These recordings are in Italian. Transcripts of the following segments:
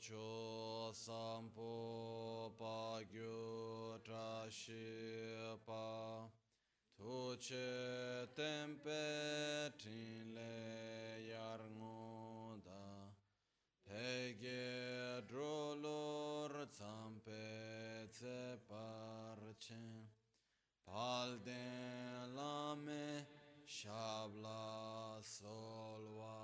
cho sampo pa gyu tra shi pa tu che tempe tin le yar ngu da pe ge dro lor zampe tse par chen pal den la me shabla solwa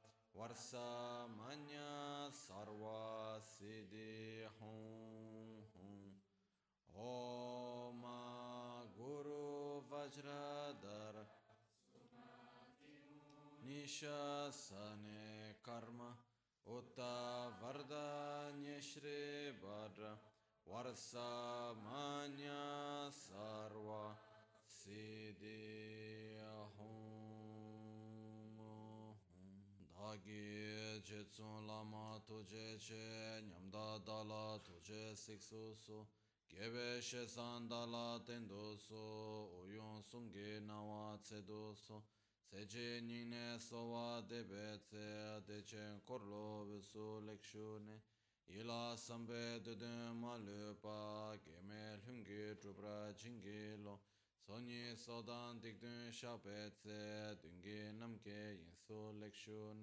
Utta Vardanya Shri Bhadra Varsa Manya Sarva Siddhi Hum Hum Om Guru Vajradhara Nishasane Karma Utta Vardanya Shri Bhadra Varsa Manya Sarva Siddhi āgī che tsūn lāma tujē che ñamdā dāla tujē sikṣu su gēbē she sān dāla tendu su uyōng sūngi nāwā cedu su. Seche nīne sōvā debē ce dechen korlo visu lekshu ne. Ilā sambē dudun ma lūpa gēmē lhungi trupra jingi lo. Sonyi sodan dikdun shape tse dungi namke yinsu lekshun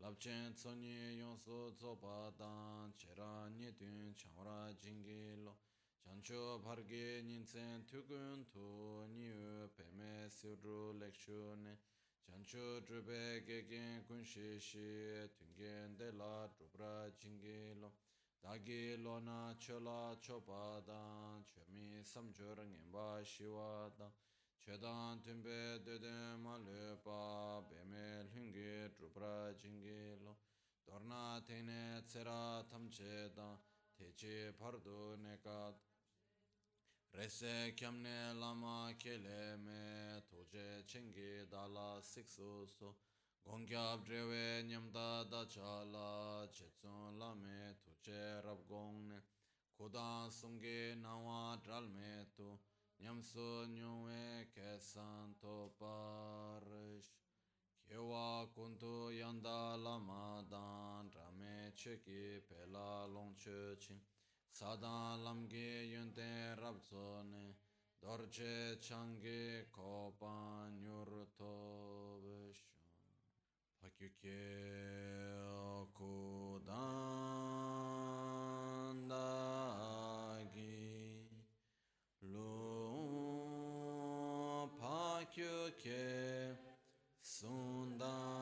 Lapchen sonyi yonsu tsopa dan chera nyedun chanwara jingilo Chancho parge nyinsen tukun tu niyu peme siudru lekshun Chancho drupe gegen kunshi shi tungen de la drupra jingilo Dagi lona chola chopa dan chomi samchur ngenpa shiwa dan Chedan tumbe dede ma lupa beme lungi drupra jingilo. Dorna tene tsera tamche dan techi pardu nekat Rese kyamne lama kele me toje chengi dala siksu su Gongyab drewe nyamda da chala chetsun lame tuche rab gongne. Kudan sungi nawa dralme tu nyamsu nyuwe kesan to parish. Kyewa kuntu yanda lama dan rame cheki pela long chechin Sadan lamge yunte rabzone dorje changi kopan yurto Pakyuke kudandagi lo pakyuke sundandagi.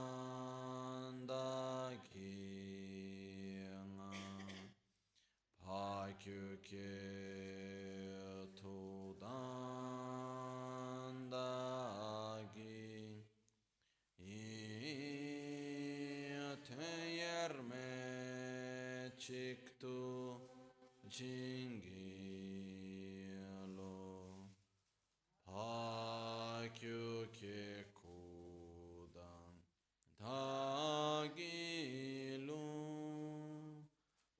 Pakyuke tudandagi yerme çıktı cingilo pakyuke kudan tagilu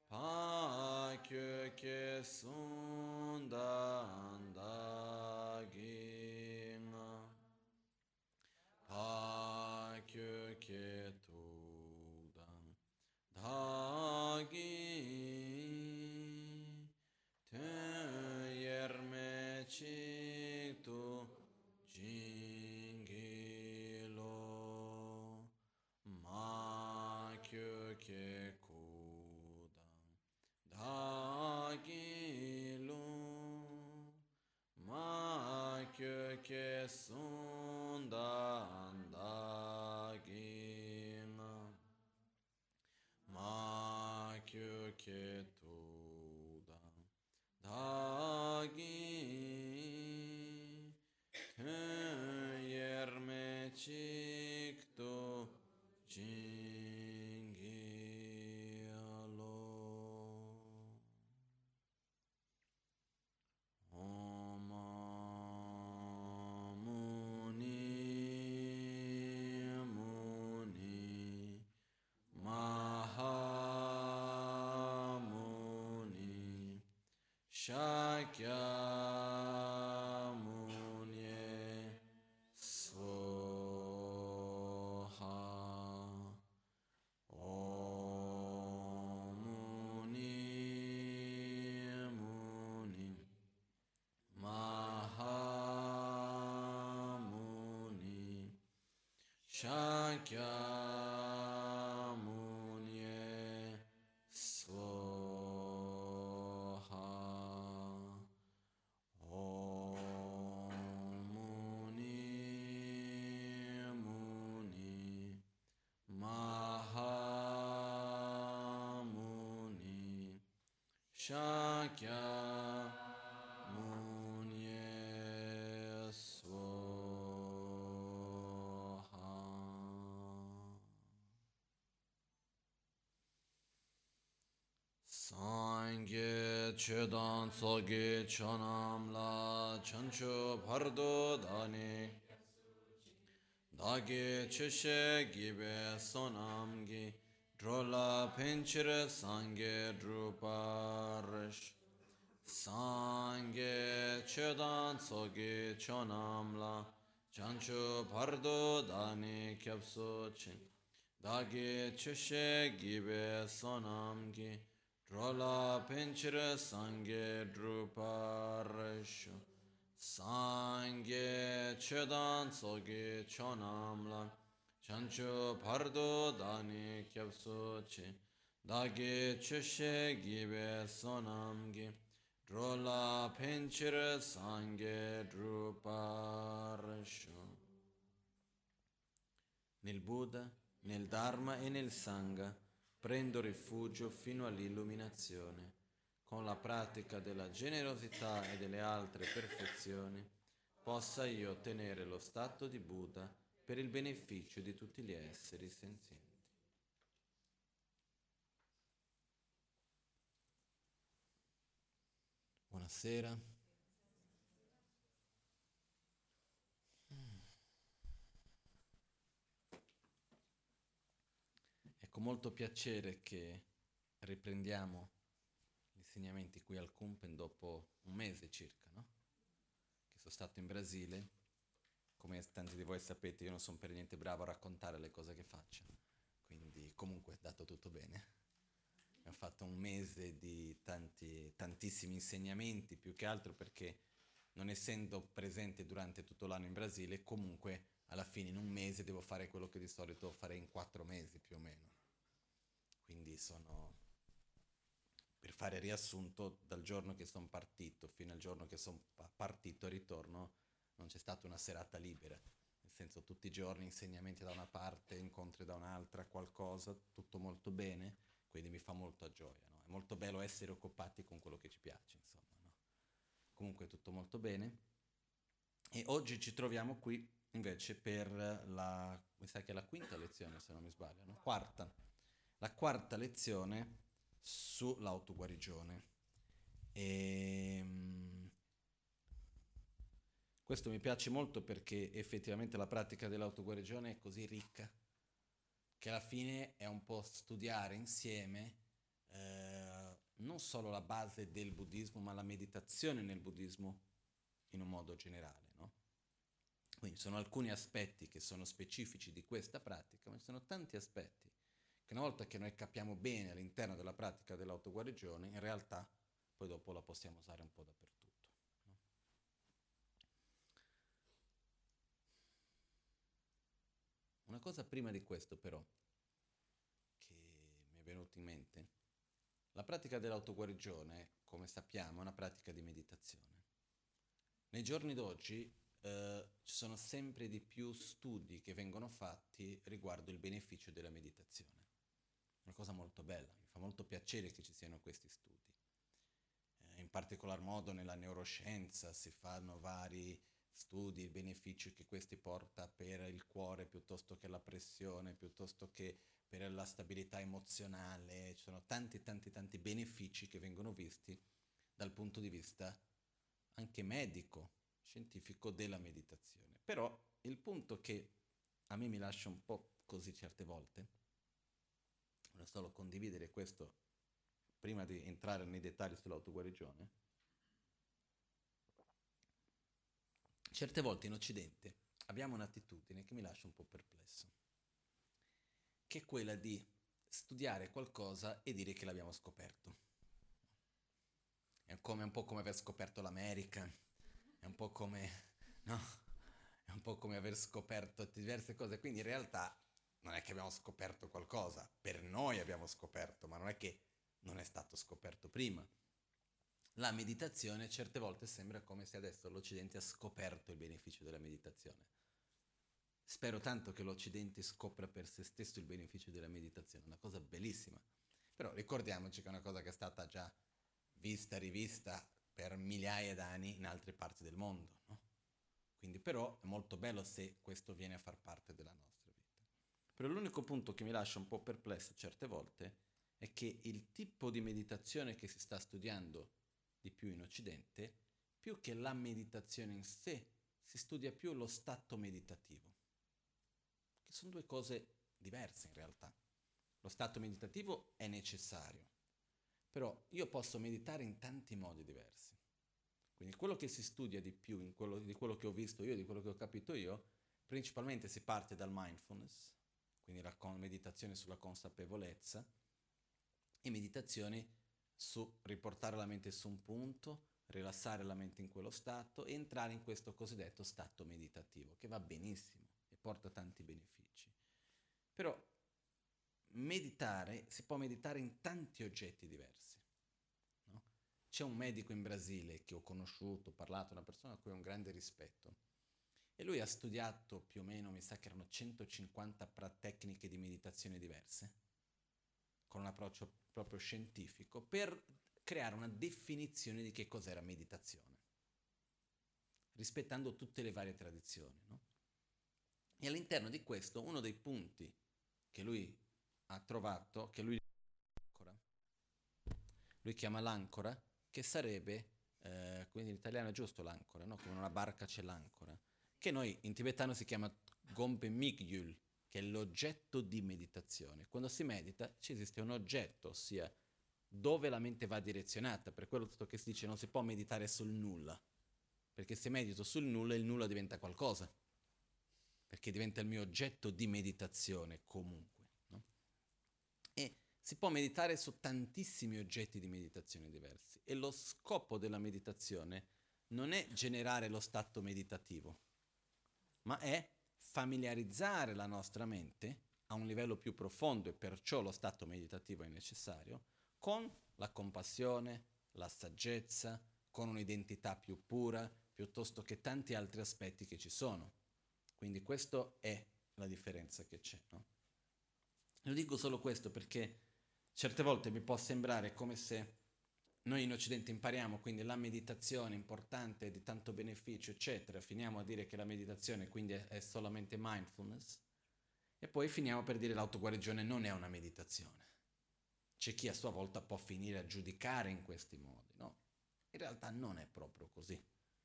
pakyuke sundan dagina pakyuke tudan köke kudan dagilo ma köke sundan dagina ma köke tudan Shakyamunye Shakya Munye Swaha Sangye Chedan Tsoge Chanam La Chancho Pardo Dani Dage Cheshe Gibe Sonamgi Drola Pinchire Sangye Druparish Sangye Chedan Tsoge Chanam La. Chancho Pardo Dani Kyapso Chin. Dage Cheshe Gibe Sonamgi Drola Pinchire Sangye Druparish Sangye Chedan Tsoge Chonamla Chancho Pardo Dani Kyapso Chi Dage Cheshe Gibe Sonamgi Drola Penchire Sangye Druparsho Nel Buddha, nel Dharma e nel Sangha prendo rifugio fino all'illuminazione. Con la pratica della generosità e delle altre perfezioni possa io ottenere lo stato di Buddha per il beneficio di tutti gli esseri senzienti. Buonasera. È con molto piacere che riprendiamo gli insegnamenti qui al Kumpen dopo un mese circa, no? Che sono stato in Brasile. Come tanti di voi sapete, io non sono per niente bravo a raccontare le cose che faccio. Quindi comunque è andato tutto bene. Abbiamo fatto un mese di tanti, tantissimi insegnamenti, più che altro perché non essendo presente durante tutto l'anno in Brasile, comunque alla fine in un mese devo fare quello che di solito farei in quattro mesi più o meno. Quindi sono, per fare riassunto, dal giorno che sono partito fino al giorno che sono partito e ritorno, non c'è stata una serata libera. Nel senso, tutti i giorni insegnamenti da una parte, incontri da un'altra, qualcosa, tutto molto bene, quindi mi fa molta gioia. No? È molto bello essere occupati con quello che ci piace, insomma. No? Comunque tutto molto bene. E oggi ci troviamo qui invece per la, mi sa che è la quinta lezione se non mi sbaglio, no? quarta, la quarta lezione sull'autoguarigione. E, mm, questo mi piace molto perché effettivamente la pratica dell'autoguarigione è così ricca che alla fine è un po' studiare insieme eh, non solo la base del buddismo, ma la meditazione nel buddismo in un modo generale, no? Quindi sono alcuni aspetti che sono specifici di questa pratica, ma ci sono tanti aspetti che una volta che noi capiamo bene all'interno della pratica dell'autoguarigione, in realtà poi dopo la possiamo usare un po' dappertutto. No? Una cosa prima di questo però, che mi è venuto in mente, la pratica dell'autoguarigione, come sappiamo, è una pratica di meditazione. Nei giorni d'oggi eh, ci sono sempre di più studi che vengono fatti riguardo il beneficio della meditazione. Una cosa molto bella, mi fa molto piacere che ci siano questi studi. Eh, in particolar modo nella neuroscienza si fanno vari studi, il beneficio che questi porta per il cuore piuttosto che la pressione, piuttosto che per la stabilità emozionale, ci sono tanti tanti tanti benefici che vengono visti dal punto di vista anche medico, scientifico della meditazione. Però il punto che a me mi lascia un po' così certe volte, voglio solo condividere questo prima di entrare nei dettagli sull'autoguarigione, certe volte in Occidente abbiamo un'attitudine che mi lascia un po' perplesso, che è quella di studiare qualcosa e dire che l'abbiamo scoperto. È come, un po' come aver scoperto l'America, è un po' come, no? È un po' come aver scoperto diverse cose, quindi in realtà non è che abbiamo scoperto qualcosa, per noi abbiamo scoperto, ma non è che non è stato scoperto prima. La meditazione certe volte sembra come se adesso l'Occidente ha scoperto il beneficio della meditazione. Spero tanto che l'Occidente scopra per se stesso il beneficio della meditazione, una cosa bellissima. Però ricordiamoci che è una cosa che è stata già vista, rivista per migliaia d'anni in altre parti del mondo. No? Quindi però è molto bello se questo viene a far parte della nostra vita. Però l'unico punto che mi lascia un po' perplesso certe volte è che il tipo di meditazione che si sta studiando di più in Occidente, più che la meditazione in sé, si studia più lo stato meditativo che sono due cose diverse in realtà. Lo stato meditativo è necessario, però io posso meditare in tanti modi diversi. Quindi quello che si studia di più, quello, di quello che ho visto io, di quello che ho capito io, principalmente si parte dal mindfulness, quindi la meditazione sulla consapevolezza, e meditazioni su riportare la mente su un punto, rilassare la mente in quello stato e entrare in questo cosiddetto stato meditativo, che va benissimo porta tanti benefici. Però meditare, si può meditare in tanti oggetti diversi. No? C'è un medico in Brasile che ho conosciuto, ho parlato, una persona a cui ho un grande rispetto, e lui ha studiato più o meno, mi sa che erano 150 tecniche di meditazione diverse, con un approccio proprio scientifico, per creare una definizione di che cos'era meditazione, rispettando tutte le varie tradizioni. No? E all'interno di questo, uno dei punti che lui ha trovato, che lui, lui chiama l'ancora, che sarebbe, eh, quindi in italiano è giusto l'ancora, no? come una barca c'è l'ancora, che noi in tibetano si chiama Gompe Migyul, che è l'oggetto di meditazione. Quando si medita ci esiste un oggetto, ossia dove la mente va direzionata, per quello che si dice non si può meditare sul nulla, perché se medito sul nulla il nulla diventa qualcosa perché diventa il mio oggetto di meditazione comunque. No? E si può meditare su tantissimi oggetti di meditazione diversi e lo scopo della meditazione non è generare lo stato meditativo, ma è familiarizzare la nostra mente a un livello più profondo e perciò lo stato meditativo è necessario, con la compassione, la saggezza, con un'identità più pura, piuttosto che tanti altri aspetti che ci sono. Quindi questa è la differenza che c'è. No? Lo dico solo questo perché certe volte mi può sembrare come se noi in Occidente impariamo quindi la meditazione importante, di tanto beneficio, eccetera, finiamo a dire che la meditazione quindi è, solamente mindfulness e poi finiamo per dire l'autoguarigione non è una meditazione. C'è chi a sua volta può finire a giudicare in questi modi, no? In realtà non è proprio così.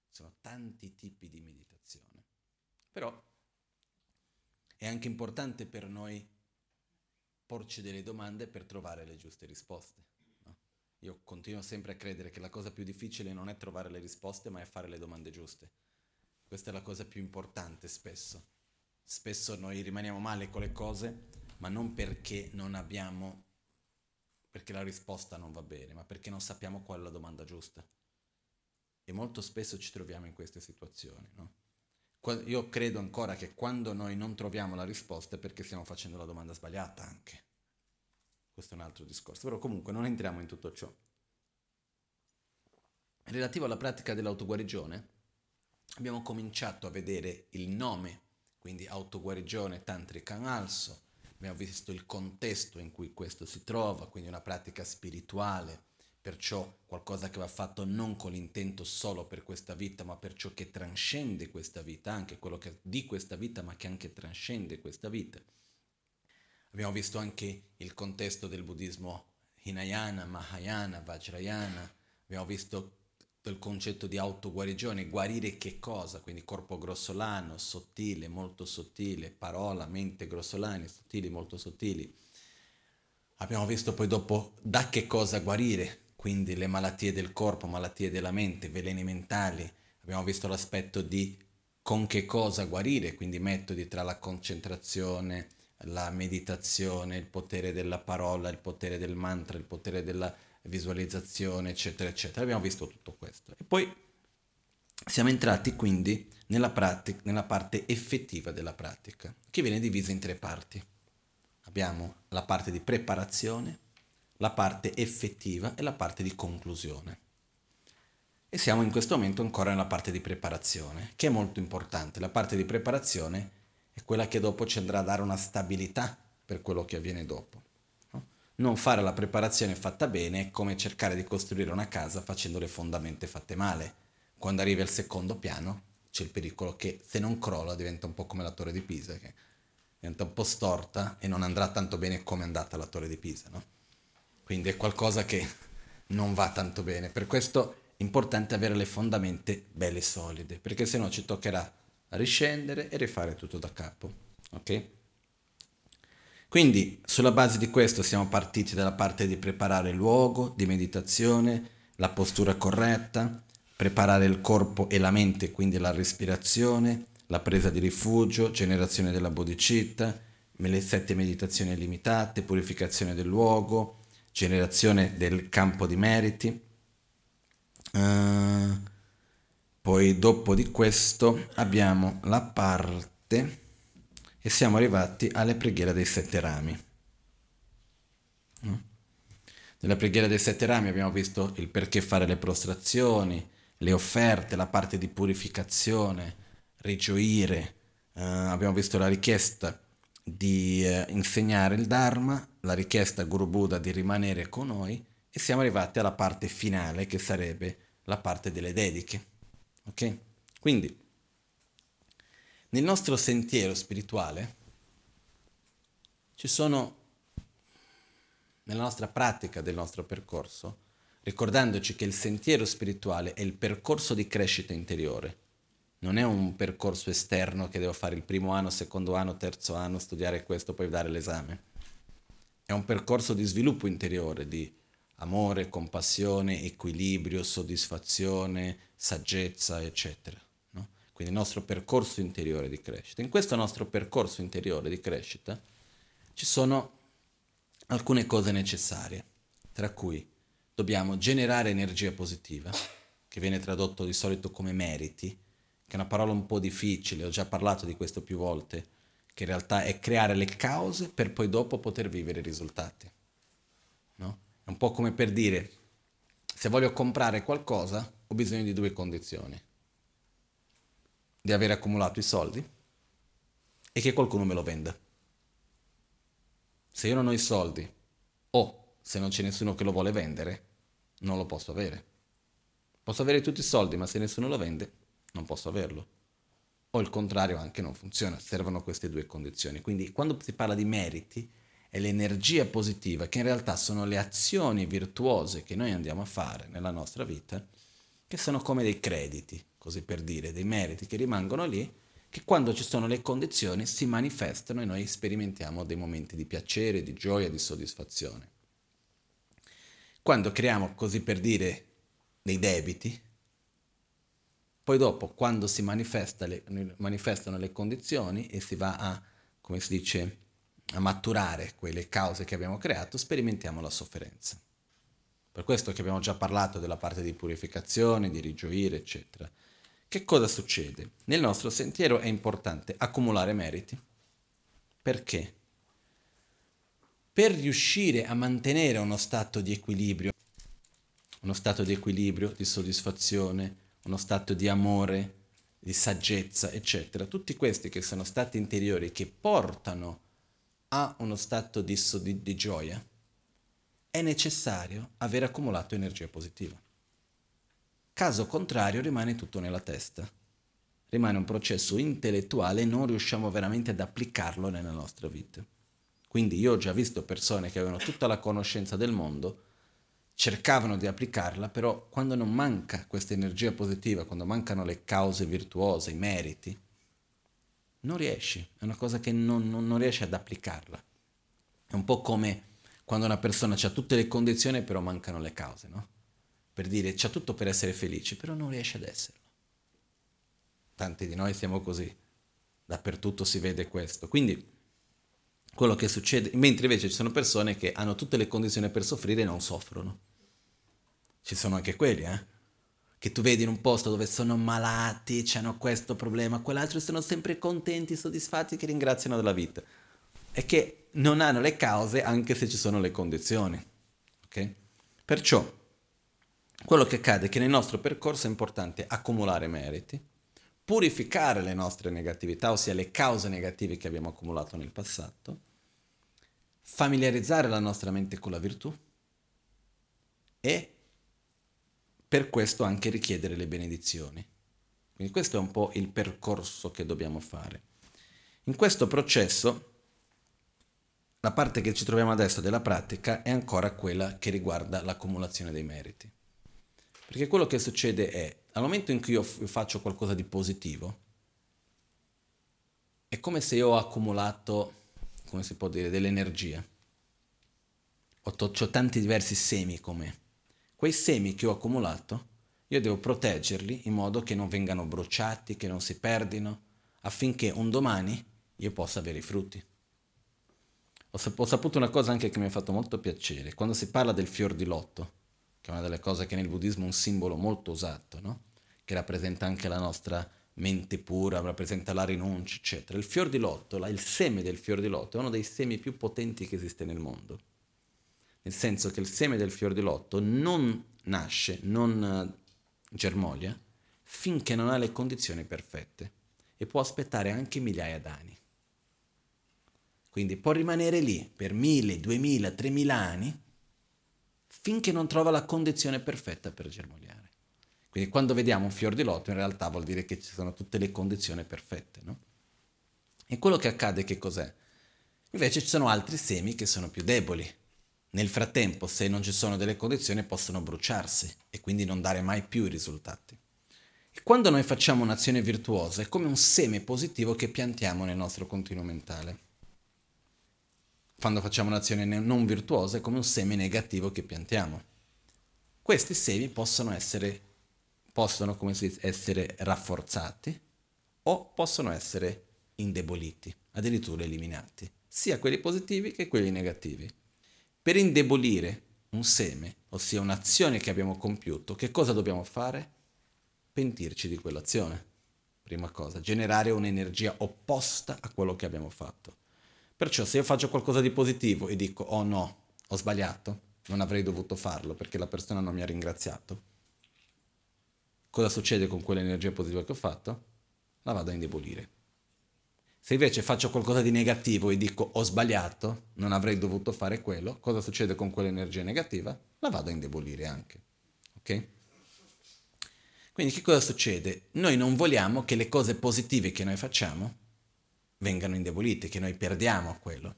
Sono tanti tipi di meditazione. Però è anche importante per noi porci delle domande per trovare le giuste risposte. Io continuo sempre a credere che la cosa più difficile non è trovare le risposte, ma è fare le domande giuste. Questa è la cosa più importante spesso. Spesso noi rimaniamo male con le cose, ma non perché non abbiamo, perché la risposta non va bene, ma perché non sappiamo qual è la domanda giusta. E molto spesso ci troviamo in queste situazioni, no? io credo ancora che quando noi non troviamo la risposta è perché stiamo facendo la domanda sbagliata anche. Questo è un altro discorso, però comunque non entriamo in tutto ciò. Relativo alla pratica dell'autoguarigione, abbiamo cominciato a vedere il nome, quindi autoguarigione tantrica analso, abbiamo visto il contesto in cui questo si trova, quindi una pratica spirituale, perciò qualcosa che va fatto non con l'intento solo per questa vita, ma per ciò che trascende questa vita, anche quello che di questa vita, ma che anche trascende questa vita. Abbiamo visto anche il contesto del buddismo Hinayana, Mahayana, Vajrayana, abbiamo visto il concetto di autoguarigione, guarire che cosa? Quindi corpo grossolano, sottile, molto sottile, parola, mente grossolani, sottili, molto sottili. Abbiamo visto poi dopo da che cosa guarire, quindi le malattie del corpo, malattie della mente, veleni mentali. Abbiamo visto l'aspetto di con che cosa guarire, quindi metodi tra la concentrazione, la meditazione, il potere della parola, il potere del mantra, il potere della visualizzazione, eccetera, eccetera. Abbiamo visto tutto questo. E poi siamo entrati quindi nella, pratica, nella parte effettiva della pratica, che viene divisa in tre parti. Abbiamo la parte di preparazione, la parte effettiva e la parte di conclusione. E siamo in questo momento ancora nella parte di preparazione, che è molto importante. La parte di preparazione quella che dopo ci andrà a dare una stabilità per quello che avviene dopo. No? Non fare la preparazione fatta bene è come cercare di costruire una casa facendo le fondamenta fatte male. Quando arrivi al secondo piano c'è il pericolo che se non crolla diventa un po' come la torre di Pisa, che diventa un po' storta e non andrà tanto bene come è andata la torre di Pisa. No? Quindi è qualcosa che non va tanto bene. Per questo è importante avere le fondamenta belle e solide, perché se no ci toccherà riscendere e rifare tutto da capo. Ok? Quindi sulla base di questo siamo partiti dalla parte di preparare il luogo di meditazione, la postura corretta, preparare il corpo e la mente, quindi la respirazione, la presa di rifugio, generazione della bodhicitta, le sette meditazioni limitate, purificazione del luogo, generazione del campo di meriti. Uh, poi dopo di questo abbiamo la parte e siamo arrivati alle preghiere dei sette rami. Nella preghiera dei sette rami abbiamo visto il perché fare le prostrazioni, le offerte, la parte di purificazione, rigioire, eh, abbiamo visto la richiesta di eh, insegnare il Dharma, la richiesta a Guru Buddha di rimanere con noi e siamo arrivati alla parte finale che sarebbe la parte delle dediche. Ok? Quindi, nel nostro sentiero spirituale ci sono, nella nostra pratica del nostro percorso, ricordandoci che il sentiero spirituale è il percorso di crescita interiore, non è un percorso esterno che devo fare il primo anno, secondo anno, terzo anno, studiare questo, poi dare l'esame. È un percorso di sviluppo interiore, di amore, compassione, equilibrio, soddisfazione, saggezza, eccetera. No? Quindi il nostro percorso interiore di crescita. In questo nostro percorso interiore di crescita ci sono alcune cose necessarie, tra cui dobbiamo generare energia positiva, che viene tradotto di solito come meriti, che è una parola un po' difficile, ho già parlato di questo più volte, che in realtà è creare le cause per poi dopo poter vivere i risultati. Un po' come per dire, se voglio comprare qualcosa ho bisogno di due condizioni. Di aver accumulato i soldi e che qualcuno me lo venda. Se io non ho i soldi o se non c'è nessuno che lo vuole vendere, non lo posso avere. Posso avere tutti i soldi, ma se nessuno lo vende, non posso averlo. O il contrario anche non funziona, servono queste due condizioni. Quindi quando si parla di meriti, è l'energia positiva, che in realtà sono le azioni virtuose che noi andiamo a fare nella nostra vita, che sono come dei crediti, così per dire, dei meriti che rimangono lì, che quando ci sono le condizioni si manifestano e noi sperimentiamo dei momenti di piacere, di gioia, di soddisfazione. Quando creiamo, così per dire, dei debiti, poi dopo, quando si manifesta le, manifestano le condizioni e si va a, come si dice, a maturare quelle cause che abbiamo creato, sperimentiamo la sofferenza. Per questo che abbiamo già parlato della parte di purificazione, di rigioire, eccetera. Che cosa succede? Nel nostro sentiero è importante accumulare meriti. Perché? Per riuscire a mantenere uno stato di equilibrio, uno stato di equilibrio, di soddisfazione, uno stato di amore, di saggezza, eccetera, tutti questi che sono stati interiori che portano ha uno stato di, di, di gioia, è necessario aver accumulato energia positiva. Caso contrario rimane tutto nella testa. Rimane un processo intellettuale e non riusciamo veramente ad applicarlo nella nostra vita. Quindi io ho già visto persone che avevano tutta la conoscenza del mondo, cercavano di applicarla, però quando non manca questa energia positiva, quando mancano le cause virtuose, i meriti, non riesci, è una cosa che non, non, non riesci ad applicarla. È un po' come quando una persona ha tutte le condizioni però mancano le cause, no? Per dire c'ha tutto per essere felice, però non riesce ad esserlo. tanti di noi siamo così, dappertutto si vede questo. Quindi quello che succede, mentre invece ci sono persone che hanno tutte le condizioni per soffrire e non soffrono. Ci sono anche quelli, eh? Che tu vedi in un posto dove sono malati, hanno questo problema, quell'altro, e sono sempre contenti, soddisfatti, che ringraziano della vita. E che non hanno le cause anche se ci sono le condizioni. Ok? Perciò, quello che accade è che nel nostro percorso è importante accumulare meriti, purificare le nostre negatività, ossia le cause negative che abbiamo accumulato nel passato, familiarizzare la nostra mente con la virtù e per questo anche richiedere le benedizioni. Quindi questo è un po' il percorso che dobbiamo fare. In questo processo la parte che ci troviamo adesso della pratica è ancora quella che riguarda l'accumulazione dei meriti. Perché quello che succede è, al momento in cui io faccio qualcosa di positivo, è come se io ho accumulato, come si può dire, dell'energia. Ho, to- ho tanti diversi semi come. Quei semi che ho accumulato, io devo proteggerli in modo che non vengano bruciati, che non si perdino, affinché un domani io possa avere i frutti. Ho, sap- ho saputo una cosa anche che mi ha fatto molto piacere. Quando si parla del fior di lotto, che è una delle cose che nel buddismo è un simbolo molto usato, no? che rappresenta anche la nostra mente pura, rappresenta la rinuncia, eccetera. Il fior di lotto, il seme del fior di lotto, è uno dei semi più potenti che esiste nel mondo. Nel senso che il seme del fior di lotto non nasce, non uh, germoglia, finché non ha le condizioni perfette e può aspettare anche migliaia d'anni. Quindi può rimanere lì per mille, duemila, tremila anni finché non trova la condizione perfetta per germogliare. Quindi quando vediamo un fior di lotto in realtà vuol dire che ci sono tutte le condizioni perfette, no? E quello che accade che cos'è? Invece ci sono altri semi che sono più deboli. Nel frattempo, se non ci sono delle condizioni, possono bruciarsi e quindi non dare mai più i risultati. E quando noi facciamo un'azione virtuosa è come un seme positivo che piantiamo nel nostro continuo mentale quando facciamo un'azione non virtuosa è come un seme negativo che piantiamo. Questi semi possono essere, possono, dice, essere rafforzati o possono essere indeboliti, addirittura eliminati, sia quelli positivi che quelli negativi. Per indebolire un seme, ossia un'azione che abbiamo compiuto, che cosa dobbiamo fare? Pentirci di quell'azione. Prima cosa, generare un'energia opposta a quello che abbiamo fatto. Perciò se io faccio qualcosa di positivo e dico, oh no, ho sbagliato, non avrei dovuto farlo perché la persona non mi ha ringraziato, cosa succede con quell'energia positiva che ho fatto? La vado a indebolire. Se invece faccio qualcosa di negativo e dico ho sbagliato, non avrei dovuto fare quello, cosa succede con quell'energia negativa? La vado a indebolire anche. Ok? Quindi che cosa succede? Noi non vogliamo che le cose positive che noi facciamo vengano indebolite, che noi perdiamo quello.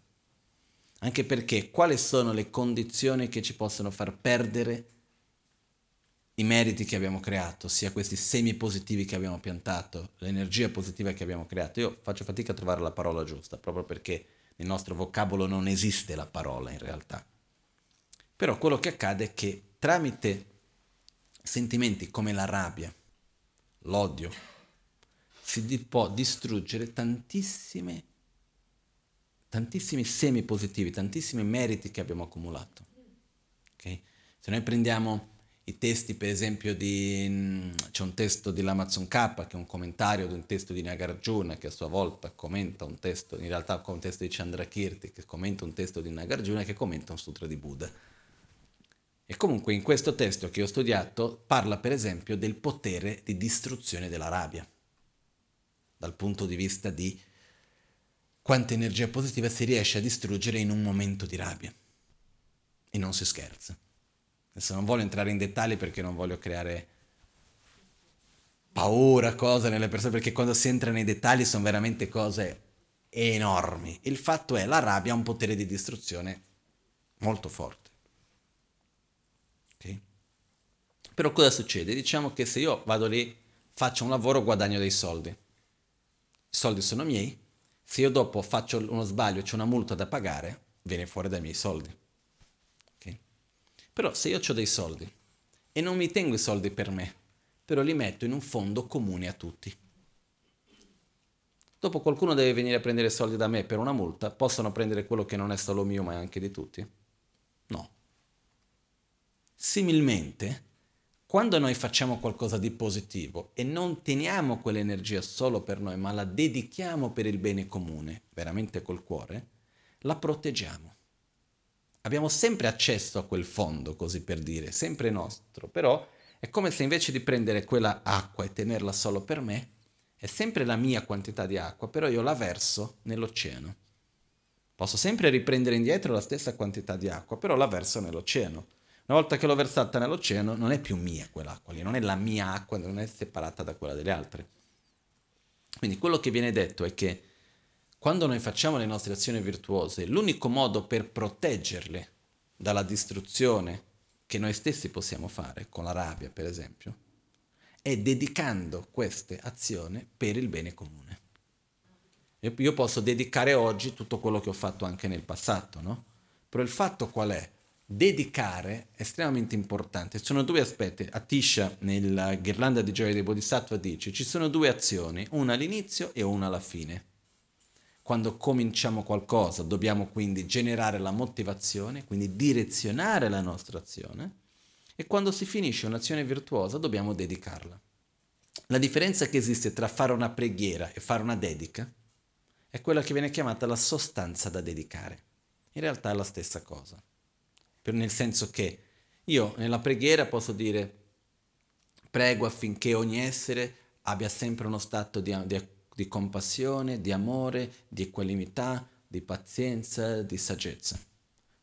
Anche perché quali sono le condizioni che ci possono far perdere i meriti che abbiamo creato, sia questi semi positivi che abbiamo piantato, l'energia positiva che abbiamo creato. Io faccio fatica a trovare la parola giusta, proprio perché nel nostro vocabolo non esiste la parola in realtà. Però quello che accade è che tramite sentimenti come la rabbia, l'odio, si di- può distruggere tantissime, tantissimi semi positivi, tantissimi meriti che abbiamo accumulato. Okay? Se noi prendiamo i testi, per esempio, di, mm, c'è un testo di Lamazon K, che è un commentario di un testo di Nagarjuna, che a sua volta commenta un testo, in realtà un testo di Chandrakirti, che commenta un testo di Nagarjuna, che commenta un sutra di Buddha. E comunque in questo testo che ho studiato parla per esempio del potere di distruzione della rabbia dal punto di vista di quanta energia positiva si riesce a distruggere in un momento di rabbia. E non si scherza. Adesso non voglio entrare in dettagli perché non voglio creare paura, cose nelle persone, perché quando si entra nei dettagli sono veramente cose enormi. Il fatto è, la rabbia ha un potere di distruzione molto forte. Okay? Però cosa succede? Diciamo che se io vado lì, faccio un lavoro, guadagno dei soldi i soldi sono miei, se io dopo faccio uno sbaglio c'è una multa da pagare, viene fuori dai miei soldi. Però se io ho dei soldi e non mi tengo i soldi per me, però li metto in un fondo comune a tutti, Dopo qualcuno deve venire a prendere soldi da me per una multa, possono prendere quello che non è solo mio ma è anche di tutti? No. Similmente, quando noi facciamo qualcosa di positivo e non teniamo quell'energia solo per noi, ma la dedichiamo per il bene comune, veramente col cuore, la proteggiamo. Abbiamo sempre accesso a quel fondo, così per dire, sempre nostro, però è come se invece di prendere quella acqua e tenerla solo per me, è sempre la mia quantità di acqua, però io la verso nell'oceano. Posso sempre riprendere indietro la stessa quantità di acqua, però la verso nell'oceano. Una volta che l'ho versata nell'oceano, non è più mia quell'acqua lì, non è la mia acqua, non è separata da quella delle altre. Quindi quello che viene detto è che quando noi facciamo le nostre azioni virtuose, l'unico modo per proteggerle dalla distruzione che noi stessi possiamo fare, con la rabbia per esempio, è dedicando queste azioni per il bene comune. Io posso dedicare oggi tutto quello che ho fatto anche nel passato, no? Però il fatto qual è? Dedicare è estremamente importante. Ci sono due aspetti. Atisha, nella Ghirlanda di Gioia dei Bodhisattva, dice ci sono due azioni, una all'inizio e una alla fine. Quando cominciamo qualcosa dobbiamo quindi generare la motivazione, quindi direzionare la nostra azione e quando si finisce un'azione virtuosa dobbiamo dedicarla. La differenza che esiste tra fare una preghiera e fare una dedica è quella che viene chiamata la sostanza da dedicare. In realtà è la stessa cosa, nel senso che io nella preghiera posso dire prego affinché ogni essere abbia sempre uno stato di, di, di compassione, di amore, di equanimità, di pazienza, di saggezza.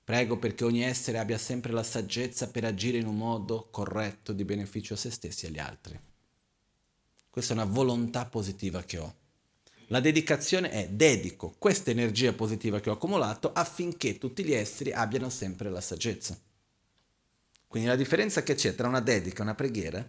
Prego perché ogni essere abbia sempre la saggezza per agire in un modo corretto di beneficio a se stessi e agli altri. Questa è una volontà positiva che ho. La dedicazione è dedico questa energia positiva che ho accumulato affinché tutti gli esseri abbiano sempre la saggezza. Quindi la differenza che c'è tra una dedica e una preghiera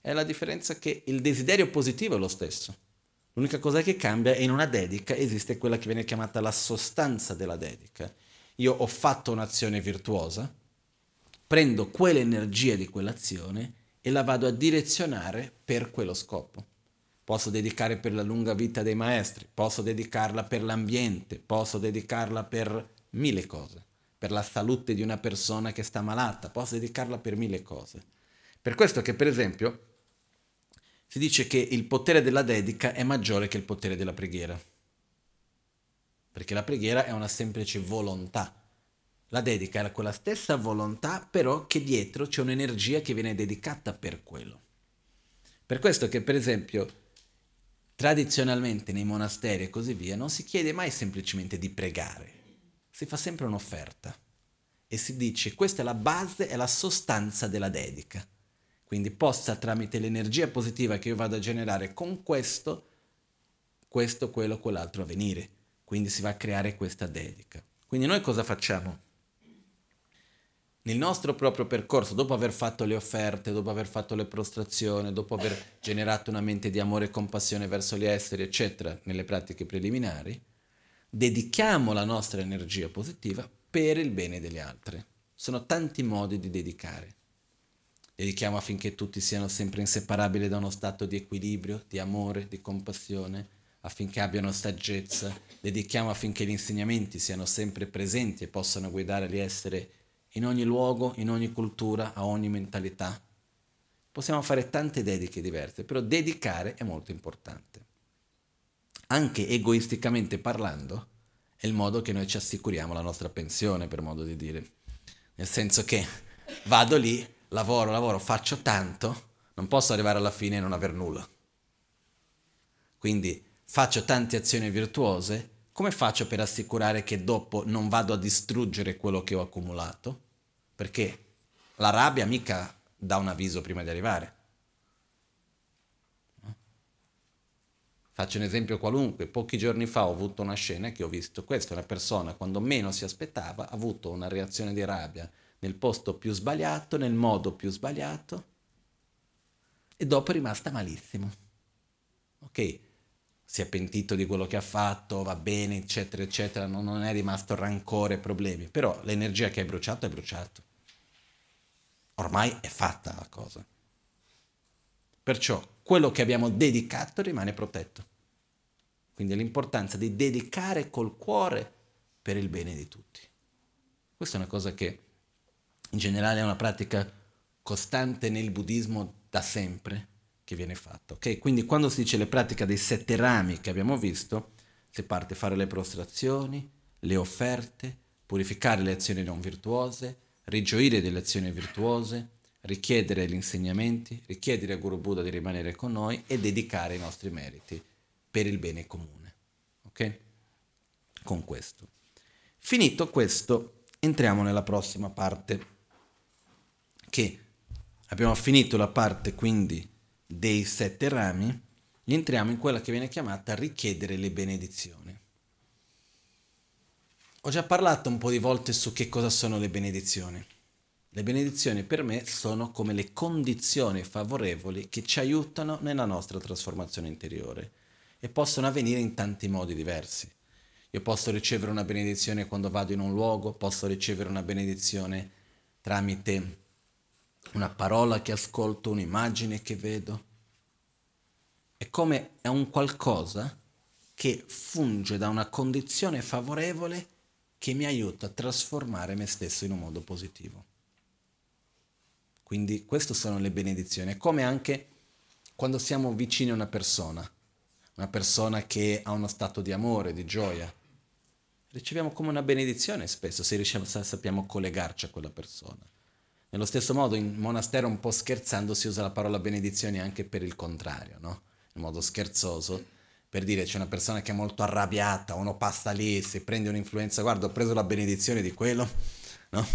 è la differenza che il desiderio positivo è lo stesso. L'unica cosa che cambia è in una dedica esiste quella che viene chiamata la sostanza della dedica io ho fatto un'azione virtuosa, prendo quell'energia di quell'azione e la vado a direzionare per quello scopo. Posso dedicare per la lunga vita dei maestri, posso dedicarla per l'ambiente, posso dedicarla per mille cose, per la salute di una persona che sta malata, posso dedicarla per mille cose. Per questo che per esempio si dice che il potere della dedica è maggiore che il potere della preghiera perché la preghiera è una semplice volontà. La dedica è quella stessa volontà, però che dietro c'è un'energia che viene dedicata per quello. Per questo che, per esempio, tradizionalmente nei monasteri e così via, non si chiede mai semplicemente di pregare, si fa sempre un'offerta e si dice questa è la base, è la sostanza della dedica. Quindi possa tramite l'energia positiva che io vado a generare con questo, questo, quello, quell'altro avvenire. Quindi si va a creare questa dedica. Quindi noi cosa facciamo? Nel nostro proprio percorso, dopo aver fatto le offerte, dopo aver fatto le prostrazioni, dopo aver generato una mente di amore e compassione verso gli esseri, eccetera, nelle pratiche preliminari, dedichiamo la nostra energia positiva per il bene degli altri. Sono tanti modi di dedicare. Dedichiamo affinché tutti siano sempre inseparabili da uno stato di equilibrio, di amore, di compassione, affinché abbiano saggezza, dedichiamo affinché gli insegnamenti siano sempre presenti e possano guidare gli esseri in ogni luogo, in ogni cultura, a ogni mentalità. Possiamo fare tante dediche diverse, però dedicare è molto importante. Anche egoisticamente parlando, è il modo che noi ci assicuriamo la nostra pensione, per modo di dire. Nel senso che vado lì, lavoro, lavoro, faccio tanto, non posso arrivare alla fine e non aver nulla. Quindi faccio tante azioni virtuose, come faccio per assicurare che dopo non vado a distruggere quello che ho accumulato? Perché la rabbia mica dà un avviso prima di arrivare. Faccio un esempio qualunque, pochi giorni fa ho avuto una scena che ho visto questa, una persona quando meno si aspettava ha avuto una reazione di rabbia nel posto più sbagliato, nel modo più sbagliato e dopo è rimasta malissimo. Ok, si è pentito di quello che ha fatto, va bene, eccetera, eccetera, non, non è rimasto rancore, problemi, però l'energia che hai bruciato è bruciato. Ormai è fatta la cosa. Perciò quello che abbiamo dedicato rimane protetto. quindi l'importanza di dedicare col cuore per il bene di tutti. Questa è una cosa che in generale è una pratica costante nel buddismo da sempre che viene fatta. Okay? Quindi quando si dice le pratiche dei sette rami che abbiamo visto, si parte fare le prostrazioni, le offerte, purificare le azioni non virtuose, rigioire delle azioni virtuose, richiedere gli insegnamenti, richiedere a Guru Buddha di rimanere con noi e dedicare i nostri meriti per il bene comune. Ok? Con questo. Finito questo, entriamo nella prossima parte, che abbiamo finito la parte quindi dei sette rami, entriamo in quella che viene chiamata richiedere le benedizioni. Ho già parlato un po' di volte su che cosa sono le benedizioni. Le benedizioni per me sono come le condizioni favorevoli che ci aiutano nella nostra trasformazione interiore e possono avvenire in tanti modi diversi. Io posso ricevere una benedizione quando vado in un luogo, posso ricevere una benedizione tramite una parola che ascolto, un'immagine che vedo. È come è un qualcosa che funge da una condizione favorevole che mi aiuta a trasformare me stesso in un modo positivo. Quindi queste sono le benedizioni. È come anche quando siamo vicini a una persona una persona che ha uno stato di amore, di gioia. Riceviamo come una benedizione spesso se riusciamo, sappiamo collegarci a quella persona. Nello stesso modo, in monastero, un po' scherzando, si usa la parola benedizioni anche per il contrario, no? In modo scherzoso, per dire c'è una persona che è molto arrabbiata, uno passa lì, si prende un'influenza, guarda, ho preso la benedizione di quello, no?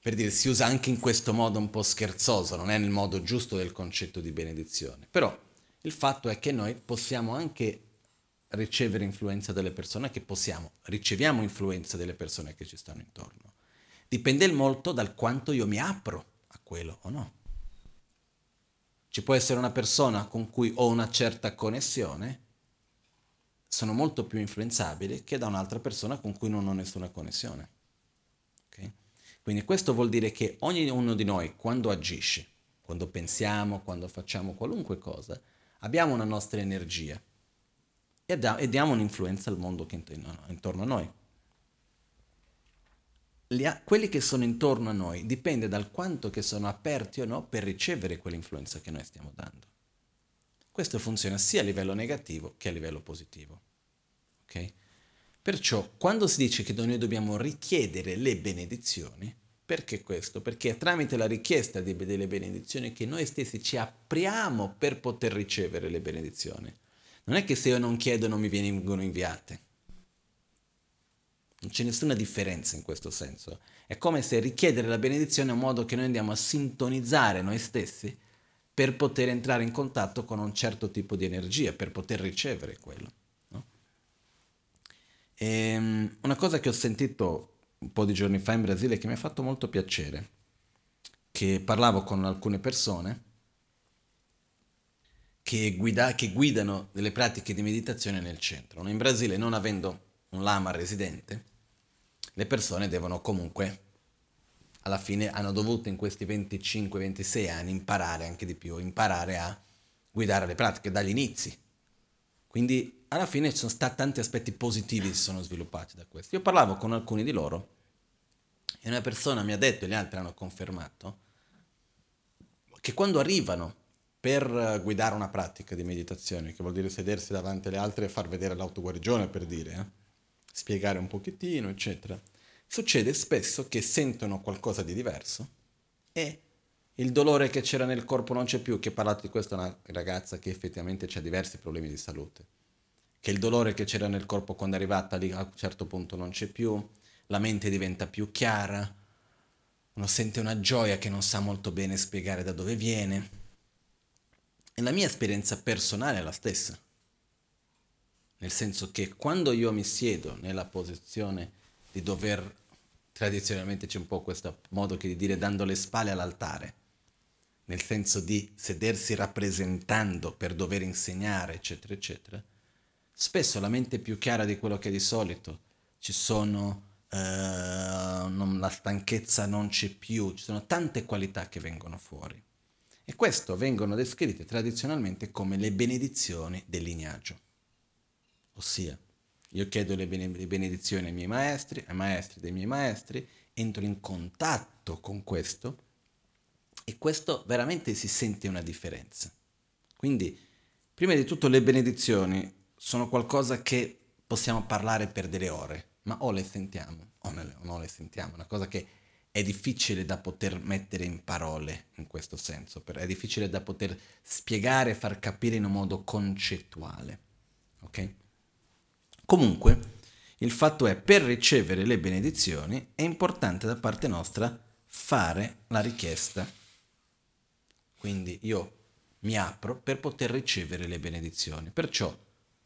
Per dire, si usa anche in questo modo un po' scherzoso, non è nel modo giusto del concetto di benedizione. Però il fatto è che noi possiamo anche ricevere influenza dalle persone, che possiamo, riceviamo influenza dalle persone che ci stanno intorno. Dipende molto dal quanto io mi apro a quello o no. Ci può essere una persona con cui ho una certa connessione, sono molto più influenzabili che da un'altra persona con cui non ho nessuna connessione. Okay? Quindi questo vuol dire che ognuno di noi, quando agisce, quando pensiamo, quando facciamo qualunque cosa, abbiamo una nostra energia e, diamo un'influenza al mondo che intorno a noi. A, quelli che sono intorno a noi dipende dal quanto che sono aperti o no per ricevere quell'influenza che noi stiamo dando. Questo funziona sia a livello negativo che a livello positivo. Okay? Perciò quando si dice che noi dobbiamo richiedere le benedizioni, perché questo? Perché è tramite la richiesta di, delle benedizioni che noi stessi ci apriamo per poter ricevere le benedizioni. Non è che se io non chiedo non mi vengono inviate. Non c'è nessuna differenza in questo senso. È come se richiedere la benedizione è un modo che noi andiamo a sintonizzare noi stessi per poter entrare in contatto con un certo tipo di energia, per poter ricevere quello. No? E, ehm, una cosa che ho sentito un po' di giorni fa in Brasile che mi ha fatto molto piacere, che parlavo con alcune persone che, guida, che guidano delle pratiche di meditazione nel centro. In Brasile, non avendo un lama residente, le persone devono comunque, alla fine hanno dovuto in questi 25-26 anni imparare anche di più, imparare a guidare le pratiche dagli inizi. Quindi alla fine ci sono stati tanti aspetti positivi che si sono sviluppati da questo. Io parlavo con alcuni di loro e una persona mi ha detto, e gli altri hanno confermato, che quando arrivano per guidare una pratica di meditazione, che vuol dire sedersi davanti alle altre e far vedere l'autoguarigione, per dire, eh? Spiegare un pochettino, eccetera, succede spesso che sentono qualcosa di diverso e il dolore che c'era nel corpo non c'è più, che parlato di questa una ragazza che effettivamente ha diversi problemi di salute, che il dolore che c'era nel corpo quando è arrivata lì a un certo punto non c'è più, la mente diventa più chiara, uno sente una gioia che non sa molto bene spiegare da dove viene. E la mia esperienza personale è la stessa. Nel senso che quando io mi siedo nella posizione di dover, tradizionalmente c'è un po' questo modo che di dire dando le spalle all'altare, nel senso di sedersi rappresentando per dover insegnare, eccetera, eccetera, spesso la mente è più chiara di quello che di solito. Ci sono eh, non, la stanchezza non c'è più, ci sono tante qualità che vengono fuori. E questo vengono descritte tradizionalmente come le benedizioni del lignaggio. Ossia, io chiedo le benedizioni ai miei maestri, ai maestri dei miei maestri, entro in contatto con questo e questo veramente si sente una differenza. Quindi, prima di tutto le benedizioni sono qualcosa che possiamo parlare per delle ore, ma o le sentiamo o non le sentiamo, una cosa che è difficile da poter mettere in parole in questo senso, è difficile da poter spiegare far capire in un modo concettuale. Ok? Comunque, il fatto è, per ricevere le benedizioni è importante da parte nostra fare la richiesta. Quindi io mi apro per poter ricevere le benedizioni. Perciò,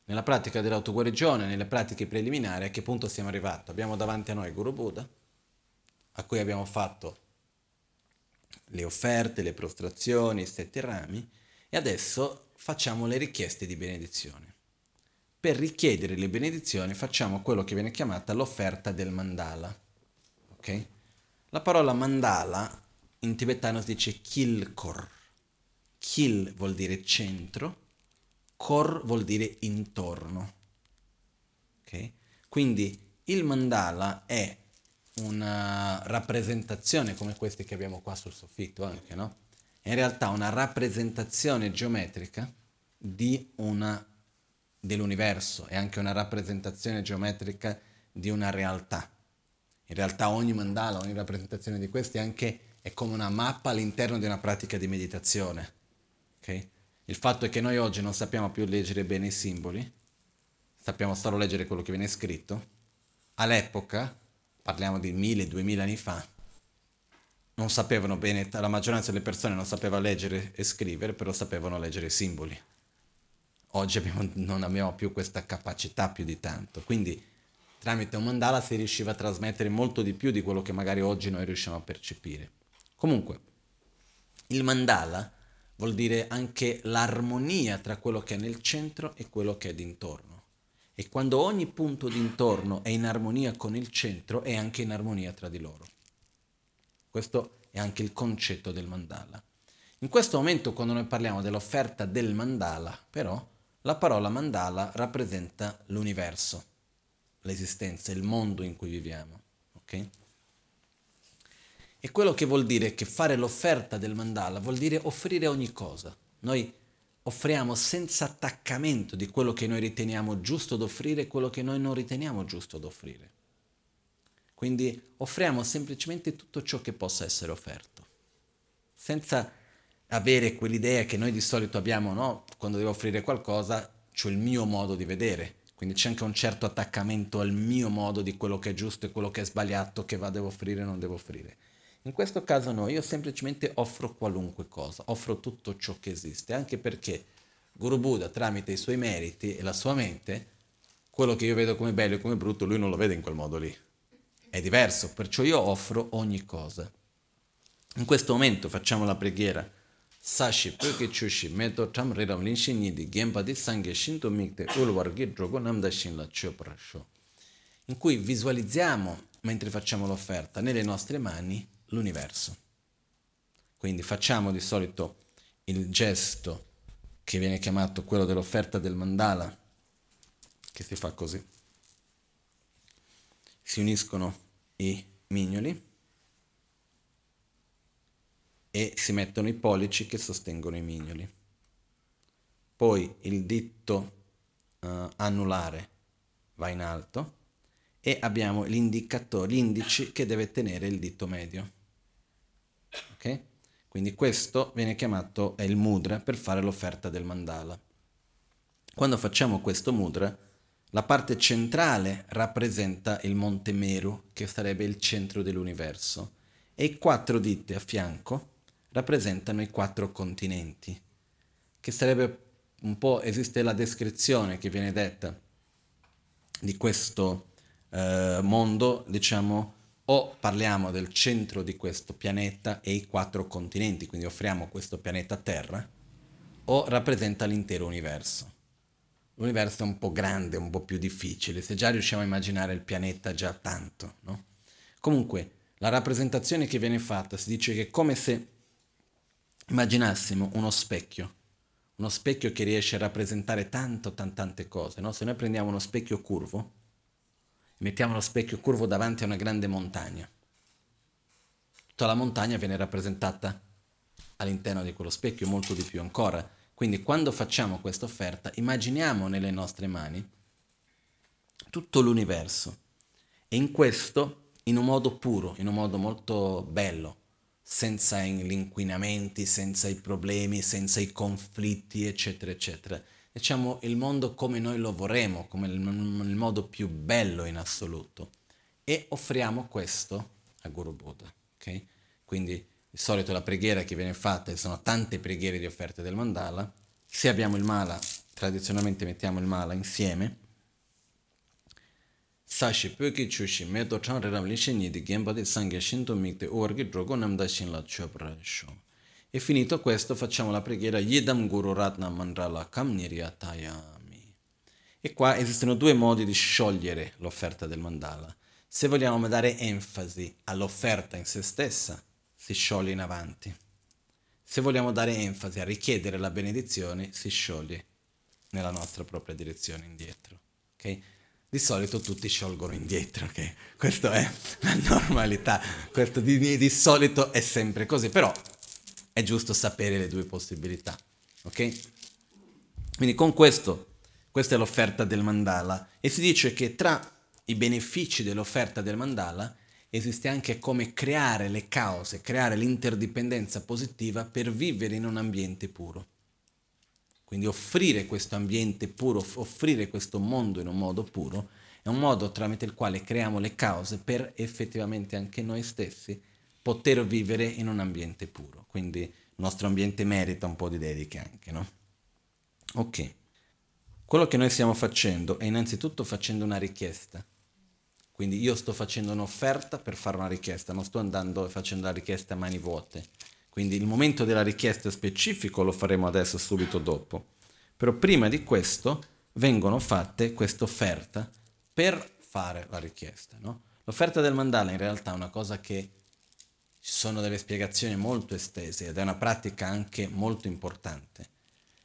nella pratica dell'autoguarigione, nelle pratiche preliminari, a che punto siamo arrivati? Abbiamo davanti a noi Guru Buddha, a cui abbiamo fatto le offerte, le prostrazioni, i sette rami, e adesso facciamo le richieste di benedizione per richiedere le benedizioni facciamo quello che viene chiamata l'offerta del mandala. Okay? La parola mandala in tibetano si dice kilkor. Kil vuol dire centro, kor vuol dire intorno. Okay? Quindi il mandala è una rappresentazione come queste che abbiamo qua sul soffitto anche, no? È in realtà una rappresentazione geometrica di una dell'universo, è anche una rappresentazione geometrica di una realtà. In realtà ogni mandala, ogni rappresentazione di questi anche è come una mappa all'interno di una pratica di meditazione. Okay? Il fatto è che noi oggi non sappiamo più leggere bene i simboli, sappiamo solo leggere quello che viene scritto. All'epoca, parliamo di mille, duemila anni fa, non sapevano bene, la maggioranza delle persone non sapeva leggere e scrivere, però sapevano leggere i simboli. Oggi abbiamo, non abbiamo più questa capacità più di tanto. Quindi tramite un mandala si riusciva a trasmettere molto di più di quello che magari oggi noi riusciamo a percepire. Comunque, il mandala vuol dire anche l'armonia tra quello che è nel centro e quello che è d'intorno. E quando ogni punto d'intorno è in armonia con il centro, è anche in armonia tra di loro. Questo è anche il concetto del mandala. In questo momento, quando noi parliamo dell'offerta del mandala, però, la parola mandala rappresenta l'universo, l'esistenza, il mondo in cui viviamo. Okay? E quello che vuol dire che fare l'offerta del mandala vuol dire offrire ogni cosa. Noi offriamo senza attaccamento di quello che noi riteniamo giusto ad offrire e quello che noi non riteniamo giusto ad offrire. Quindi offriamo semplicemente tutto ciò che possa essere offerto, senza avere quell'idea che noi di solito abbiamo, no? Quando devo offrire qualcosa, c'ho il mio modo di vedere. Quindi c'è anche un certo attaccamento al mio modo di quello che è giusto e quello che è sbagliato, che va devo offrire e non devo offrire. In questo caso no, io semplicemente offro qualunque cosa, offro tutto ciò che esiste, anche perché Guru Buddha tramite i suoi meriti e la sua mente, quello che io vedo come bello e come brutto, lui non lo vede in quel modo lì. È diverso, perciò io offro ogni cosa. In questo momento facciamo la preghiera sashi pyoke chushi meto tam riram linshin ni di genpa di sangye shinto mikte ulwargi drogo namda shin la choprasho in cui visualizziamo mentre facciamo l'offerta nelle nostre mani l'universo. Quindi facciamo di solito il gesto che viene chiamato quello dell'offerta del mandala che si fa così. Si uniscono i mignoli e si mettono i pollici che sostengono i mignoli. Poi il dito uh, anulare va in alto e abbiamo l'indicatore, l'indice che deve tenere il dito medio. Ok? Quindi questo viene chiamato è il mudra per fare l'offerta del mandala. Quando facciamo questo mudra, la parte centrale rappresenta il monte Meru, che sarebbe il centro dell'universo, e i quattro diti a fianco rappresentano i quattro continenti, che sarebbe un po', esiste la descrizione che viene detta di questo eh, mondo, diciamo, o parliamo del centro di questo pianeta e i quattro continenti, quindi offriamo questo pianeta Terra, o rappresenta l'intero universo. L'universo è un po' grande, un po' più difficile, se già riusciamo a immaginare il pianeta già tanto, no? Comunque, la rappresentazione che viene fatta si dice che è come se immaginassimo uno specchio, uno specchio che riesce a rappresentare tanto, tante, tante cose, no? Se noi prendiamo uno specchio curvo, mettiamo lo specchio curvo davanti a una grande montagna, tutta la montagna viene rappresentata all'interno di quello specchio, molto di più ancora. Quindi quando facciamo questa offerta, immaginiamo nelle nostre mani tutto l'universo e in questo, in un modo puro, in un modo molto bello, senza gli inquinamenti, senza i problemi, senza i conflitti, eccetera, eccetera. Diciamo il mondo come noi lo vorremmo, come il, il modo più bello in assoluto. E offriamo questo a Guru Buddha. Okay? Quindi di solito la preghiera che viene fatta, sono tante preghiere di offerte del mandala, se abbiamo il mala, tradizionalmente mettiamo il mala insieme, sashi pyoki chushi me to chang re ram li shen di genpa di sangya shinto mikte orgi drogo namda shin la chopra sho. E finito questo facciamo la preghiera Yidam Guru Ratna Mandala Kam Niryatayami. E qua esistono due modi di sciogliere l'offerta del mandala. Se vogliamo dare enfasi all'offerta in se stessa, si scioglie in avanti. Se vogliamo dare enfasi a richiedere la benedizione, si scioglie nella nostra propria direzione indietro. Okay? Di solito tutti sciolgono indietro, ok? Questa è la normalità, questo di, di, solito è sempre così, però è giusto sapere le due possibilità, ok? Quindi con questo, questa è l'offerta del mandala e si dice che tra i benefici dell'offerta del mandala esiste anche come creare le cause, creare l'interdipendenza positiva per vivere in un ambiente puro. Quindi offrire questo ambiente puro, offrire questo mondo in un modo puro, è un modo tramite il quale creiamo le cause per effettivamente anche noi stessi poter vivere in un ambiente puro. Quindi il nostro ambiente merita un po' di dediche anche, no? Ok. Quello che noi stiamo facendo è innanzitutto facendo una richiesta. Quindi io sto facendo un'offerta per fare una richiesta, non sto andando e facendo la richiesta a mani vuote quindi il momento della richiesta specifico lo faremo adesso subito dopo. Però prima di questo vengono fatte questa offerta per fare la richiesta. No? L'offerta del mandala in realtà è una cosa che ci sono delle spiegazioni molto estese ed è una pratica anche molto importante.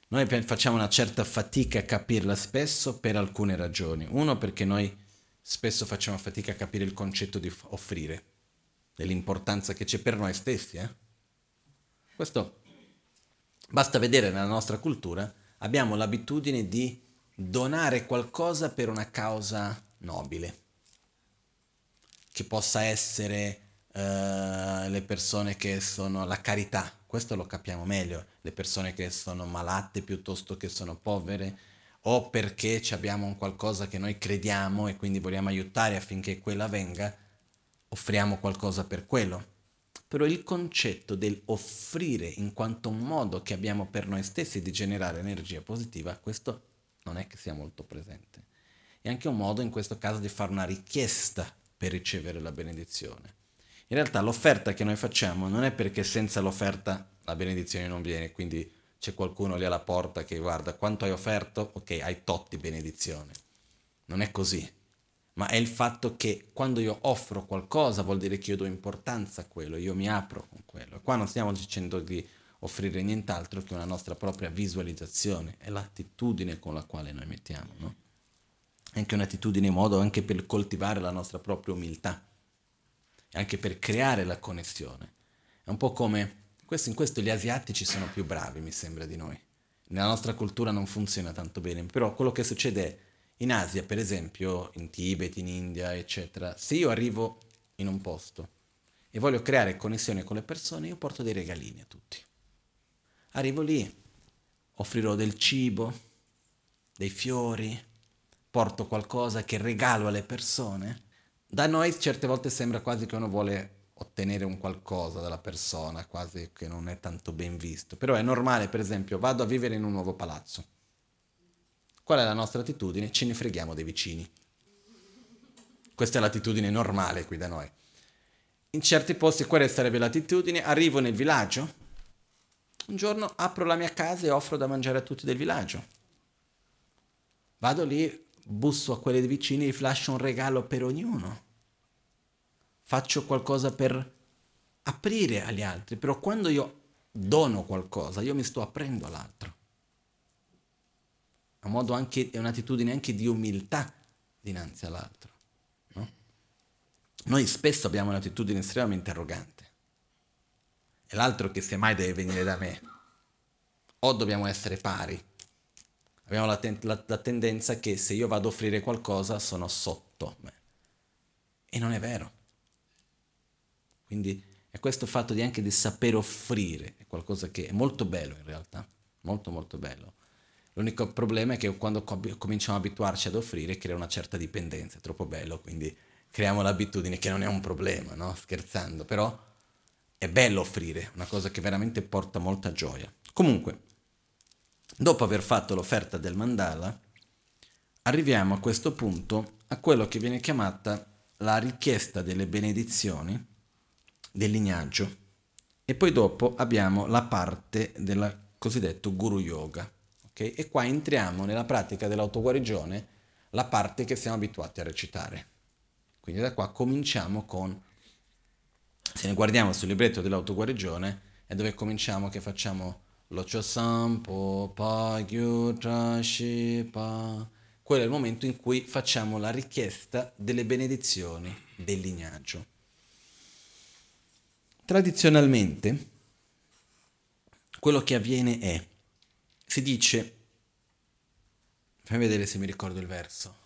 Noi facciamo una certa fatica a capirla spesso per alcune ragioni. Uno perché noi spesso facciamo fatica a capire il concetto di offrire, dell'importanza che c'è per noi stessi. Eh? Questo basta vedere nella nostra cultura, abbiamo l'abitudine di donare qualcosa per una causa nobile, che possa essere uh, le persone che sono la carità, questo lo capiamo meglio, le persone che sono malate piuttosto che sono povere, o perché abbiamo un qualcosa che noi crediamo e quindi vogliamo aiutare affinché quella venga, offriamo qualcosa per quello però il concetto del offrire in quanto un modo che abbiamo per noi stessi di generare energia positiva, questo non è che sia molto presente. È anche un modo in questo caso di fare una richiesta per ricevere la benedizione. In realtà l'offerta che noi facciamo non è perché senza l'offerta la benedizione non viene, quindi c'è qualcuno lì alla porta che guarda quanto hai offerto, ok, hai totti benedizione. Non è così ma è il fatto che quando io offro qualcosa vuol dire che io do importanza a quello, io mi apro con quello. Qua non stiamo dicendo di offrire nient'altro che una nostra propria visualizzazione, è l'attitudine con la quale noi mettiamo, no? È anche un'attitudine in modo anche per coltivare la nostra propria umiltà, anche per creare la connessione. È un po' come, questo, in questo gli asiatici sono più bravi, mi sembra, di noi. Nella nostra cultura non funziona tanto bene, però quello che succede è in Asia, per esempio, in Tibet, in India, eccetera, se io arrivo in un posto e voglio creare connessione con le persone, io porto dei regalini a tutti. Arrivo lì, offrirò del cibo, dei fiori, porto qualcosa che regalo alle persone. Da noi certe volte sembra quasi che uno vuole ottenere un qualcosa dalla persona, quasi che non è tanto ben visto. Però è normale, per esempio, vado a vivere in un nuovo palazzo Qual è la nostra attitudine? Ce ne freghiamo dei vicini. Questa è l'attitudine normale qui da noi. In certi posti quale sarebbe l'attitudine? Arrivo nel villaggio, un giorno apro la mia casa e offro da mangiare a tutti del villaggio. Vado lì, busso a quelli vicini e flascio un regalo per ognuno. Faccio qualcosa per aprire agli altri, però quando io dono qualcosa, io mi sto aprendo all'altro. È, un anche, è un'attitudine anche di umiltà dinanzi all'altro. No? Noi spesso abbiamo un'attitudine estremamente arrogante. E l'altro che semmai deve venire da me. O dobbiamo essere pari. Abbiamo la, ten- la, la tendenza che se io vado a offrire qualcosa sono sotto me. E non è vero. Quindi è questo fatto di anche di saper offrire, è qualcosa che è molto bello in realtà, molto molto bello. L'unico problema è che quando cominciamo a abituarci ad offrire crea una certa dipendenza, è troppo bello, quindi creiamo l'abitudine che non è un problema, no? Scherzando, però è bello offrire, una cosa che veramente porta molta gioia. Comunque, dopo aver fatto l'offerta del mandala, arriviamo a questo punto a quello che viene chiamata la richiesta delle benedizioni del lignaggio e poi dopo abbiamo la parte del cosiddetto guru yoga. Okay? E qua entriamo nella pratica dell'autoguarigione, la parte che siamo abituati a recitare. Quindi da qua cominciamo con, se ne guardiamo sul libretto dell'autoguarigione, è dove cominciamo che facciamo Locho Sampo, Pa, Gyutra, Shipa. Quello è il momento in cui facciamo la richiesta delle benedizioni del lignaggio. Tradizionalmente, quello che avviene è si dice, fammi vedere se mi ricordo il verso.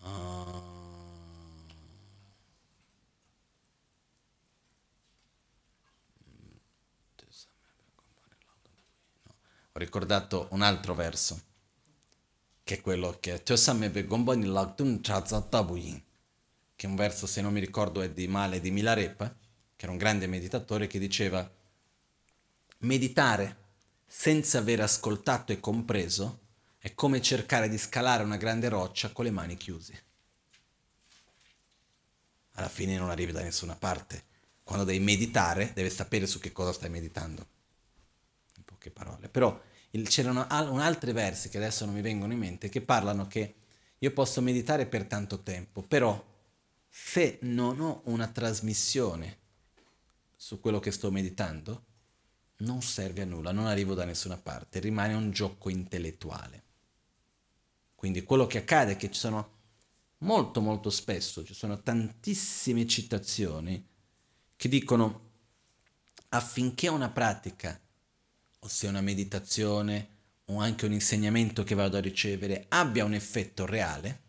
Uh, ho ricordato un altro verso, che è quello che che è un verso, se non mi ricordo, è di Male di Milarepa, che era un grande meditatore, che diceva Meditare senza aver ascoltato e compreso è come cercare di scalare una grande roccia con le mani chiuse. Alla fine non arrivi da nessuna parte. Quando devi meditare, devi sapere su che cosa stai meditando. In poche parole. Però il, c'erano al, altri versi che adesso non mi vengono in mente che parlano che io posso meditare per tanto tempo, però se non ho una trasmissione su quello che sto meditando, non serve a nulla, non arrivo da nessuna parte, rimane un gioco intellettuale. Quindi quello che accade è che ci sono molto molto spesso, ci sono tantissime citazioni che dicono affinché una pratica, ossia una meditazione o anche un insegnamento che vado a ricevere, abbia un effetto reale,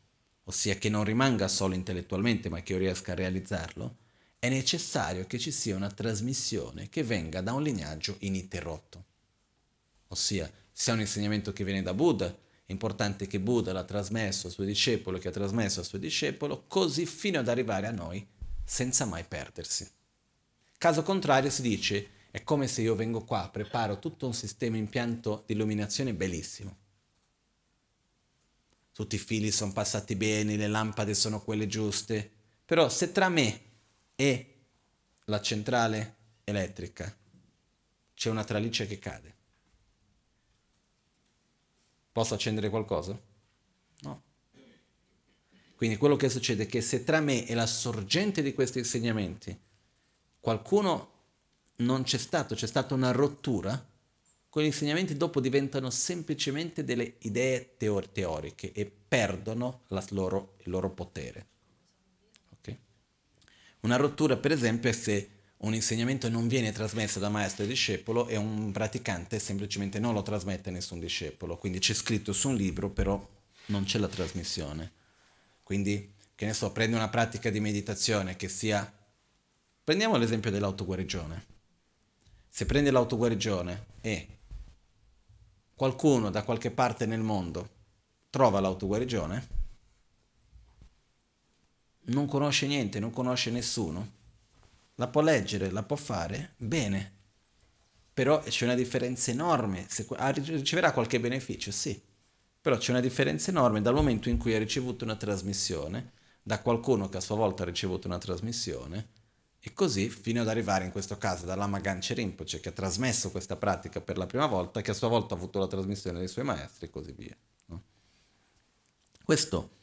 ossia che non rimanga solo intellettualmente ma che io riesca a realizzarlo, è necessario che ci sia una trasmissione che venga da un lignaggio ininterrotto. Ossia, se è un insegnamento che viene da Buddha, è importante che Buddha l'ha trasmesso al suo discepolo, che ha trasmesso al suo discepolo, così fino ad arrivare a noi senza mai perdersi. Caso contrario si dice, è come se io vengo qua, preparo tutto un sistema impianto di illuminazione bellissimo. Tutti i fili sono passati bene, le lampade sono quelle giuste, però se tra me e la centrale elettrica c'è una tralice che cade. Posso accendere qualcosa? No. Quindi quello che succede è che se tra me e la sorgente di questi insegnamenti qualcuno non c'è stato, c'è stata una rottura, quegli insegnamenti dopo diventano semplicemente delle idee teor- teoriche e perdono loro, il loro potere. Una rottura, per esempio, è se un insegnamento non viene trasmesso da maestro e discepolo e un praticante semplicemente non lo trasmette a nessun discepolo. Quindi c'è scritto su un libro, però non c'è la trasmissione. Quindi, che ne so, prendi una pratica di meditazione che sia... Prendiamo l'esempio dell'autoguarigione. Se prendi l'autoguarigione e qualcuno da qualche parte nel mondo trova l'autoguarigione, non conosce niente, non conosce nessuno, la può leggere, la può fare, bene. Però c'è una differenza enorme. Se, ah, riceverà qualche beneficio, sì. Però c'è una differenza enorme dal momento in cui ha ricevuto una trasmissione, da qualcuno che a sua volta ha ricevuto una trasmissione, e così fino ad arrivare in questo caso da Lama Ganche Rinpoche che ha trasmesso questa pratica per la prima volta, che a sua volta ha avuto la trasmissione dei suoi maestri e così via. No? Questo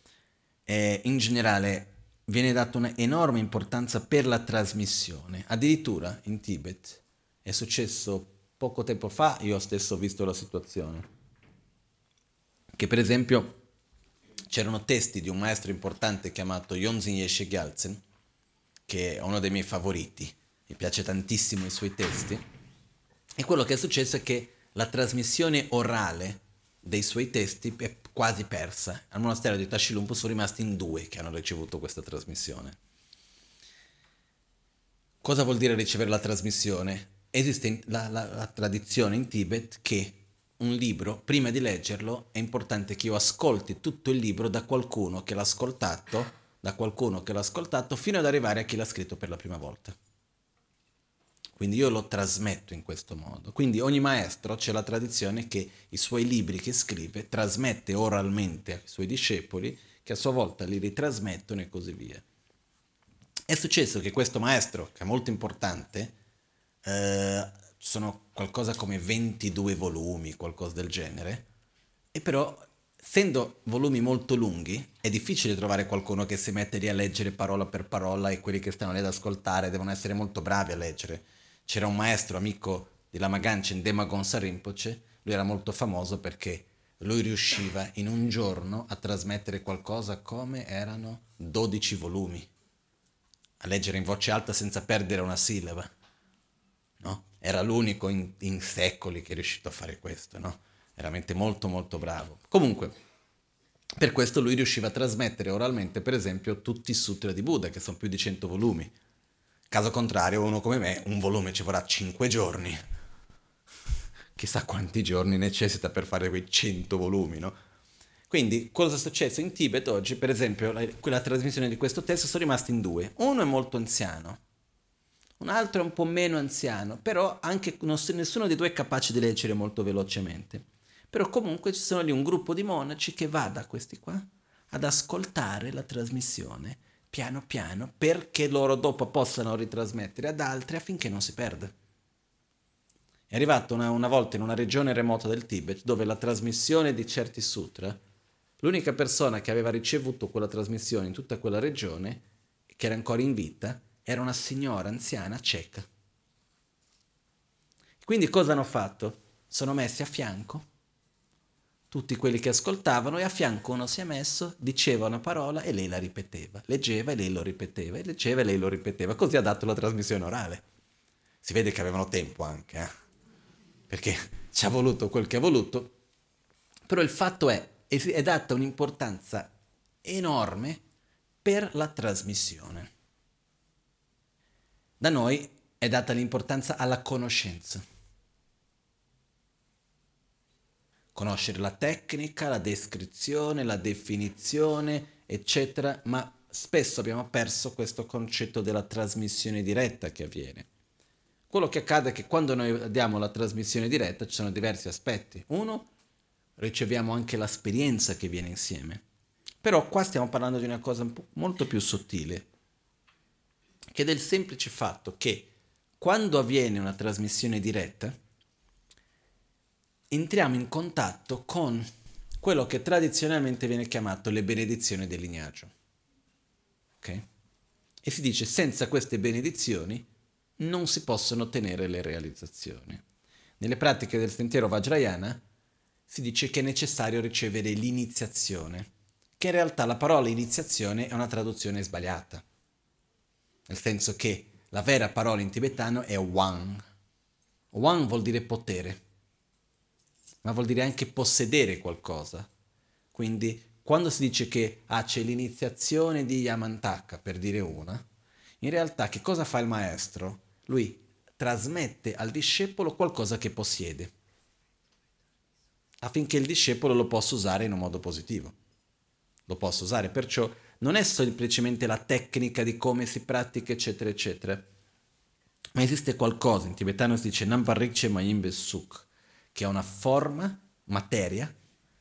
è in generale viene data un'enorme importanza per la trasmissione. Addirittura in Tibet è successo poco tempo fa io stesso ho visto la situazione. Che per esempio c'erano testi di un maestro importante chiamato Yonzin Yeshe Gyaltsen, che è uno dei miei favoriti, mi piace tantissimo i suoi testi, e quello che è successo è che la trasmissione orale dei suoi testi è quasi persa. Al monastero di Tashilumpo sono rimasti in due che hanno ricevuto questa trasmissione. Cosa vuol dire ricevere la trasmissione? Esiste la, la, la tradizione in Tibet che un libro, prima di leggerlo, è importante che io ascolti tutto il libro da qualcuno che l'ha ascoltato, da qualcuno che l'ha ascoltato, fino ad arrivare a chi l'ha scritto per la prima volta. Quindi io lo trasmetto in questo modo. Quindi ogni maestro c'è la tradizione che i suoi libri che scrive trasmette oralmente ai suoi discepoli, che a sua volta li ritrasmettono e così via. È successo che questo maestro, che è molto importante, eh, sono qualcosa come 22 volumi, qualcosa del genere, e però essendo volumi molto lunghi è difficile trovare qualcuno che si mette lì a leggere parola per parola e quelli che stanno lì ad ascoltare devono essere molto bravi a leggere. C'era un maestro amico di Lama Ganchen, Dema Gonsa Rinpoche, lui era molto famoso perché lui riusciva in un giorno a trasmettere qualcosa come erano 12 volumi, a leggere in voce alta senza perdere una sillaba. No? Era l'unico in, in, secoli che è riuscito a fare questo, no? Veramente molto molto bravo. Comunque, per questo lui riusciva a trasmettere oralmente, per esempio, tutti i sutra di Buddha, che sono più di 100 volumi. Caso contrario, uno come me, un volume ci vorrà 5 giorni. Chissà quanti giorni necessita per fare quei 100 volumi, no? Quindi, cosa è successo in Tibet oggi? Per esempio, la, quella trasmissione di questo testo sono rimasti in due. Uno è molto anziano, un altro è un po' meno anziano, però anche non, nessuno dei due è capace di leggere molto velocemente. Però comunque ci sono lì un gruppo di monaci che va da questi qua ad ascoltare la trasmissione piano piano perché loro dopo possano ritrasmettere ad altri affinché non si perda. È arrivato una, una volta in una regione remota del Tibet dove la trasmissione di certi sutra, l'unica persona che aveva ricevuto quella trasmissione in tutta quella regione, che era ancora in vita, era una signora anziana cieca. Quindi cosa hanno fatto? Sono messi a fianco tutti quelli che ascoltavano e a fianco uno si è messo, diceva una parola e lei la ripeteva, leggeva e lei lo ripeteva, e leggeva e lei lo ripeteva, così ha dato la trasmissione orale. Si vede che avevano tempo anche, eh? perché ci ha voluto quel che ha voluto, però il fatto è, è data un'importanza enorme per la trasmissione. Da noi è data l'importanza alla conoscenza. Conoscere la tecnica, la descrizione, la definizione, eccetera, ma spesso abbiamo perso questo concetto della trasmissione diretta che avviene. Quello che accade è che quando noi diamo la trasmissione diretta ci sono diversi aspetti. Uno, riceviamo anche l'esperienza che viene insieme. Però qua stiamo parlando di una cosa molto più sottile, che del semplice fatto che quando avviene una trasmissione diretta, entriamo in contatto con quello che tradizionalmente viene chiamato le benedizioni del lignaggio. Okay? E si dice senza queste benedizioni non si possono ottenere le realizzazioni. Nelle pratiche del sentiero Vajrayana si dice che è necessario ricevere l'iniziazione, che in realtà la parola iniziazione è una traduzione sbagliata nel senso che la vera parola in tibetano è Wang. Wang vuol dire potere, ma vuol dire anche possedere qualcosa. Quindi quando si dice che ah, c'è l'iniziazione di Yamantaka, per dire una, in realtà che cosa fa il maestro? Lui trasmette al discepolo qualcosa che possiede, affinché il discepolo lo possa usare in un modo positivo. Lo possa usare, perciò non è semplicemente la tecnica di come si pratica, eccetera, eccetera, ma esiste qualcosa, in tibetano si dice Namparikche Mayimbe Suk, che è una forma, materia,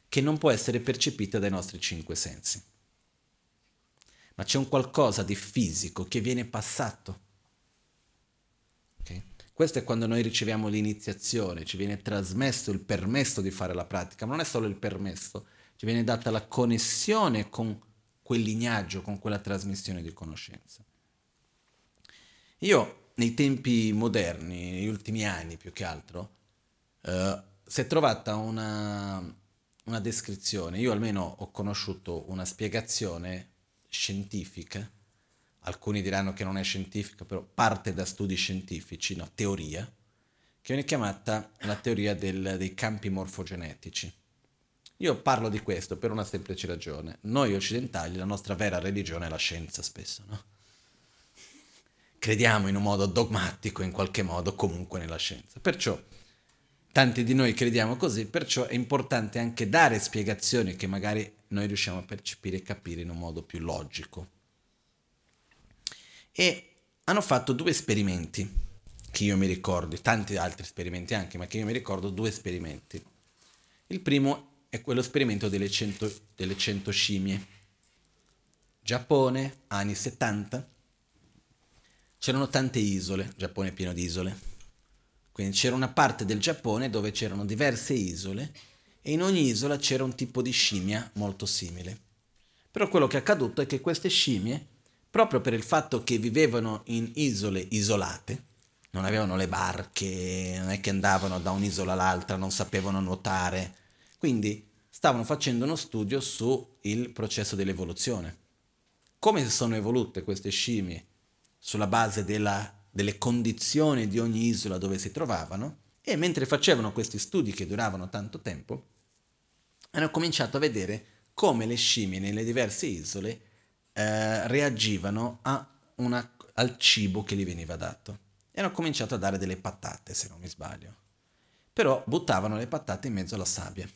che non può essere percepita dai nostri cinque sensi. Ma c'è un qualcosa di fisico che viene passato. Okay? Questo è quando noi riceviamo l'iniziazione, ci viene trasmesso il permesso di fare la pratica, ma non è solo il permesso, ci viene data la connessione con quel lignaggio, con quella trasmissione di conoscenza. Io nei tempi moderni, negli ultimi anni più che altro, uh, si è trovata una, una descrizione, io almeno ho conosciuto una spiegazione scientifica, alcuni diranno che non è scientifica, però parte da studi scientifici, no, teoria, che viene chiamata la teoria del, dei campi morfogenetici. Io parlo di questo per una semplice ragione. Noi occidentali, la nostra vera religione è la scienza spesso, no? Crediamo in un modo dogmatico, in qualche modo, comunque nella scienza. Perciò, tanti di noi crediamo così, perciò è importante anche dare spiegazioni che magari noi riusciamo a percepire e capire in un modo più logico. E hanno fatto due esperimenti, che io mi ricordo, tanti altri esperimenti anche, ma che io mi ricordo due esperimenti. Il primo è quello esperimento delle 100, delle 100 scimmie. Giappone, anni 70. C'erano tante isole, Giappone è pieno di isole. Quindi c'era una parte del Giappone dove c'erano diverse isole e in ogni isola c'era un tipo di scimmia molto simile. Però quello che è accaduto è che queste scimmie, proprio per il fatto che vivevano in isole isolate, non avevano le barche, non è che andavano da un'isola all'altra, non sapevano nuotare, quindi stavano facendo uno studio sul processo dell'evoluzione. Come sono evolute queste scimmie sulla base della, delle condizioni di ogni isola dove si trovavano e mentre facevano questi studi che duravano tanto tempo, hanno cominciato a vedere come le scimmie nelle diverse isole eh, reagivano una, al cibo che gli veniva dato. E hanno cominciato a dare delle patate, se non mi sbaglio. Però buttavano le patate in mezzo alla sabbia.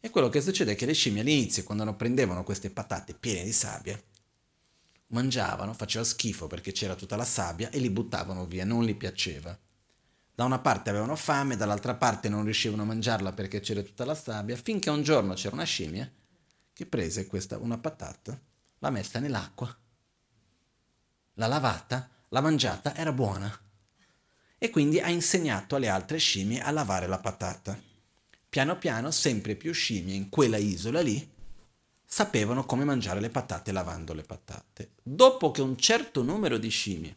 E quello che succede è che le scimmie all'inizio, quando prendevano queste patate piene di sabbia, mangiavano, faceva schifo perché c'era tutta la sabbia e li buttavano via, non gli piaceva. Da una parte avevano fame, dall'altra parte non riuscivano a mangiarla perché c'era tutta la sabbia, finché un giorno c'era una scimmia che prese questa, una patata, l'ha messa nell'acqua, l'ha lavata, l'ha mangiata, era buona. E quindi ha insegnato alle altre scimmie a lavare la patata piano piano sempre più scimmie in quella isola lì sapevano come mangiare le patate lavando le patate. Dopo che un certo numero di scimmie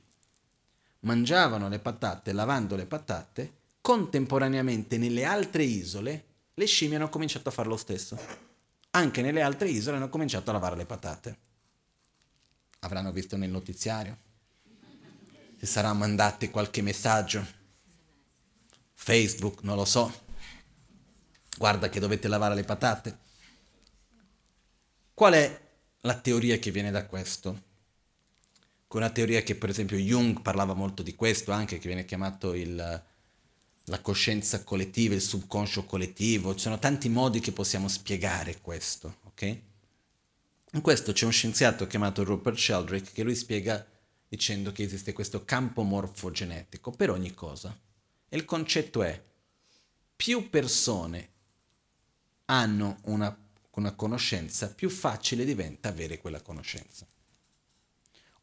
mangiavano le patate lavando le patate, contemporaneamente nelle altre isole le scimmie hanno cominciato a fare lo stesso. Anche nelle altre isole hanno cominciato a lavare le patate. Avranno visto nel notiziario. Si sarà mandati qualche messaggio. Facebook, non lo so guarda che dovete lavare le patate. Qual è la teoria che viene da questo? Una teoria che per esempio Jung parlava molto di questo, anche che viene chiamato il, la coscienza collettiva, il subconscio collettivo, ci sono tanti modi che possiamo spiegare questo, ok? In questo c'è un scienziato chiamato Rupert Sheldrake che lui spiega dicendo che esiste questo campo morfogenetico per ogni cosa. E il concetto è più persone hanno una, una conoscenza, più facile diventa avere quella conoscenza.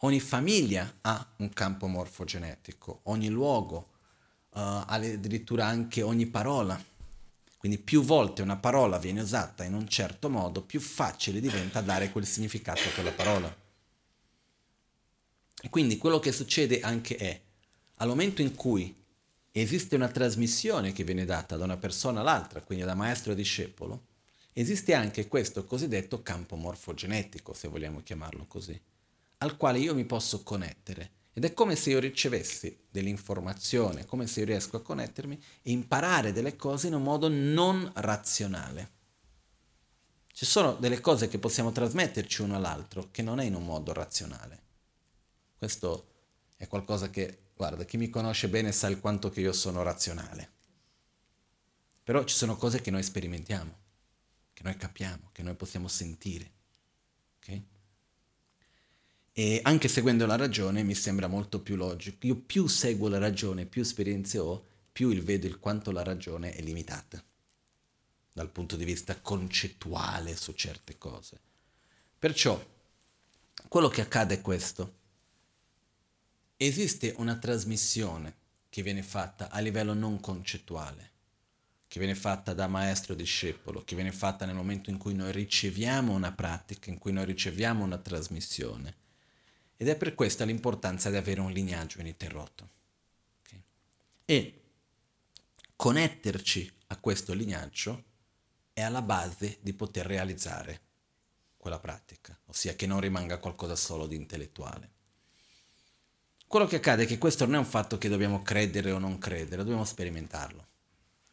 Ogni famiglia ha un campo morfogenetico, ogni luogo, uh, addirittura anche ogni parola. Quindi più volte una parola viene usata in un certo modo, più facile diventa dare quel significato a quella parola. E quindi quello che succede anche è, al momento in cui esiste una trasmissione che viene data da una persona all'altra, quindi da maestro a discepolo, esiste anche questo cosiddetto campo morfogenetico, se vogliamo chiamarlo così, al quale io mi posso connettere. Ed è come se io ricevessi dell'informazione, come se io riesco a connettermi e imparare delle cose in un modo non razionale. Ci sono delle cose che possiamo trasmetterci uno all'altro che non è in un modo razionale. Questo è qualcosa che Guarda, chi mi conosce bene sa il quanto che io sono razionale. Però ci sono cose che noi sperimentiamo, che noi capiamo, che noi possiamo sentire. Okay? E anche seguendo la ragione mi sembra molto più logico. Io più seguo la ragione, più esperienze ho, più il vedo il quanto la ragione è limitata dal punto di vista concettuale su certe cose. Perciò quello che accade è questo esiste una trasmissione che viene fatta a livello non concettuale, che viene fatta da maestro discepolo, che viene fatta nel momento in cui noi riceviamo una pratica, in cui noi riceviamo una trasmissione. Ed è per questa l'importanza di avere un lignaggio ininterrotto. Okay? E connetterci a questo lignaggio è alla base di poter realizzare quella pratica, ossia che non rimanga qualcosa solo di intellettuale. Quello che accade è che questo non è un fatto che dobbiamo credere o non credere, dobbiamo sperimentarlo.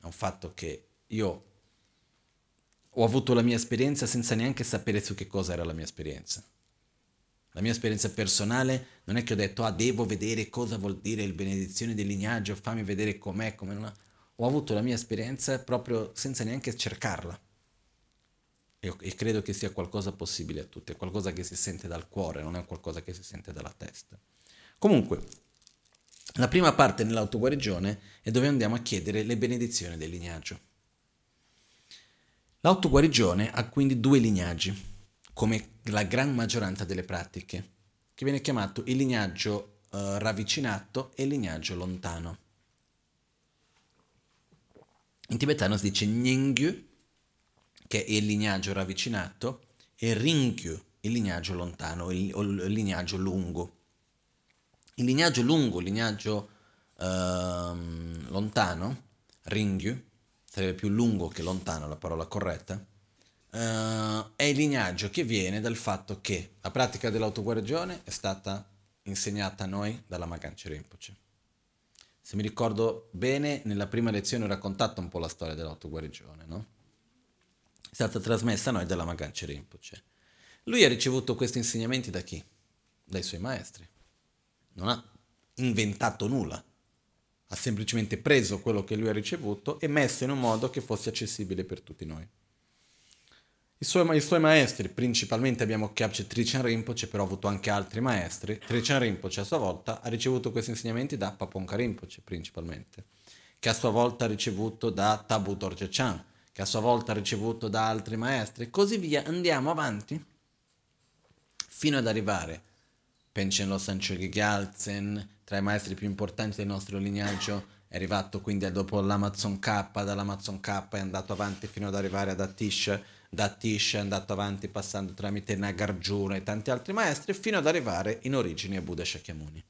È un fatto che io ho avuto la mia esperienza senza neanche sapere su che cosa era la mia esperienza. La mia esperienza personale non è che ho detto, ah, devo vedere cosa vuol dire il benedizione del lignaggio, fammi vedere com'è, come non è. Ho avuto la mia esperienza proprio senza neanche cercarla. E, e credo che sia qualcosa possibile a tutti, è qualcosa che si sente dal cuore, non è qualcosa che si sente dalla testa. Comunque, la prima parte nell'autoguarigione è dove andiamo a chiedere le benedizioni del lignaggio. L'autoguarigione ha quindi due lignaggi, come la gran maggioranza delle pratiche, che viene chiamato il lignaggio uh, ravvicinato e il lignaggio lontano. In tibetano si dice Nyingyu, che è il lignaggio ravvicinato, e Ringyu, il lignaggio lontano, il, o il lignaggio lungo. Il lignaggio lungo, il lignaggio uh, lontano, Ringyu, sarebbe più lungo che lontano la parola corretta, uh, è il lignaggio che viene dal fatto che la pratica dell'autoguarigione è stata insegnata a noi dalla Maganci Rinpoche. Se mi ricordo bene, nella prima lezione ho raccontato un po' la storia dell'autoguarigione, no? È stata trasmessa a noi dalla Maganci Rinpoche. Lui ha ricevuto questi insegnamenti da chi? Dai suoi maestri non ha inventato nulla, ha semplicemente preso quello che lui ha ricevuto e messo in un modo che fosse accessibile per tutti noi. I suoi, I suoi, maestri, principalmente abbiamo Kyabche Trichan Rinpoche, però ha avuto anche altri maestri. Trichan Rinpoche a sua volta ha ricevuto questi insegnamenti da Paponka Rinpoche principalmente, che a sua volta ha ricevuto da Tabu Dorje Chan, che a sua volta ha ricevuto da altri maestri, e così via. Andiamo avanti fino ad arrivare Penchen Losan Gyaltsen, tra i maestri più importanti del nostro lignaggio, è arrivato quindi dopo l'Amazon K, dall'Amazon K è andato avanti fino ad arrivare ad Atish, da Atish è andato avanti passando tramite Nagarjuna e tanti altri maestri, fino ad arrivare in origine a Buddha Shakyamuni.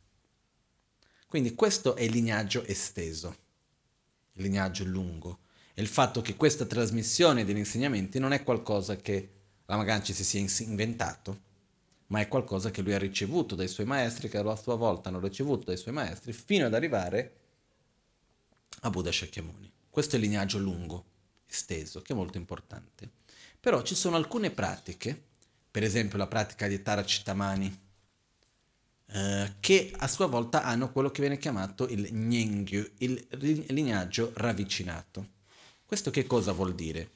Quindi questo è il lignaggio esteso, il lignaggio lungo. E il fatto che questa trasmissione degli insegnamenti non è qualcosa che la Maganci si sia inventato, ma è qualcosa che lui ha ricevuto dai suoi maestri, che a sua volta hanno ricevuto dai suoi maestri, fino ad arrivare a Buddha Shakyamuni. Questo è il lignaggio lungo, esteso, che è molto importante. Però ci sono alcune pratiche, per esempio la pratica di Tara Chittamani, eh, che a sua volta hanno quello che viene chiamato il Nyengyu, il lignaggio ravvicinato. Questo che cosa vuol dire?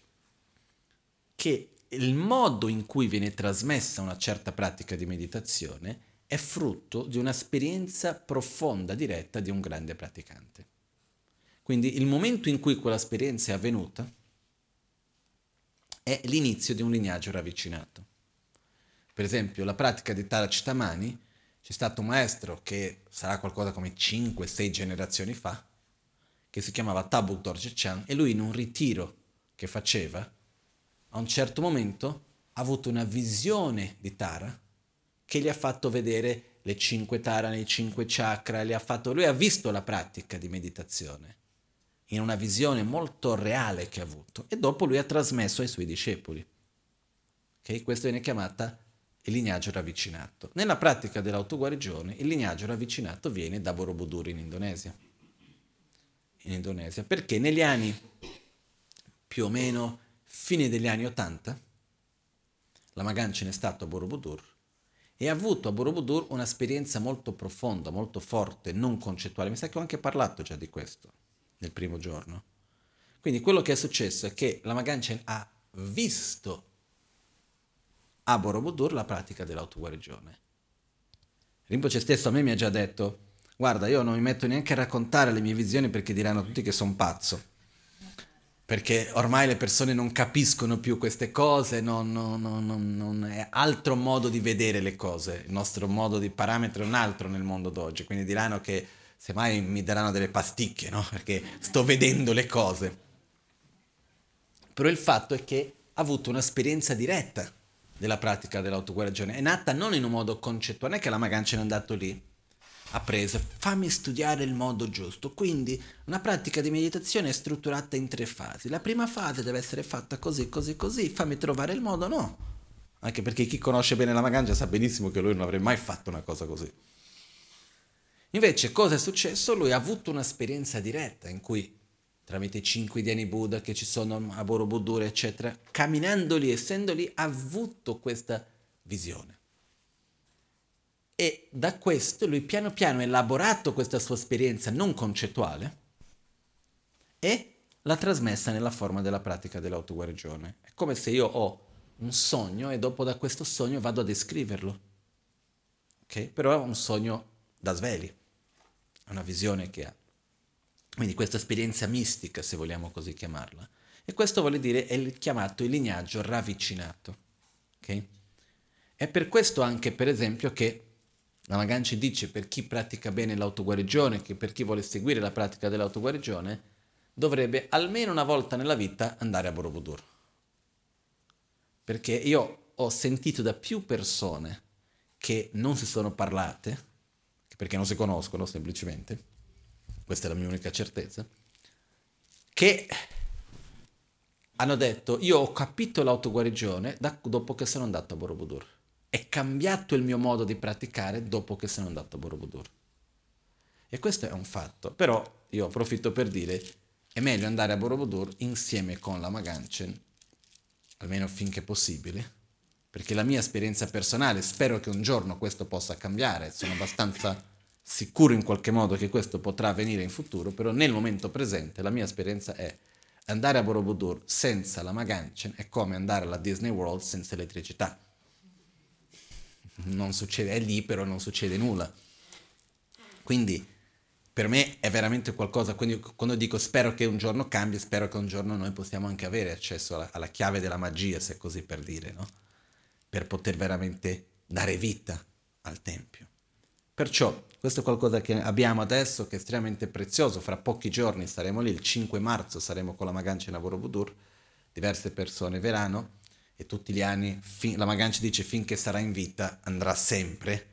Che il modo in cui viene trasmessa una certa pratica di meditazione è frutto di un'esperienza profonda, diretta di un grande praticante. Quindi il momento in cui quell'esperienza è avvenuta è l'inizio di un lignaggio ravvicinato. Per esempio, la pratica di Taracitamani, c'è stato un maestro che sarà qualcosa come 5-6 generazioni fa, che si chiamava Tabu Dorje Chan, e lui in un ritiro che faceva, a un certo momento ha avuto una visione di Tara che gli ha fatto vedere le cinque Tara nei cinque chakra, ha fatto, lui ha visto la pratica di meditazione in una visione molto reale che ha avuto e dopo lui ha trasmesso ai suoi discepoli. Okay? Questo viene chiamata il lignaggio ravvicinato. Nella pratica dell'autoguarigione il lignaggio ravvicinato viene da Borobudur in Indonesia. In Indonesia, perché negli anni più o meno fine degli anni Ottanta, la Magan ce n'è stato a Borobudur e ha avuto a Borobudur un'esperienza molto profonda, molto forte, non concettuale. Mi sa che ho anche parlato già di questo nel primo giorno. Quindi quello che è successo è che la Maganchen ha visto a Borobudur la pratica dell'autoguarigione. Rinpoche stesso a me mi ha già detto, guarda, io non mi metto neanche a raccontare le mie visioni perché diranno tutti che sono pazzo perché ormai le persone non capiscono più queste cose, non, non, non, non, è altro modo di vedere le cose, il nostro modo di parametro è un altro nel mondo d'oggi, quindi diranno che semmai mi daranno delle pasticche, no? perché sto vedendo le cose. Però il fatto è che ha avuto un'esperienza diretta della pratica dell'autoguarigione, è nata non in un modo concettuale, non è che la Magancia è andato lì, appreso, fammi studiare il modo giusto. Quindi una pratica di meditazione è strutturata in tre fasi. La prima fase deve essere fatta così, così, così, fammi trovare il modo, no. Anche perché chi conosce bene la Magancia sa benissimo che lui non avrebbe mai fatto una cosa così. Invece cosa è successo? Lui ha avuto un'esperienza diretta in cui tramite i cinque Dhyani Buddha che ci sono a Borobudur, eccetera, camminando lì, essendo lì, ha avuto questa visione. E da questo lui piano piano ha elaborato questa sua esperienza non concettuale e l'ha trasmessa nella forma della pratica dell'autoguarigione. È come se io ho un sogno e dopo da questo sogno vado a descriverlo. Okay? Però è un sogno da svegli, è una visione che ha. Quindi questa esperienza mistica, se vogliamo così chiamarla. E questo vuole dire è il chiamato il lignaggio ravvicinato. Okay? È per questo anche, per esempio, che la Magan ci dice per chi pratica bene l'autoguarigione, che per chi vuole seguire la pratica dell'autoguarigione, dovrebbe almeno una volta nella vita andare a Borobudur. Perché io ho sentito da più persone che non si sono parlate, perché non si conoscono semplicemente, questa è la mia unica certezza, che hanno detto io ho capito l'autoguarigione da, dopo che sono andato a Borobudur è cambiato il mio modo di praticare dopo che sono andato a Borobudur. E questo è un fatto, però io approfitto per dire è meglio andare a Borobudur insieme con la Maganchen, almeno finché possibile, perché la mia esperienza personale, spero che un giorno questo possa cambiare, sono abbastanza sicuro in qualche modo che questo potrà avvenire in futuro, però nel momento presente la mia esperienza è andare a Borobudur senza la Maganchen è come andare alla Disney World senza elettricità non succede, è lì però non succede nulla. Quindi per me è veramente qualcosa, quindi quando dico spero che un giorno cambi, spero che un giorno noi possiamo anche avere accesso alla, alla chiave della magia, se così per dire, no? Per poter veramente dare vita al Tempio. Perciò questo è qualcosa che abbiamo adesso che è estremamente prezioso, fra pochi giorni saremo lì, il 5 marzo saremo con la Magancia in Lavoro Budur, diverse persone verranno e tutti gli anni fin, la Magan ci dice finché sarà in vita andrà sempre,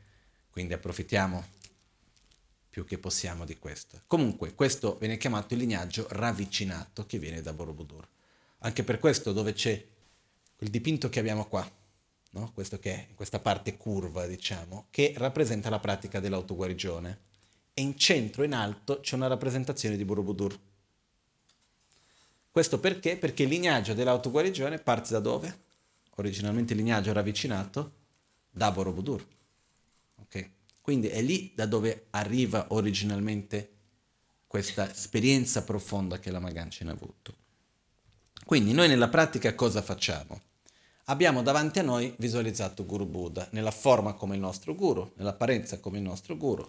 quindi approfittiamo più che possiamo di questo. Comunque questo viene chiamato il lignaggio ravvicinato che viene da Borobudur. Anche per questo dove c'è quel dipinto che abbiamo qua, no? questo che è questa parte curva diciamo, che rappresenta la pratica dell'autoguarigione e in centro, in alto, c'è una rappresentazione di Borobudur. Questo perché? Perché il lignaggio dell'autoguarigione parte da dove? Originalmente lignaggio ravvicinato, da Borobudur. Okay? Quindi è lì da dove arriva originalmente questa esperienza profonda che la Magancina ha avuto. Quindi noi nella pratica cosa facciamo? Abbiamo davanti a noi visualizzato Guru Buddha, nella forma come il nostro Guru, nell'apparenza come il nostro Guru,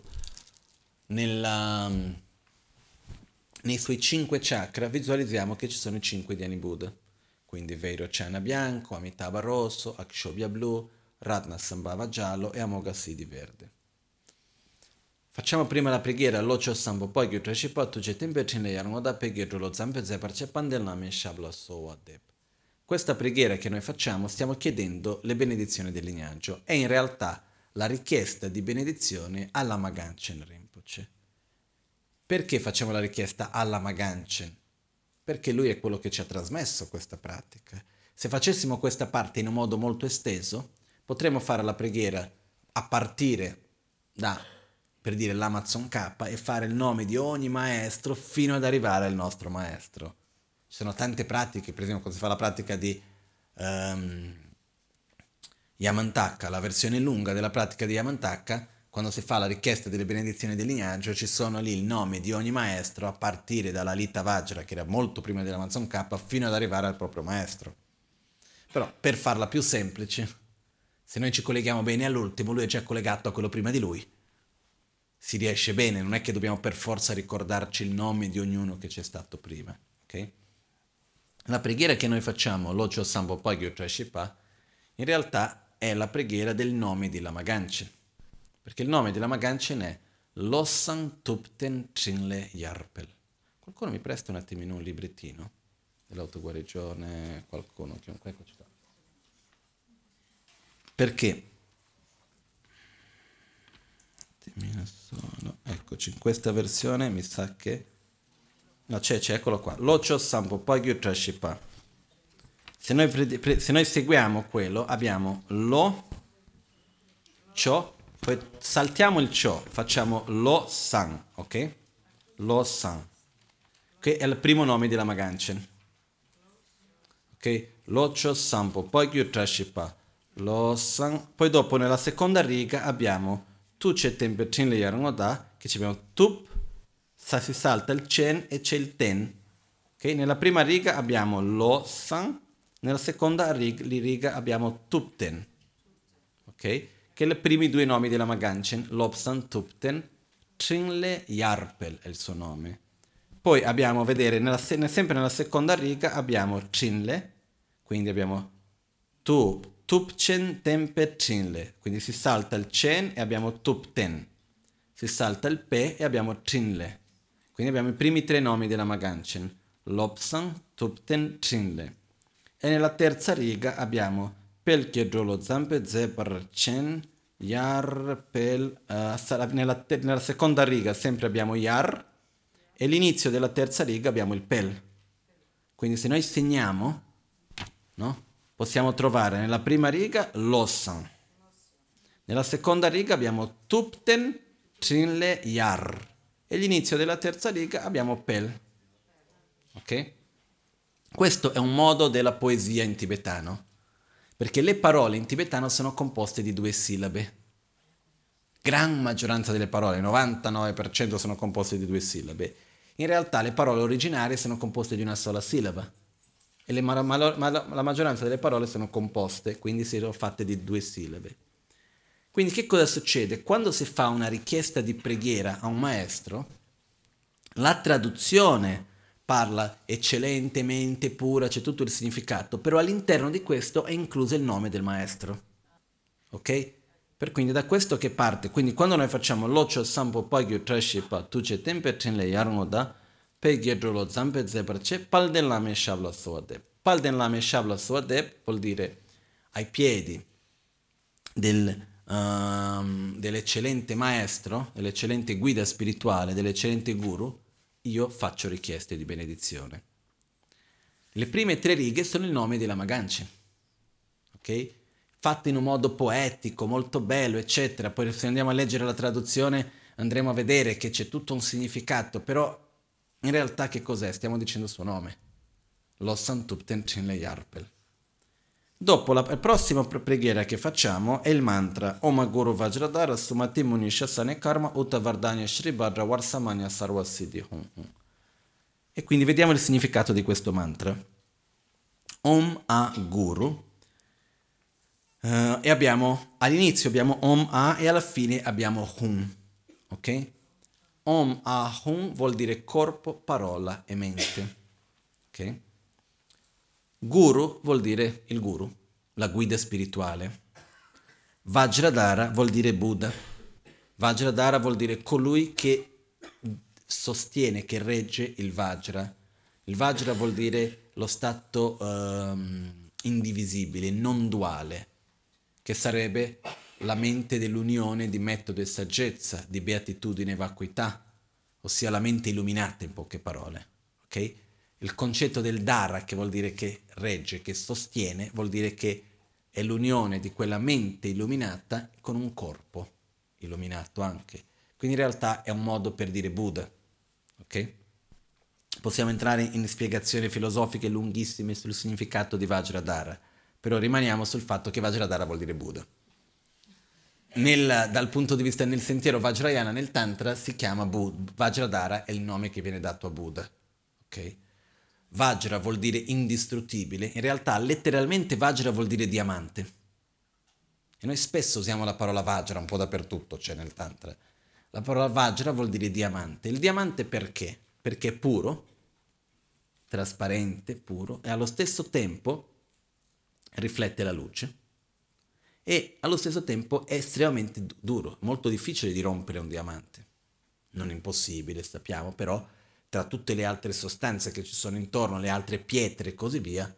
nella, nei suoi cinque chakra visualizziamo che ci sono i cinque Dhyani Buddha quindi Vairochana bianco, Amitabha rosso, Akshobhya blu, Ratna Sambhava giallo e Amoghasiddhi verde. Facciamo prima la preghiera Locho Sambo, poi Gyutra Shipa, Tuje Temperchin le Yarmoda, Pegirro lo Zampe Zepar Cepandel Name Shabla Sowadeb. Questa preghiera che noi facciamo stiamo chiedendo le benedizioni del lignaggio. È in realtà la richiesta di benedizione alla Maganchen Rinpoche. Perché facciamo la richiesta alla Maganchen? Perché lui è quello che ci ha trasmesso questa pratica. Se facessimo questa parte in un modo molto esteso, potremmo fare la preghiera a partire da, per dire, l'Amazon K e fare il nome di ogni maestro fino ad arrivare al nostro maestro. Ci sono tante pratiche, per esempio quando si fa la pratica di um, Yamantaka, la versione lunga della pratica di Yamantaka, quando si fa la richiesta delle benedizioni del lignaggio, ci sono lì il nome di ogni maestro a partire dalla Lita Vajra, che era molto prima dell'Amazon K, fino ad arrivare al proprio maestro. Però per farla più semplice, se noi ci colleghiamo bene all'ultimo, lui è già collegato a quello prima di lui. Si riesce bene, non è che dobbiamo per forza ricordarci il nome di ognuno che c'è stato prima. Okay? La preghiera che noi facciamo, Locho Sambo Pagyo Trashipa, in realtà è la preghiera del nome di Lama Ganche perché il nome della Maganchen è Lossan Tupten Chinle Yarpel. Qualcuno mi presta un attimino un librettino dell'autoguarigione? Qualcuno? Chiunque? Eccoci qua. Perché? Solo. in questa versione mi sa che... No, c'è, c'è, eccolo qua. Locho sampo pagyu trashipa. Se noi, se noi seguiamo quello, abbiamo lo, ciò, poi saltiamo il ciò, facciamo lo san, ok? Lo san, che è il primo nome della Maganchen. Ok? Lo ciò sampo pagyu trashipa. Lo san. Poi dopo nella seconda riga abbiamo tu c'è tempo chin le yarangoda, che ci abbiamo tup, si salta il cen e c'è il ten. Okay? Nella prima riga abbiamo lo san, nella seconda riga, riga abbiamo tupten. Ok? Che i primi due nomi della Maganchen, Lobsan Tupten, Trinle Yarpel è il suo nome. Poi abbiamo, vedere, nella, sempre nella seconda riga abbiamo Trinle, quindi abbiamo Tup, Tupchen Tempe Trinle, quindi si salta il Chen e abbiamo Tupten, si salta il Pe e abbiamo Trinle. Quindi abbiamo i primi tre nomi della Maganchen, Lobsan, Tupten, Trinle. E nella terza riga abbiamo Pel Chiedrolo Zampe Zebra Chen, Yar, Pel... Uh, nella, te- nella seconda riga sempre abbiamo Yar e l'inizio della terza riga abbiamo il Pel. Quindi se noi segniamo, no? possiamo trovare nella prima riga Lossan. Nella seconda riga abbiamo Tupten, Trinle, Yar. E l'inizio della terza riga abbiamo Pel. Ok? Questo è un modo della poesia in tibetano, perché le parole in tibetano sono composte di due sillabe. Gran maggioranza delle parole, il 99% sono composte di due sillabe. In realtà le parole originarie sono composte di una sola sillaba e ma, ma, ma, la maggioranza delle parole sono composte, quindi sono fatte di due sillabe. Quindi che cosa succede? Quando si fa una richiesta di preghiera a un maestro, la traduzione parla eccellentemente pura, c'è tutto il significato, però all'interno di questo è incluso il nome del maestro. Ok? Per quindi da questo che parte, quindi quando noi facciamo l'occio sampo pagyo trashipa tuce tempe tenle yarmoda, pe lo zampe zebrace palden lame shabla soade. Palden lame shabla soade vuol dire ai piedi del, um, dell'eccellente maestro, dell'eccellente guida spirituale, dell'eccellente guru, io faccio richieste di benedizione. Le prime tre righe sono il nome della Maganci, ok? Fatte in un modo poetico, molto bello, eccetera. Poi se andiamo a leggere la traduzione andremo a vedere che c'è tutto un significato, però in realtà che cos'è? Stiamo dicendo il suo nome. Lo Santupten Chinle Yarpel. Dopo la prossima preghiera che facciamo è il mantra Om Guru Vajradhara Sumati Munisha Sane Karma Uta Vardanya Shri Bhadra Varsamanya Sarva Siddhi Hum E quindi vediamo il significato di questo mantra. Om A Guru uh, e abbiamo all'inizio abbiamo Om A e alla fine abbiamo Hum. Ok? Om Ahum vuol dire corpo, parola e mente. Ok? Guru vuol dire il guru, la guida spirituale. Vajradhara vuol dire Buddha. Vajradhara vuol dire colui che sostiene, che regge il Vajra. Il Vajra vuol dire lo stato um, indivisibile, non duale, che sarebbe la mente dell'unione di metodo e saggezza, di beatitudine e vacuità, ossia la mente illuminata in poche parole. Okay? Il concetto del Dara, che vuol dire che regge, che sostiene, vuol dire che è l'unione di quella mente illuminata con un corpo illuminato anche. Quindi in realtà è un modo per dire Buddha. Okay? Possiamo entrare in spiegazioni filosofiche lunghissime sul significato di Vajradhara, però rimaniamo sul fatto che Vajradhara vuol dire Buddha nel, dal punto di vista nel sentiero Vajrayana nel Tantra si chiama Buddha. Vajradhara è il nome che viene dato a Buddha. Okay? Vajra vuol dire indistruttibile, in realtà letteralmente Vajra vuol dire diamante. E noi spesso usiamo la parola Vajra un po' dappertutto, c'è cioè nel Tantra. La parola Vajra vuol dire diamante. Il diamante perché? Perché è puro, trasparente, puro e allo stesso tempo riflette la luce e allo stesso tempo è estremamente duro, molto difficile di rompere un diamante. Non impossibile, sappiamo, però tra tutte le altre sostanze che ci sono intorno, le altre pietre e così via,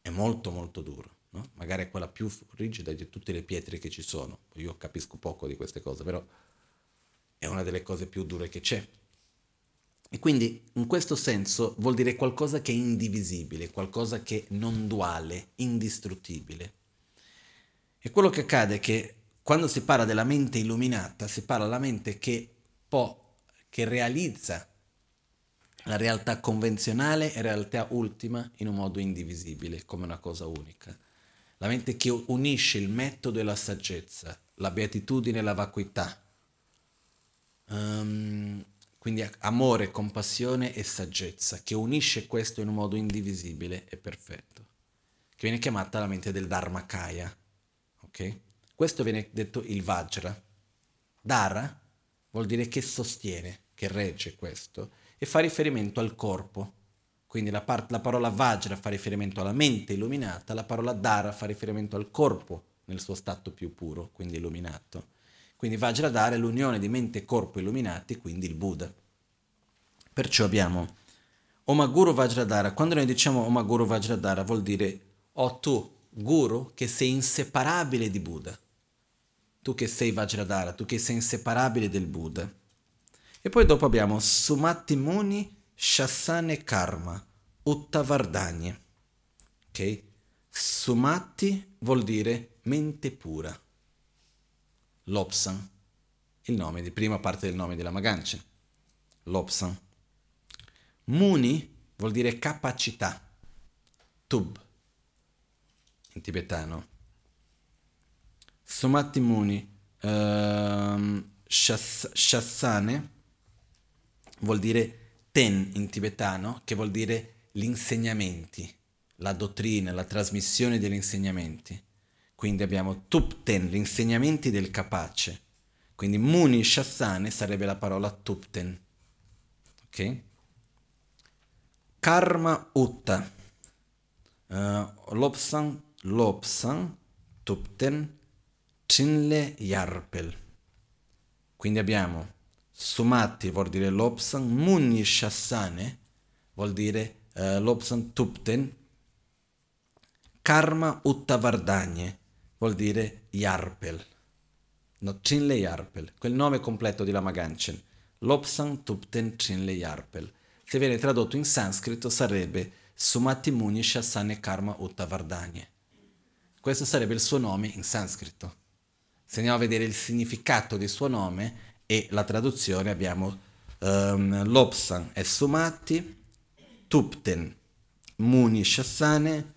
è molto molto duro. No? Magari è quella più rigida di tutte le pietre che ci sono. Io capisco poco di queste cose, però è una delle cose più dure che c'è. E quindi in questo senso vuol dire qualcosa che è indivisibile, qualcosa che è non duale, indistruttibile. E quello che accade è che quando si parla della mente illuminata, si parla della mente che può, che realizza la realtà convenzionale e realtà ultima in un modo indivisibile, come una cosa unica. La mente che unisce il metodo e la saggezza, la beatitudine e la vacuità. Um, quindi amore, compassione e saggezza, che unisce questo in un modo indivisibile e perfetto, che viene chiamata la mente del Dharmakaya. Ok? Questo viene detto il Vajra. Dara vuol dire che sostiene, che regge questo, e fa riferimento al corpo. Quindi la, part- la parola Vajra fa riferimento alla mente illuminata, la parola Dara fa riferimento al corpo nel suo stato più puro, quindi illuminato. Quindi Vajradhara è l'unione di mente e corpo illuminati, quindi il Buddha. Perciò abbiamo Omaguru Vajradhara. Quando noi diciamo Omaguru Vajradhara vuol dire o oh, tu, Guru, che sei inseparabile di Buddha. Tu che sei Vajradhara, tu che sei inseparabile del Buddha. E poi dopo abbiamo Sumati Muni Shasane Karma Uttavardhani. Ok? Sumati vuol dire mente pura. Lopsan, il nome di prima parte del nome della Maganchen. Lopsan. Muni vuol dire capacità. Tub, in tibetano. Sumati Muni, uh, Shassane, vuol dire ten in tibetano, che vuol dire gli insegnamenti, la dottrina, la trasmissione degli insegnamenti. Quindi abbiamo Tupten, gli insegnamenti del capace. Quindi Muni Shassane sarebbe la parola Tupten. Ok? Karma Utta. Uh, Lopsan, Lopsan, Tupten, Chinle Yarpel. Quindi abbiamo Sumati vuol dire Lopsan, Muni Shassane vuol dire uh, Lopsan Tupten, Karma Uttavardhanye vuol dire Yarpel. No, Chinle Yarpel, quel nome completo di Lama Ganchen. Lopsan Tupten Chinle Yarpel. Se viene tradotto in sanscrito sarebbe Sumati Muni Shasane Karma Uttavardhanye. Questo sarebbe il suo nome in sanscrito. Se andiamo a vedere il significato del suo nome e la traduzione abbiamo um, Lopsan e Sumati, Tupten Muni Shasane,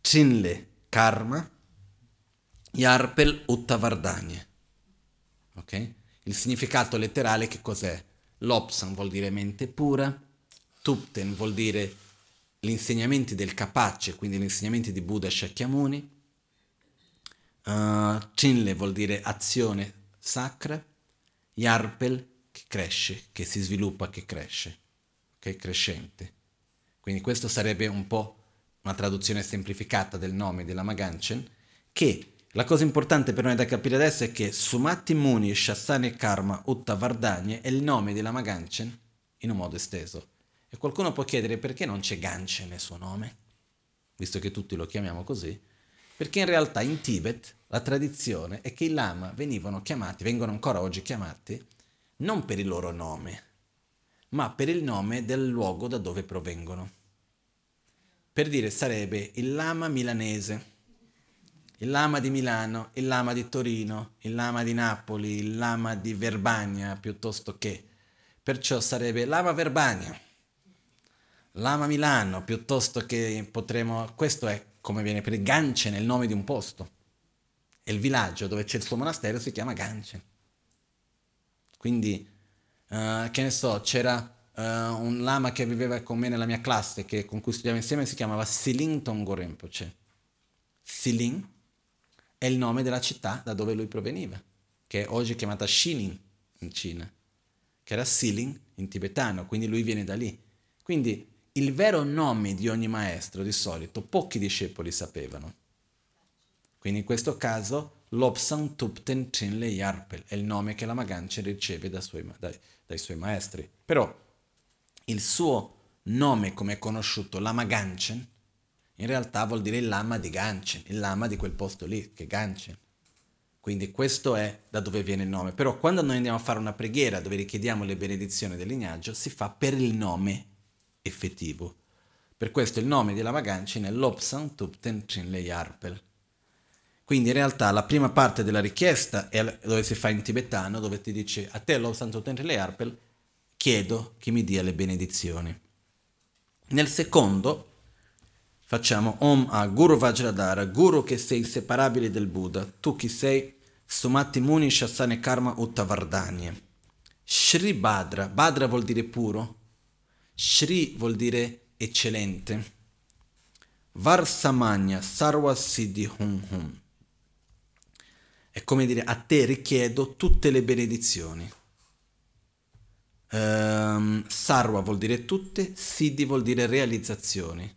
Chinle Karma, Yarpel Uttavardhanye. Ok? Il significato letterale che cos'è? Lopsan vuol dire mente pura, Tupten vuol dire gli insegnamenti del capace, quindi gli insegnamenti di Buddha Shakyamuni, uh, Chinle vuol dire azione sacra, Yarpel che cresce, che si sviluppa, che cresce, che è crescente. Quindi questo sarebbe un po' una traduzione semplificata del nome della Maganchen, che la cosa importante per noi da capire adesso è che Sumati Muni Shassani Karma Utta Vardhanye è il nome della Maganchen in un modo esteso. E qualcuno può chiedere perché non c'è Ganchen nel suo nome, visto che tutti lo chiamiamo così, perché in realtà in Tibet la tradizione è che i lama venivano chiamati, vengono ancora oggi chiamati, non per il loro nome, ma per il nome del luogo da dove provengono. Per dire sarebbe il lama milanese il lama di Milano, il lama di Torino, il lama di Napoli, il lama di Verbania piuttosto che. Perciò sarebbe lama Verbania, lama Milano piuttosto che potremo... Questo è come viene per Gance nel nome di un posto. E il villaggio dove c'è il suo monastero si chiama Gance. Quindi, uh, che ne so, c'era uh, un lama che viveva con me nella mia classe, che, con cui studiavo insieme, si chiamava Siling Tongo Rinpoche. Siling è il nome della città da dove lui proveniva, che è oggi chiamata Xining in Cina, che era Siling in tibetano, quindi lui viene da lì. Quindi il vero nome di ogni maestro di solito pochi discepoli sapevano. Quindi in questo caso Lobsang Tupten Chinle Yarpel è il nome che la Magancia riceve dai suoi, dai, dai suoi maestri. Però il suo nome come è conosciuto, Lama Ganchen, in realtà vuol dire il lama di Ganchen, il lama di quel posto lì, che Ganchen. Quindi questo è da dove viene il nome. Però quando noi andiamo a fare una preghiera dove richiediamo le benedizioni del lignaggio, si fa per il nome effettivo. Per questo il nome di Lama Ganchen è Lopsan Tupten Trinley Arpel. Quindi in realtà la prima parte della richiesta è dove si fa in tibetano, dove ti dice a te Lopsan Tupten Trinley Arpel, chiedo che mi dia le benedizioni. Nel secondo facciamo Om a Guru Vajradhara, Guru che sei inseparabile del Buddha, tu chi sei Sumati Muni Shasane Karma Uttavardhanya. Shri Badra, Badra vuol dire puro, Shri vuol dire eccellente. Varsamanya Sarva Siddhi Hum Hum. È come dire a te richiedo tutte le benedizioni. Um, sarva vuol dire tutte, Siddhi vuol dire realizzazioni.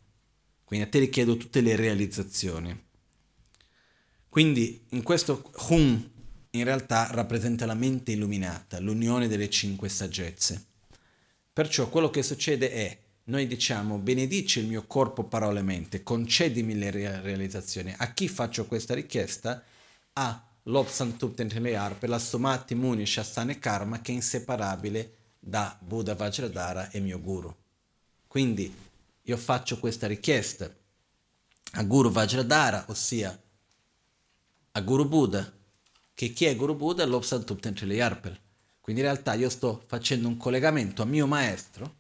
Quindi a te richiedo tutte le realizzazioni. Quindi in questo Hum in realtà rappresenta la mente illuminata, l'unione delle cinque saggezze. Perciò quello che succede è, noi diciamo, benedici il mio corpo, parole e mente, concedimi le realizzazioni. A chi faccio questa richiesta? A Lopsantuptentemear per la Somati Muni Shasana e Karma che è inseparabile da Buddha Vajradhara e mio guru. Quindi io faccio questa richiesta a Guru Vajradhara, ossia a Guru Buddha, che chi è Guru Buddha? Lopsantuptentemear quindi in realtà io sto facendo un collegamento a mio maestro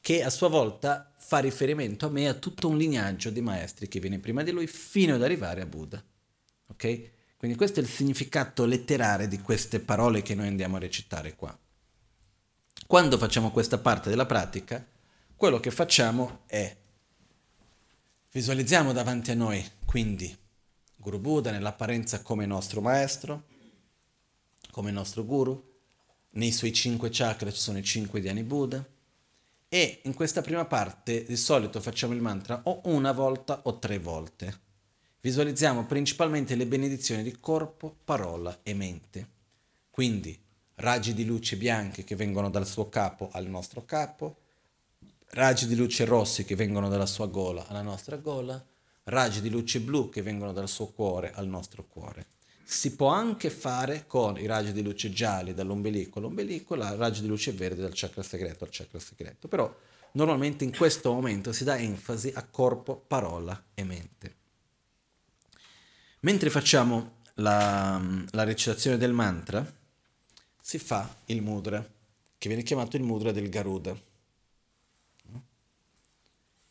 che a sua volta fa riferimento a me a tutto un lignaggio di maestri che viene prima di lui fino ad arrivare a Buddha. Ok? Quindi questo è il significato letterale di queste parole che noi andiamo a recitare qua. Quando facciamo questa parte della pratica, quello che facciamo è visualizziamo davanti a noi, quindi Guru Buddha nell'apparenza come nostro maestro, come nostro guru. Nei suoi cinque chakra ci sono i cinque Dhyani Buddha. E in questa prima parte di solito facciamo il mantra o una volta o tre volte. Visualizziamo principalmente le benedizioni di corpo, parola e mente. Quindi raggi di luce bianchi che vengono dal suo capo al nostro capo, raggi di luce rossi che vengono dalla sua gola alla nostra gola, raggi di luce blu che vengono dal suo cuore al nostro cuore si può anche fare con i raggi di luce gialli dall'ombelico all'ombelico, i raggi di luce verde dal chakra segreto al chakra segreto. Però normalmente in questo momento si dà enfasi a corpo, parola e mente. Mentre facciamo la, la recitazione del mantra, si fa il mudra, che viene chiamato il mudra del Garuda.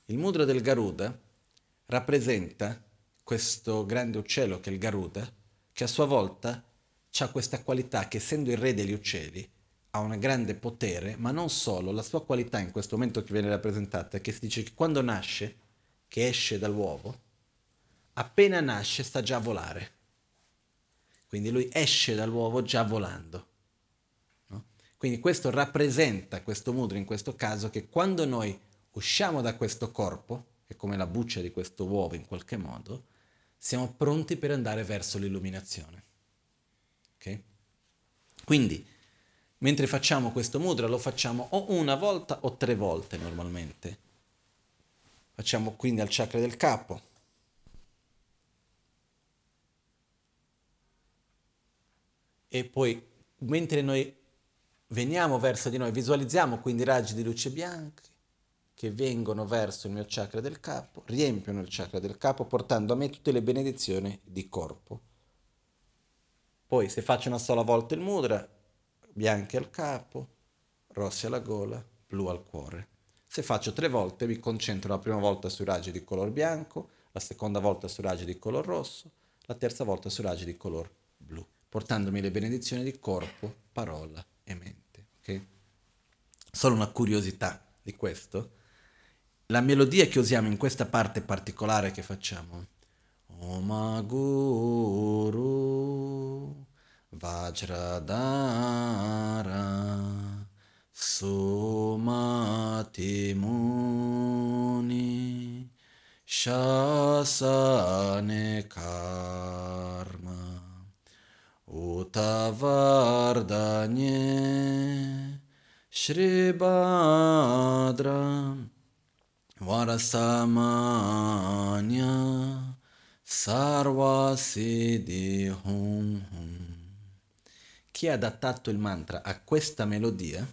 Il mudra del Garuda rappresenta questo grande uccello che è il Garuda, che a sua volta ha questa qualità che essendo il re degli uccelli ha un grande potere, ma non solo, la sua qualità in questo momento che viene rappresentata è che si dice che quando nasce, che esce dall'uovo, appena nasce sta già a volare. Quindi lui esce dall'uovo già volando. No? Quindi questo rappresenta, questo mudra in questo caso, che quando noi usciamo da questo corpo, che è come la buccia di questo uovo in qualche modo, siamo pronti per andare verso l'illuminazione. Ok? Quindi, mentre facciamo questo mudra, lo facciamo o una volta o tre volte normalmente. Facciamo quindi al chakra del capo. E poi, mentre noi veniamo verso di noi, visualizziamo quindi raggi di luce bianchi che vengono verso il mio chakra del capo, riempiono il chakra del capo portando a me tutte le benedizioni di corpo. Poi se faccio una sola volta il mudra, bianchi al capo, rossi alla gola, blu al cuore. Se faccio tre volte mi concentro la prima volta sui raggi di color bianco, la seconda volta sui raggi di color rosso, la terza volta sui raggi di color blu, portandomi le benedizioni di corpo, parola e mente. Okay? Solo una curiosità di questo la melodia che usiamo in questa parte particolare che facciamo. Oma Guru Vajradhara Sumati Muni Shasane Karma Utavardanye Shribhadra Varasamanya Sarva Siddhi Hum Hum. Chi ha adattato il mantra a questa melodia,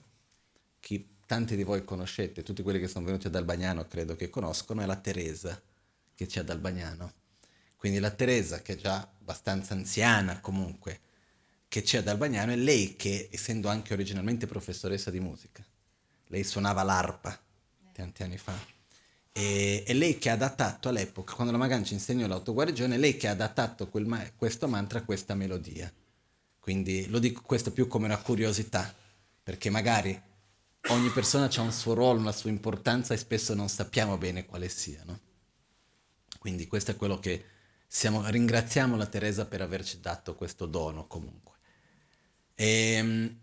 chi tanti di voi conoscete, tutti quelli che sono venuti ad Albagnano credo che conoscono, è la Teresa che c'è ad Albagnano. Quindi la Teresa, che è già abbastanza anziana comunque, che c'è ad Albagnano, è lei che, essendo anche originalmente professoressa di musica, lei suonava l'arpa tanti anni fa, e, è lei che ha adattato all'epoca, quando la Magan ci insegnò l'autoguarigione, lei che ha adattato ma- questo mantra a questa melodia. Quindi lo dico questo più come una curiosità, perché magari ogni persona ha un suo ruolo, una sua importanza e spesso non sappiamo bene quale sia. No? Quindi questo è quello che siamo, ringraziamo la Teresa per averci dato questo dono comunque. Ehm,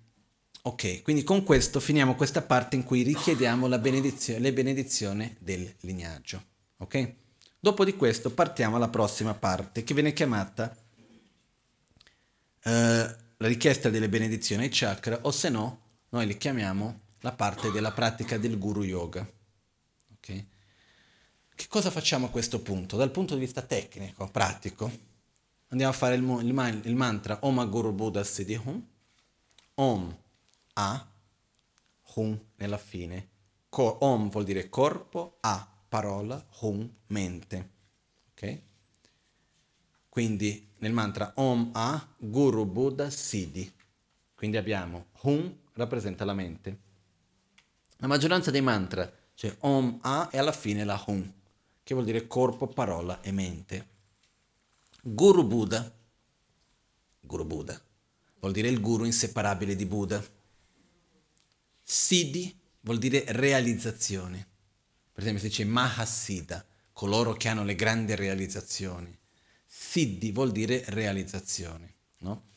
ok, quindi con questo finiamo questa parte in cui richiediamo benedizione, le benedizioni del lignaggio. Ok? Dopo di questo partiamo alla prossima parte che viene chiamata eh, la richiesta delle benedizioni ai chakra o se no noi li chiamiamo la parte della pratica del guru yoga. Okay? Che cosa facciamo a questo punto? Dal punto di vista tecnico, pratico, andiamo a fare il, il, il mantra Om Guru Buddha Siddhi Hum. Om, A, Hum nella fine. Co- om vuol dire corpo, A, parola, Hum, mente. Ok? Quindi nel mantra Om A Guru Buddha Siddhi. Quindi abbiamo Hum rappresenta la mente. La maggioranza dei mantra cioè Om A e alla fine la Hum, che vuol dire corpo, parola e mente. Guru Buddha, Guru Buddha, vuol dire il guru inseparabile di Buddha. Siddhi vuol dire realizzazione. Per esempio si dice Mahasiddha, coloro che hanno le grandi realizzazioni. Siddhi vuol dire realizzazione. No?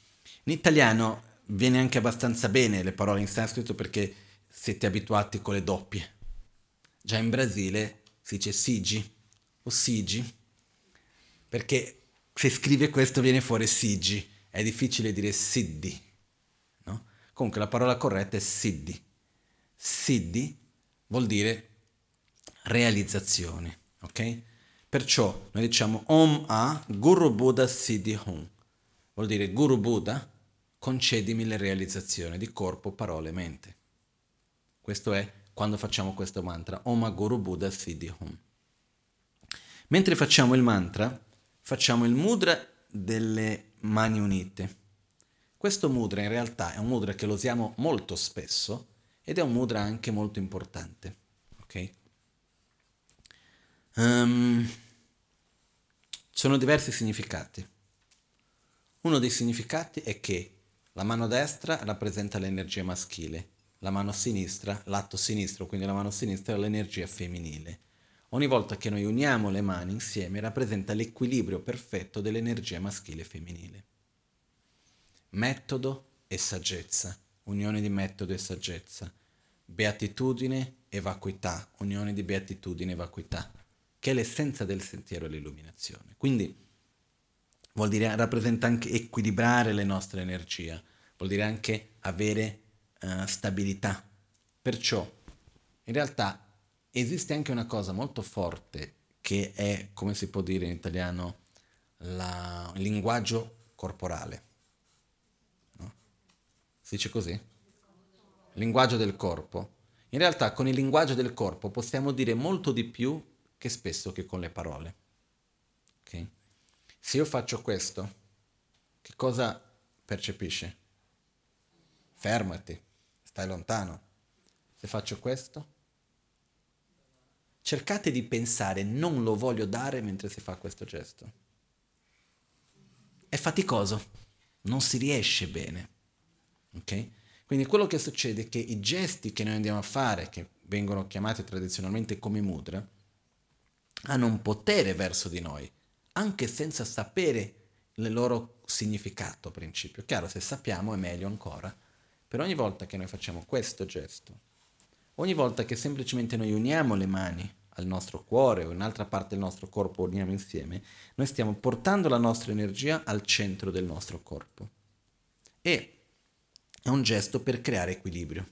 In italiano viene anche abbastanza bene le parole in sanscrito perché siete abituati con le doppie. Già in Brasile si dice Sigi o Sigi, perché se scrive questo viene fuori Sigi, è difficile dire Siddhi. No? Comunque la parola corretta è Siddhi. Siddhi vuol dire realizzazione, ok? Perciò noi diciamo Om A Guru Buddha Siddhi Hum. Vuol dire Guru Buddha, concedimi le realizzazioni di corpo, parole mente. Questo è quando facciamo questo mantra. Om A Guru Buddha Siddhi Hum. Mentre facciamo il mantra, facciamo il mudra delle mani unite. Questo mudra in realtà è un mudra che lo usiamo molto spesso ed è un mudra anche molto importante. Ok? Um, sono diversi significati. Uno dei significati è che la mano destra rappresenta l'energia maschile, la mano sinistra, l'atto sinistro, quindi la mano sinistra, l'energia femminile. Ogni volta che noi uniamo le mani insieme rappresenta l'equilibrio perfetto dell'energia maschile e femminile. Metodo e saggezza, unione di metodo e saggezza. Beatitudine e vacuità, unione di beatitudine e vacuità che è l'essenza del sentiero dell'illuminazione. Quindi vuol dire, rappresenta anche equilibrare le nostre energie, vuol dire anche avere uh, stabilità. Perciò, in realtà, esiste anche una cosa molto forte che è, come si può dire in italiano, la, il linguaggio corporale. No? Si dice così? Linguaggio del corpo. In realtà con il linguaggio del corpo possiamo dire molto di più che spesso che con le parole. Okay? Se io faccio questo, che cosa percepisce? Fermati, stai lontano. Se faccio questo, cercate di pensare non lo voglio dare mentre si fa questo gesto. È faticoso, non si riesce bene. Ok? Quindi quello che succede è che i gesti che noi andiamo a fare, che vengono chiamati tradizionalmente come mudra, hanno un potere verso di noi, anche senza sapere il loro significato principio. Chiaro, se sappiamo è meglio ancora, però ogni volta che noi facciamo questo gesto, ogni volta che semplicemente noi uniamo le mani al nostro cuore o in un'altra parte del nostro corpo uniamo insieme, noi stiamo portando la nostra energia al centro del nostro corpo. E è un gesto per creare equilibrio.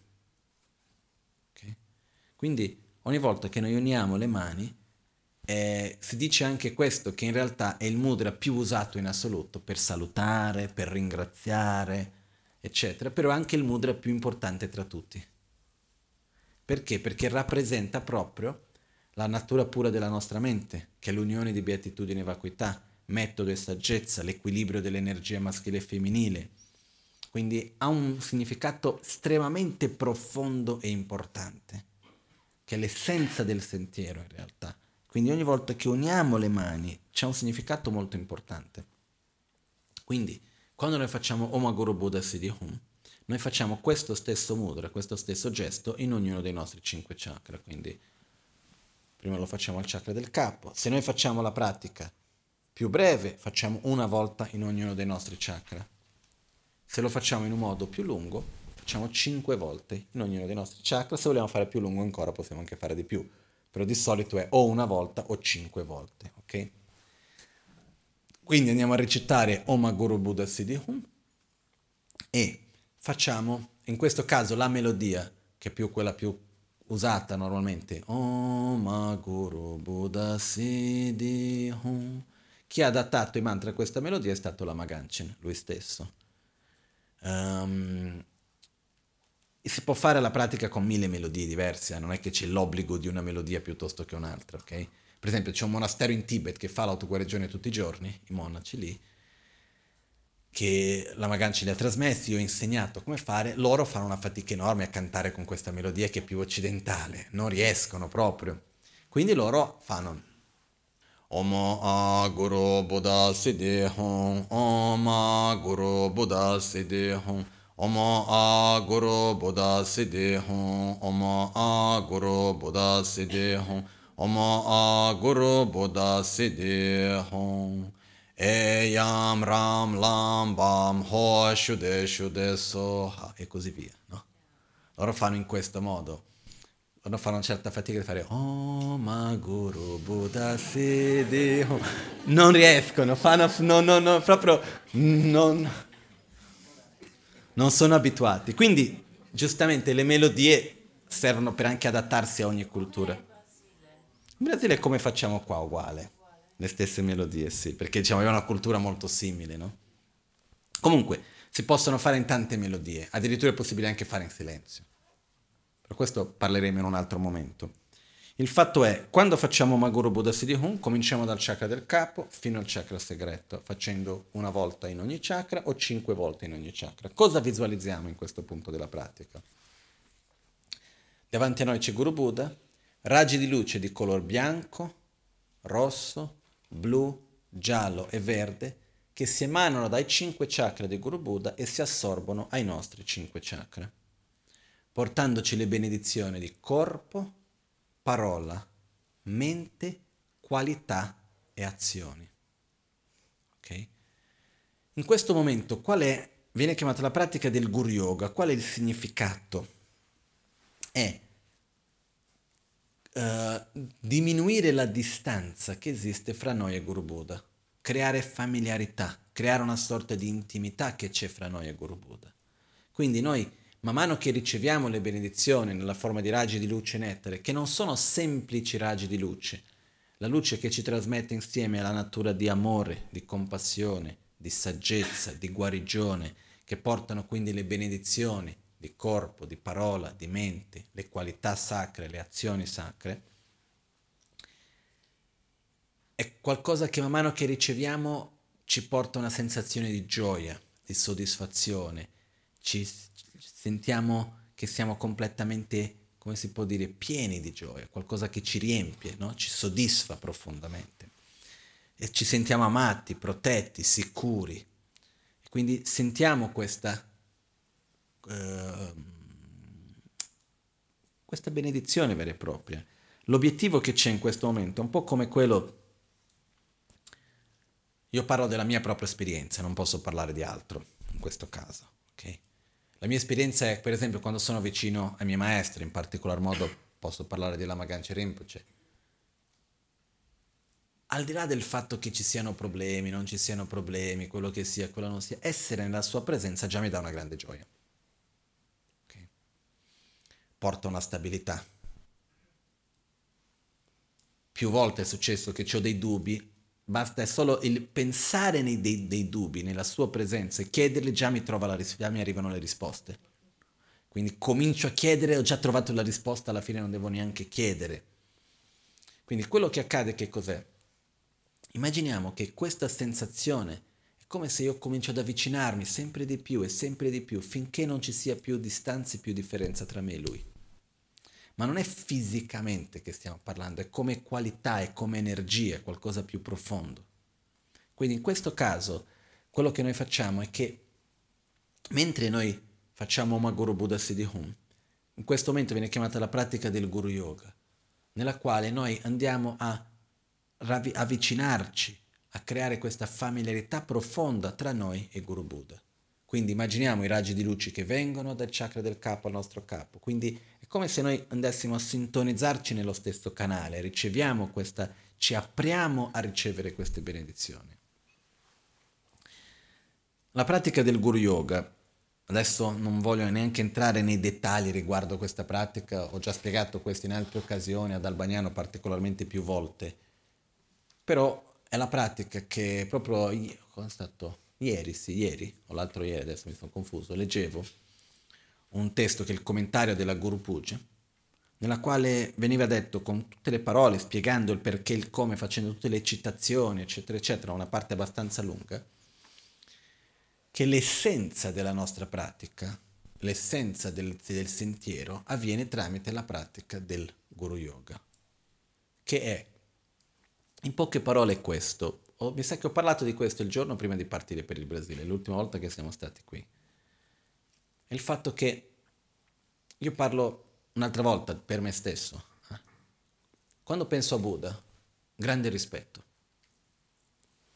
Okay? Quindi ogni volta che noi uniamo le mani, eh, si dice anche questo, che in realtà è il mudra più usato in assoluto per salutare, per ringraziare, eccetera, però è anche il mudra più importante tra tutti. Perché? Perché rappresenta proprio la natura pura della nostra mente, che è l'unione di beatitudine e vacuità, metodo e saggezza, l'equilibrio dell'energia maschile e femminile. Quindi ha un significato estremamente profondo e importante, che è l'essenza del sentiero in realtà. Quindi ogni volta che uniamo le mani c'è un significato molto importante. Quindi quando noi facciamo Om Guru Buddha Siddhi Hum, noi facciamo questo stesso mudra, questo stesso gesto in ognuno dei nostri cinque chakra. Quindi prima lo facciamo al chakra del capo. Se noi facciamo la pratica più breve, facciamo una volta in ognuno dei nostri chakra. Se lo facciamo in un modo più lungo, facciamo cinque volte in ognuno dei nostri chakra. Se vogliamo fare più lungo ancora, possiamo anche fare di più. Però di solito è o una volta o cinque volte, ok? Quindi andiamo a recitare Om Guru Buddha Siddhi Hum e facciamo, in questo caso, la melodia, che è più quella più usata normalmente, Om Guru Buddha Siddhi Hum. Chi ha adattato i mantra a questa melodia è stato Lama Ganchen, lui stesso. Um, si può fare la pratica con mille melodie diverse, eh? non è che c'è l'obbligo di una melodia piuttosto che un'altra, ok? Per esempio c'è un monastero in Tibet che fa l'autoguarigione tutti i giorni, i monaci lì, che la Maganci li ha trasmessi, io ho insegnato come fare, loro fanno una fatica enorme a cantare con questa melodia che è più occidentale, non riescono proprio. Quindi loro fanno Om A Guru Buddha Siddhi Hum, Om A Guru Buddha Siddhi Hum, Om A Guru Buddha Siddhi Hum, Om A Guru Buddha Siddhi Hum, Om Guru Buddha Siddhi Hong. Eyam Ram Lam Bam Ho Shude Shude Soha e così via. No? Loro fanno in questo modo. Loro fanno una certa fatica di fare Om Guru Buddha Hong. Non riescono, fanno, no, no, no, proprio non, non sono abituati. Quindi giustamente le melodie servono per anche adattarsi a ogni cultura. In Brasile come facciamo qua, uguale. Le stesse melodie, sì, perché diciamo, è una cultura molto simile, no? Comunque, si possono fare in tante melodie, addirittura è possibile anche fare in silenzio. Per questo parleremo in un altro momento. Il fatto è, quando facciamo Maguru Buddha Siddhi Hum, cominciamo dal chakra del capo fino al chakra segreto, facendo una volta in ogni chakra o cinque volte in ogni chakra. Cosa visualizziamo in questo punto della pratica? Davanti a noi c'è Guru Buddha, raggi di luce di color bianco, rosso, blu, giallo e verde che si emanano dai cinque chakra di Guru Buddha e si assorbono ai nostri cinque chakra, portandoci le benedizioni di corpo, parola, mente, qualità e azioni. Ok? In questo momento qual è, viene chiamata la pratica del Guru Yoga, qual è il significato? È uh, diminuire la distanza che esiste fra noi e Guru Buddha, creare familiarità, creare una sorta di intimità che c'è fra noi e Guru Buddha. Quindi noi, man mano che riceviamo le benedizioni nella forma di raggi di luce e nettare, che non sono semplici raggi di luce, la luce che ci trasmette insieme alla natura di amore, di compassione, di saggezza, di guarigione, che portano quindi le benedizioni, di corpo, di parola, di mente, le qualità sacre, le azioni sacre, è qualcosa che man mano che riceviamo ci porta una sensazione di gioia, di soddisfazione, ci sentiamo che siamo completamente, come si può dire, pieni di gioia, qualcosa che ci riempie, no? ci soddisfa profondamente. E ci sentiamo amati, protetti, sicuri. Quindi sentiamo questa Ehm, questa benedizione vera e propria. L'obiettivo che c'è in questo momento è un po' come quello... Io parlo della mia propria esperienza, non posso parlare di altro in questo caso. Okay? La mia esperienza è, per esempio, quando sono vicino ai miei maestri, in particolar modo posso parlare di Lama Ganche Rinpoche. Al di là del fatto che ci siano problemi, non ci siano problemi, quello che sia, quello non sia, essere nella sua presenza già mi dà una grande gioia. porta una stabilità. più volte è successo che ho dei dubbi, basta solo il pensare nei, dei, dei, dubbi, nella sua presenza e chiederli, già mi, la, già mi arrivano le risposte. Quindi comincio a chiedere, ho già trovato la risposta, alla fine non devo neanche chiedere. Quindi quello che accade che cos'è? Immaginiamo che questa sensazione è come se io comincio ad avvicinarmi sempre di più e sempre di più finché non ci sia più distanza e più differenza tra me e lui. Ma non è fisicamente che stiamo parlando, è come qualità, è come energia, è qualcosa più profondo. Quindi in questo caso quello che noi facciamo è che mentre noi facciamo Maguru Buddha Siddhi Hum, in questo momento viene chiamata la pratica del Guru Yoga, nella quale noi andiamo a ravi- avvicinarci, a creare questa familiarità profonda tra noi e Guru Buddha. Quindi immaginiamo i raggi di luce che vengono dal chakra del capo al nostro capo, quindi come se noi andassimo a sintonizzarci nello stesso canale, riceviamo questa, ci apriamo a ricevere queste benedizioni. La pratica del Guru Yoga, adesso non voglio neanche entrare nei dettagli riguardo questa pratica, ho già spiegato questo in altre occasioni, ad Albagnano particolarmente più volte, però è la pratica che proprio, è stato? Ieri, sì, ieri, o l'altro ieri, adesso mi sono confuso, leggevo un testo che è il commentario della Guru Puja, nella quale veniva detto con tutte le parole, spiegando il perché, il come, facendo tutte le citazioni, eccetera, eccetera, una parte abbastanza lunga, che l'essenza della nostra pratica, l'essenza del, del sentiero, avviene tramite la pratica del Guru Yoga, che è in poche parole questo. Oh, mi sa che ho parlato di questo il giorno prima di partire per il Brasile, l'ultima volta che siamo stati qui. È il fatto che io parlo un'altra volta per me stesso. Eh. Quando penso a Buddha, grande rispetto.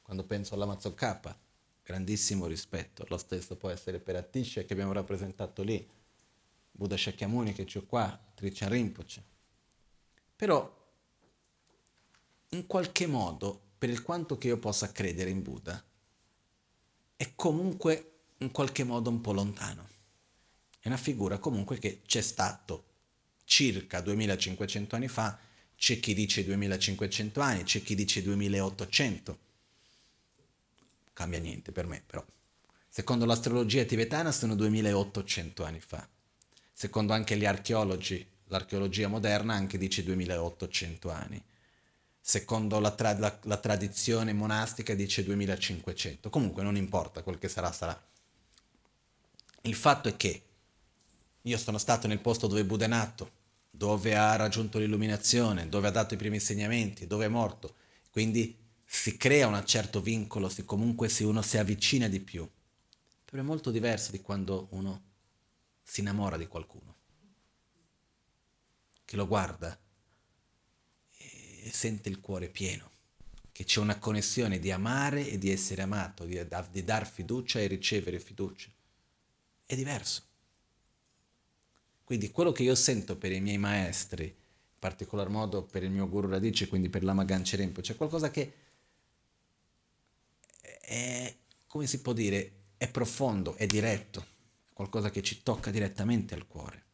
Quando penso all'Amazon K, grandissimo rispetto. Lo stesso può essere per Atisha che abbiamo rappresentato lì, Buddha Shakyamuni che c'ho qua, Trichan Rinpoche. Però in qualche modo, per il quanto che io possa credere in Buddha, è comunque in qualche modo un po' lontano. È una figura comunque che c'è stato circa 2500 anni fa, c'è chi dice 2500 anni, c'è chi dice 2800. Cambia niente per me, però. Secondo l'astrologia tibetana sono 2800 anni fa. Secondo anche gli archeologi, l'archeologia moderna anche dice 2800 anni secondo la, tra- la, la, tradizione monastica dice 2500. Comunque non importa, quel che sarà sarà. Il fatto è che io sono stato nel posto dove Buddha è nato, dove ha raggiunto l'illuminazione, dove ha dato i primi insegnamenti, dove è morto. Quindi si crea un certo vincolo, se comunque se uno si avvicina di più. Però è molto diverso di quando uno si innamora di qualcuno, che lo guarda sente il cuore pieno, che c'è una connessione di amare e di essere amato, di, di dar fiducia e ricevere fiducia. È diverso. Quindi quello che io sento per i miei maestri, in particolar modo per il mio guru radice, quindi per Lama Ganche c'è qualcosa che è, come si può dire, è profondo, è diretto, qualcosa che ci tocca direttamente al cuore.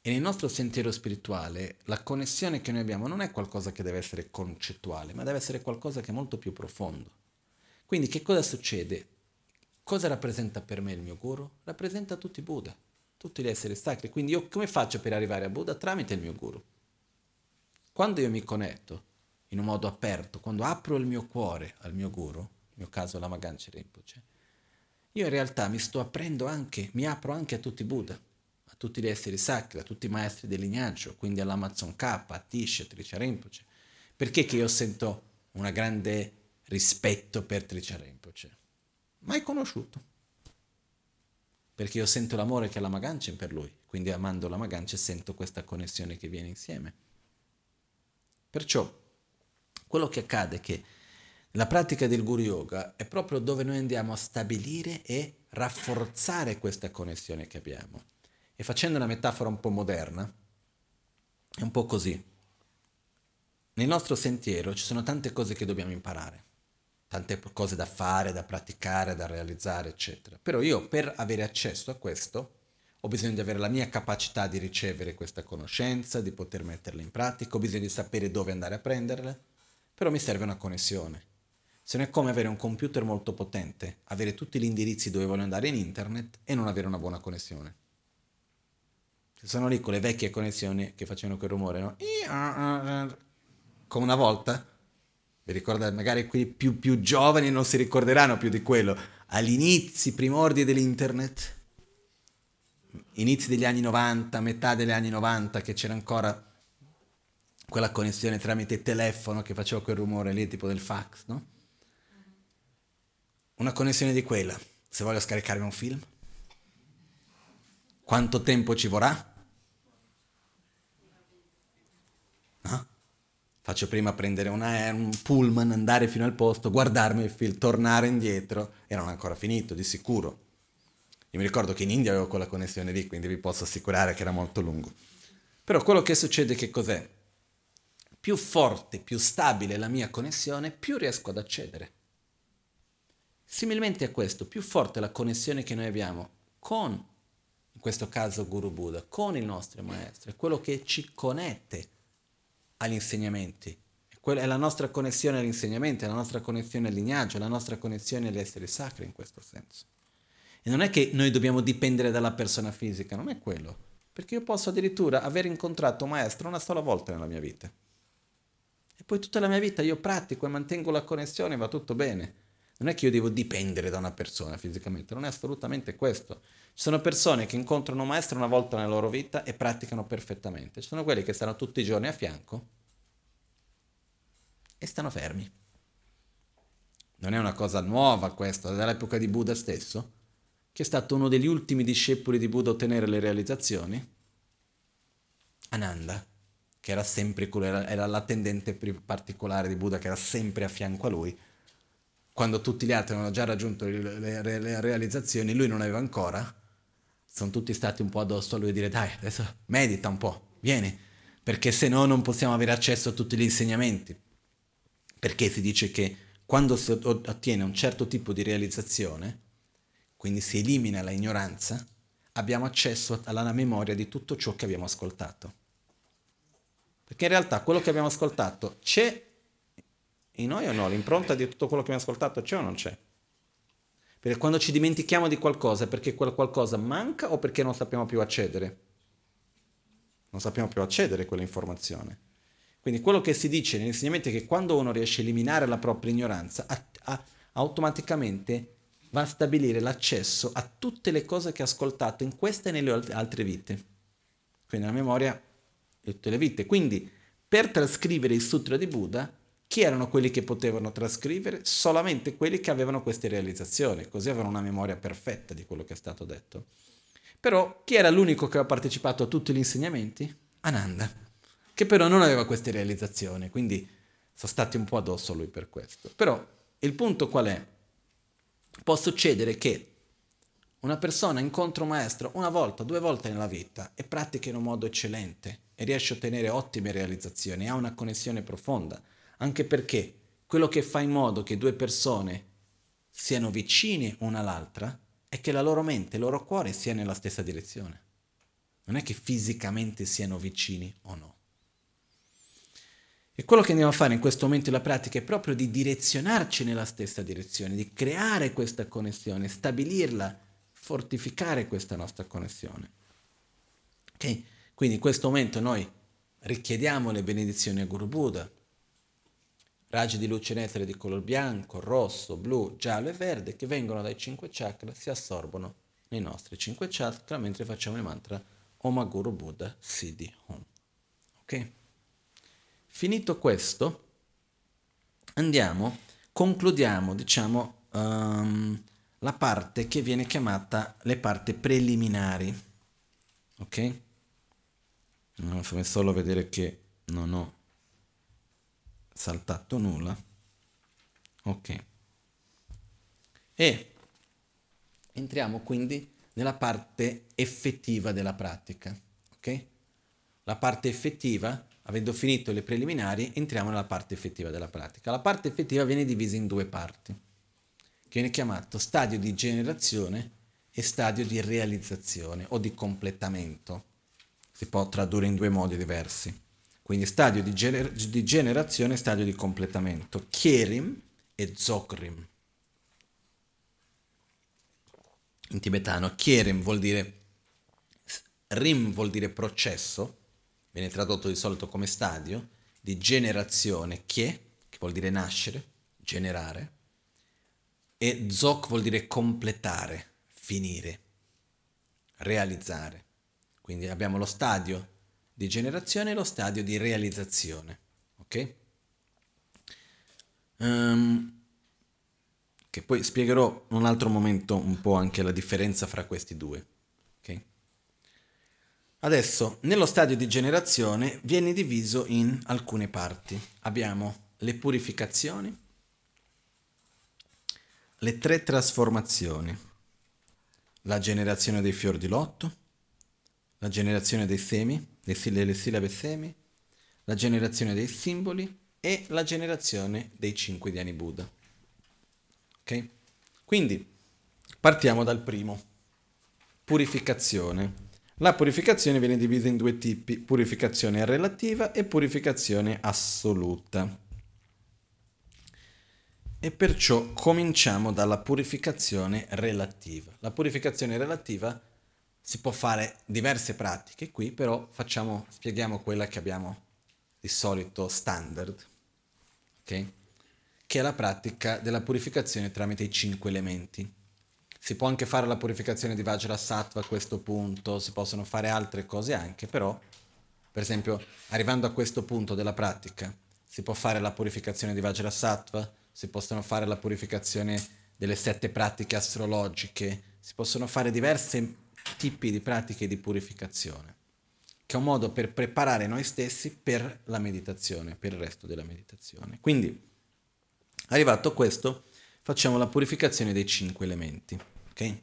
E nel nostro sentiero spirituale la connessione che noi abbiamo non è qualcosa che deve essere concettuale, ma deve essere qualcosa che è molto più profondo. Quindi che cosa succede? Cosa rappresenta per me il mio guru? Rappresenta tutti i Buddha, tutti gli esseri sacri. Quindi io come faccio per arrivare a Buddha? Tramite il mio guru. Quando io mi connetto in un modo aperto, quando apro il mio cuore al mio guru, nel mio caso la Maganche Rinpoche, io in realtà mi sto aprendo anche, mi apro anche a tutti i Buddha tutti gli esseri sacri, a tutti i maestri del lignaggio, quindi all'Amazon K, a Tish, a Tricia Rinpoche. Perché che io sento un grande rispetto per Tricia Rinpoche? Mai conosciuto. Perché io sento l'amore che ha la Maganchen per lui, quindi amando la Maganchen sento questa connessione che viene insieme. Perciò quello che accade è che la pratica del Guru Yoga è proprio dove noi andiamo a stabilire e rafforzare questa connessione che abbiamo. E facendo una metafora un po' moderna, è un po' così. Nel nostro sentiero ci sono tante cose che dobbiamo imparare, tante cose da fare, da praticare, da realizzare, eccetera. Però io per avere accesso a questo ho bisogno di avere la mia capacità di ricevere questa conoscenza, di poter metterla in pratica, ho bisogno di sapere dove andare a prenderla, però mi serve una connessione. Se non è come avere un computer molto potente, avere tutti gli indirizzi dove voglio andare in internet e non avere una buona connessione. Sono lì con le vecchie connessioni che facevano quel rumore, no? Come una volta, vi ricordate, magari quelli più, più giovani non si ricorderanno più di quello, agli inizi, primordi dell'internet, inizi degli anni 90, metà degli anni 90, che c'era ancora quella connessione tramite telefono che faceva quel rumore lì, tipo del fax, no? una connessione di quella, se voglio scaricarmi un film? Quanto tempo ci vorrà? Faccio prima prendere una, un pullman, andare fino al posto, guardarmi il film, tornare indietro e non ancora finito, di sicuro. Io mi ricordo che in India avevo quella connessione lì, quindi vi posso assicurare che era molto lungo. Però quello che succede che cos'è? Più forte, più stabile la mia connessione, più riesco ad accedere. Similmente a questo, più forte la connessione che noi abbiamo con, in questo caso Guru Buddha, con il nostro maestro, è quello che ci connette agli insegnamenti. È la nostra connessione agli insegnamenti, è la nostra connessione al lignaggio, è la nostra connessione agli esseri sacri in questo senso. E non è che noi dobbiamo dipendere dalla persona fisica, non è quello. Perché io posso addirittura aver incontrato un maestro una sola volta nella mia vita. E poi tutta la mia vita io pratico e mantengo la connessione va tutto bene. Non è che io devo dipendere da una persona fisicamente, non è assolutamente questo. Sono persone che incontrano un maestro una volta nella loro vita e praticano perfettamente. Ci sono quelli che stanno tutti i giorni a fianco e stanno fermi. Non è una cosa nuova questa, dall'epoca di Buddha stesso, che è stato uno degli ultimi discepoli di Buddha a ottenere le realizzazioni, Ananda, che era sempre era, era l'attendente particolare di Buddha, che era sempre a fianco a lui, quando tutti gli altri avevano già raggiunto le, le, le realizzazioni, lui non aveva ancora, sono tutti stati un po' addosso a lui a dire dai, adesso medita un po', vieni, perché se no non possiamo avere accesso a tutti gli insegnamenti. Perché si dice che quando si ottiene un certo tipo di realizzazione, quindi si elimina la ignoranza, abbiamo accesso alla memoria di tutto ciò che abbiamo ascoltato. Perché in realtà quello che abbiamo ascoltato c'è in noi o no? L'impronta di tutto quello che abbiamo ascoltato c'è o non c'è? Perché quando ci dimentichiamo di qualcosa è perché quel qualcosa manca o perché non sappiamo più accedere? Non sappiamo più accedere a quell'informazione. Quindi quello che si dice negli insegnamenti è che quando uno riesce a eliminare la propria ignoranza, a, a, automaticamente va a stabilire l'accesso a tutte le cose che ha ascoltato in queste e nelle altre vite. Quindi la memoria di tutte le vite. Quindi per trascrivere il sutra di Buddha chi erano quelli che potevano trascrivere? Solamente quelli che avevano queste realizzazioni, così avevano una memoria perfetta di quello che è stato detto. Però chi era l'unico che aveva partecipato a tutti gli insegnamenti? Ananda, che però non aveva queste realizzazioni, quindi sono stati un po' addosso a lui per questo. Però il punto qual è? Può succedere che una persona incontra un maestro una volta, due volte nella vita e pratica in un modo eccellente e riesce a ottenere ottime realizzazioni, ha una connessione profonda anche perché quello che fa in modo che due persone siano vicine una all'altra è che la loro mente, il loro cuore sia nella stessa direzione. Non è che fisicamente siano vicini o no. E quello che andiamo a fare in questo momento della pratica è proprio di direzionarci nella stessa direzione, di creare questa connessione, stabilirla, fortificare questa nostra connessione. Ok? Quindi in questo momento noi richiediamo le benedizioni a Guru Buddha, raggi di luce netere di color bianco, rosso, blu, giallo e verde che vengono dai cinque chakra si assorbono nei nostri cinque chakra mentre facciamo il mantra Om Guru Buddha Siddhi Om. Ok? Finito questo, andiamo, concludiamo, diciamo, um, la parte che viene chiamata le parti preliminari. Ok? fammi solo vedere che non ho saltato nulla. Ok. E entriamo quindi nella parte effettiva della pratica. Ok? La parte effettiva, avendo finito le preliminari, entriamo nella parte effettiva della pratica. La parte effettiva viene divisa in due parti, che viene chiamato stadio di generazione e stadio di realizzazione o di completamento. Si può tradurre in due modi diversi. Quindi stadio di, gener- di generazione e stadio di completamento. Kierim e Zokrim. In tibetano Kierim vuol dire Rim vuol dire processo, viene tradotto di solito come stadio, di generazione, Kie, che vuol dire nascere, generare, e Zok vuol dire completare, finire, realizzare. Quindi abbiamo lo stadio di generazione e lo stadio di realizzazione. Ok? Um, che poi spiegherò in un altro momento un po' anche la differenza fra questi due. Okay? Adesso, nello stadio di generazione viene diviso in alcune parti. Abbiamo le purificazioni, le tre trasformazioni, la generazione dei fior di lotto, la generazione dei semi, delle sillabe semi, la generazione dei simboli e la generazione dei cinque diani Buddha. Ok? Quindi partiamo dal primo. Purificazione. La purificazione viene divisa in due tipi, purificazione relativa e purificazione assoluta. E perciò cominciamo dalla purificazione relativa. La purificazione relativa si può fare diverse pratiche qui, però facciamo, spieghiamo quella che abbiamo di solito standard, okay? che è la pratica della purificazione tramite i cinque elementi. Si può anche fare la purificazione di Vajrasattva a questo punto, si possono fare altre cose anche, però, per esempio, arrivando a questo punto della pratica, si può fare la purificazione di Vajrasattva, si possono fare la purificazione delle sette pratiche astrologiche, si possono fare diversi tipi di pratiche di purificazione, che è un modo per preparare noi stessi per la meditazione, per il resto della meditazione. Quindi, arrivato a questo, facciamo la purificazione dei cinque elementi. Ok?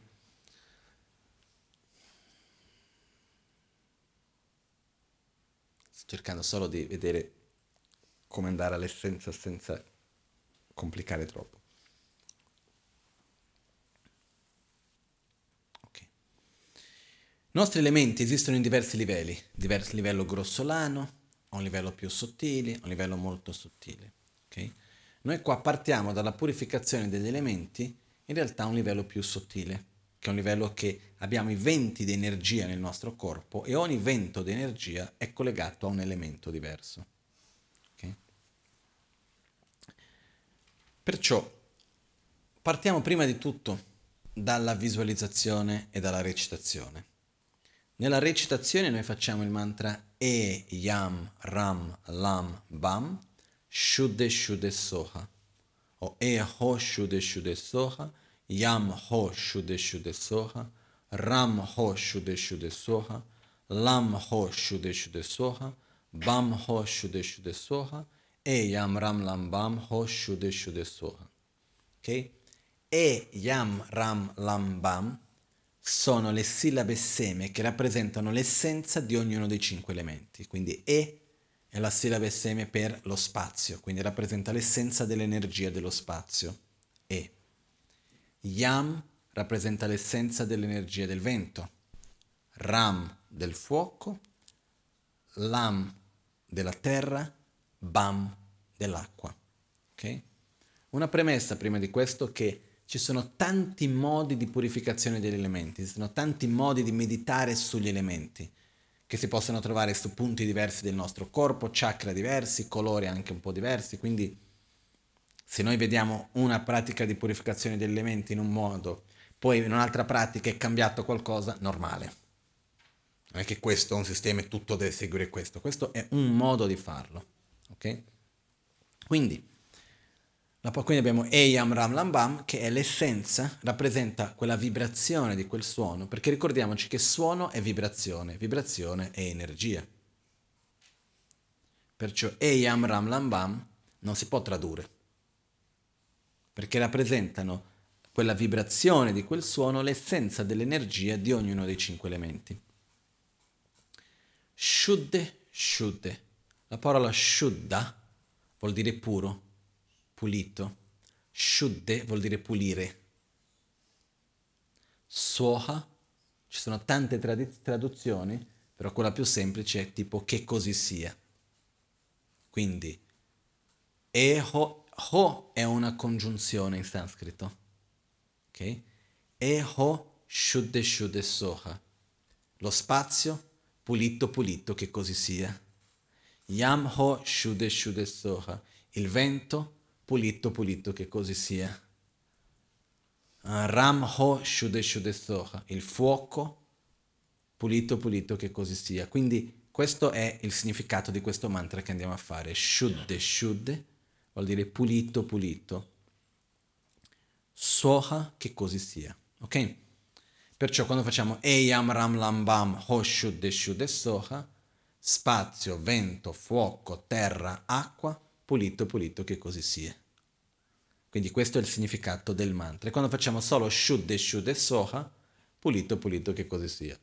Sto cercando solo di vedere come andare all'essenza senza complicare troppo. Nostri elementi esistono in diversi livelli, diverso livello grossolano, a un livello più sottile, a un livello molto sottile. Okay? Noi qua partiamo dalla purificazione degli elementi in realtà a un livello più sottile, che è un livello che abbiamo i venti di energia nel nostro corpo e ogni vento di energia è collegato a un elemento diverso. Okay? Perciò partiamo prima di tutto dalla visualizzazione e dalla recitazione. Nella recitazione noi facciamo il mantra E, Yam, Ram, Lam, Bam, Shuddhe Shuddhe Soha, o E Ho Shuddhe Shuddhe Soha, Yam Ho Shuddhe Shuddhe Soha, Ram Ho Shuddhe Shuddhe Soha, Lam Ho Shuddhe Shuddhe Soha, Bam Ho Shuddhe Shuddhe Soha, E Yam Ram Lam Bam Ho Shuddhe Shuddhe Soha. Ok? E Yam Ram Lam Bam sono le sillabe seme che rappresentano l'essenza di ognuno dei cinque elementi. Quindi E è la sillaba seme per lo spazio, quindi rappresenta l'essenza dell'energia dello spazio. E. Yam rappresenta l'essenza dell'energia del vento. Ram del fuoco. Lam della terra. Bam dell'acqua. Okay? Una premessa prima di questo che ci sono tanti modi di purificazione degli elementi, ci sono tanti modi di meditare sugli elementi che si possono trovare su punti diversi del nostro corpo, chakra diversi, colori anche un po' diversi, quindi se noi vediamo una pratica di purificazione degli elementi in un modo, poi in un'altra pratica è cambiato qualcosa, normale. Non è che questo è un sistema e tutto deve seguire questo, questo è un modo di farlo. Ok? Quindi quindi abbiamo Eyam Ram Lam Bam, che è l'essenza, rappresenta quella vibrazione di quel suono, perché ricordiamoci che suono è vibrazione, vibrazione è energia. Perciò Eyam Ram Lam Bam non si può tradurre, perché rappresentano quella vibrazione di quel suono, l'essenza dell'energia di ognuno dei cinque elementi. Shuddhe, Shuddhe. La parola Shuddha vuol dire puro pulito. Shuddhe vuol dire pulire. Soha, ci sono tante trad- traduzioni, però quella più semplice è tipo che così sia. Quindi, eho, ho è una congiunzione in sanscrito. Ok? Eho shuddhe shuddhe soha. Lo spazio, pulito pulito, che così sia. Yam ho shuddhe shuddhe soha. Il vento, pulito pulito, che così sia. Ram ho shuddhe shuddhe soha. Il fuoco, pulito pulito, che così sia. Quindi questo è il significato di questo mantra che andiamo a fare. Shuddhe shuddhe vuol dire pulito pulito. Soha, che così sia. Ok? Perciò quando facciamo Eyam Ram Lam Bam Ho Shuddhe Shuddhe spazio, vento, fuoco, terra, acqua, pulito, pulito, che così sia. Quindi questo è il significato del mantra. E quando facciamo solo Shuddhe Shuddhe Soha, pulito, pulito, che così sia.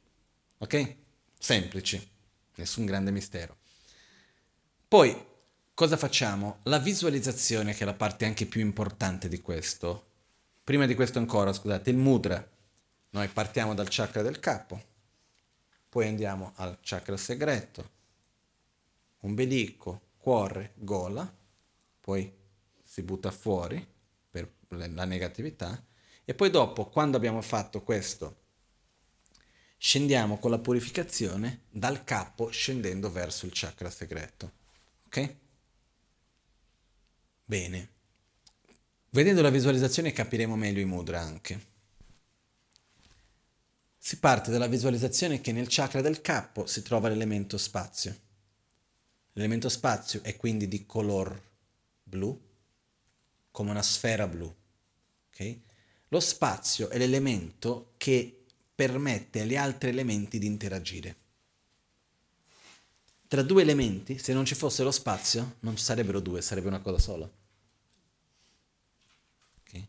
Ok? Semplici, nessun grande mistero. Poi, cosa facciamo? La visualizzazione, che è la parte anche più importante di questo. Prima di questo ancora, scusate, il mudra noi partiamo dal chakra del capo, poi andiamo al chakra segreto, ombelico, cuore, gola, poi si butta fuori per la negatività e poi dopo, quando abbiamo fatto questo, scendiamo con la purificazione dal capo scendendo verso il chakra segreto. Ok? Bene. Vedendo la visualizzazione capiremo meglio i mudra anche. Si parte dalla visualizzazione che nel chakra del capo si trova l'elemento spazio. L'elemento spazio è quindi di color blu, come una sfera blu. Okay? Lo spazio è l'elemento che permette agli altri elementi di interagire. Tra due elementi, se non ci fosse lo spazio, non ci sarebbero due, sarebbe una cosa sola. Okay?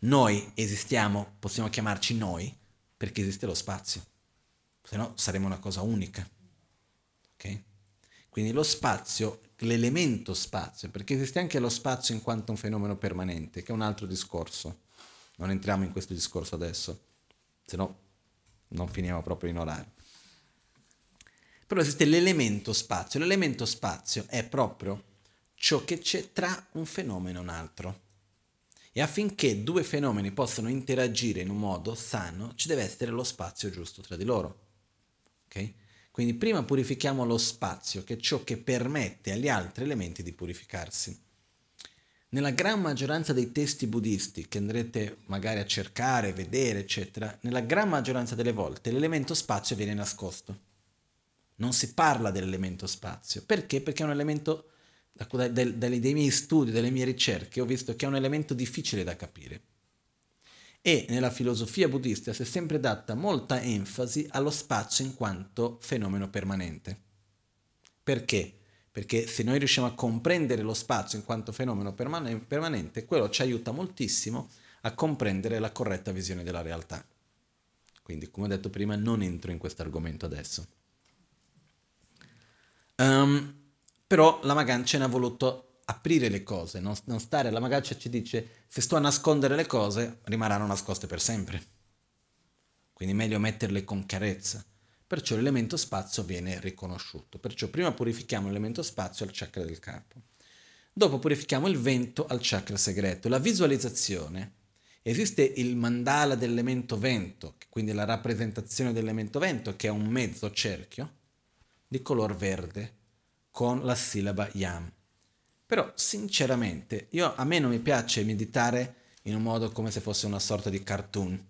Noi esistiamo, possiamo chiamarci noi, perché esiste lo spazio, se no saremo una cosa unica. Ok? Quindi lo spazio, l'elemento spazio, perché esiste anche lo spazio in quanto un fenomeno permanente, che è un altro discorso. Non entriamo in questo discorso adesso, se no non finiamo proprio in orario. Però esiste l'elemento spazio. L'elemento spazio è proprio ciò che c'è tra un fenomeno e un altro. E affinché due fenomeni possano interagire in un modo sano, ci deve essere lo spazio giusto tra di loro. Okay? Quindi prima purifichiamo lo spazio, che è ciò che permette agli altri elementi di purificarsi. Nella gran maggioranza dei testi buddisti che andrete magari a cercare, vedere, eccetera, nella gran maggioranza delle volte l'elemento spazio viene nascosto. Non si parla dell'elemento spazio. Perché? Perché è un elemento dai, dai miei studi, dalle mie ricerche, ho visto che è un elemento difficile da capire. E nella filosofia buddista si è sempre data molta enfasi allo spazio in quanto fenomeno permanente. Perché? Perché se noi riusciamo a comprendere lo spazio in quanto fenomeno permanente, quello ci aiuta moltissimo a comprendere la corretta visione della realtà. Quindi, come ho detto prima, non entro in questo argomento adesso. Um, però la Magancia ne ha voluto aprire le cose, non, non stare, la Magancia ci dice se sto a nascondere le cose rimarranno nascoste per sempre. Quindi meglio metterle con chiarezza. Perciò l'elemento spazio viene riconosciuto. Perciò prima purifichiamo l'elemento spazio al chakra del capo. Dopo purifichiamo il vento al chakra segreto. La visualizzazione. Esiste il mandala dell'elemento vento, quindi la rappresentazione dell'elemento vento, che è un mezzo cerchio di color verde con la sillaba yam. Però sinceramente, io, a me non mi piace meditare in un modo come se fosse una sorta di cartoon,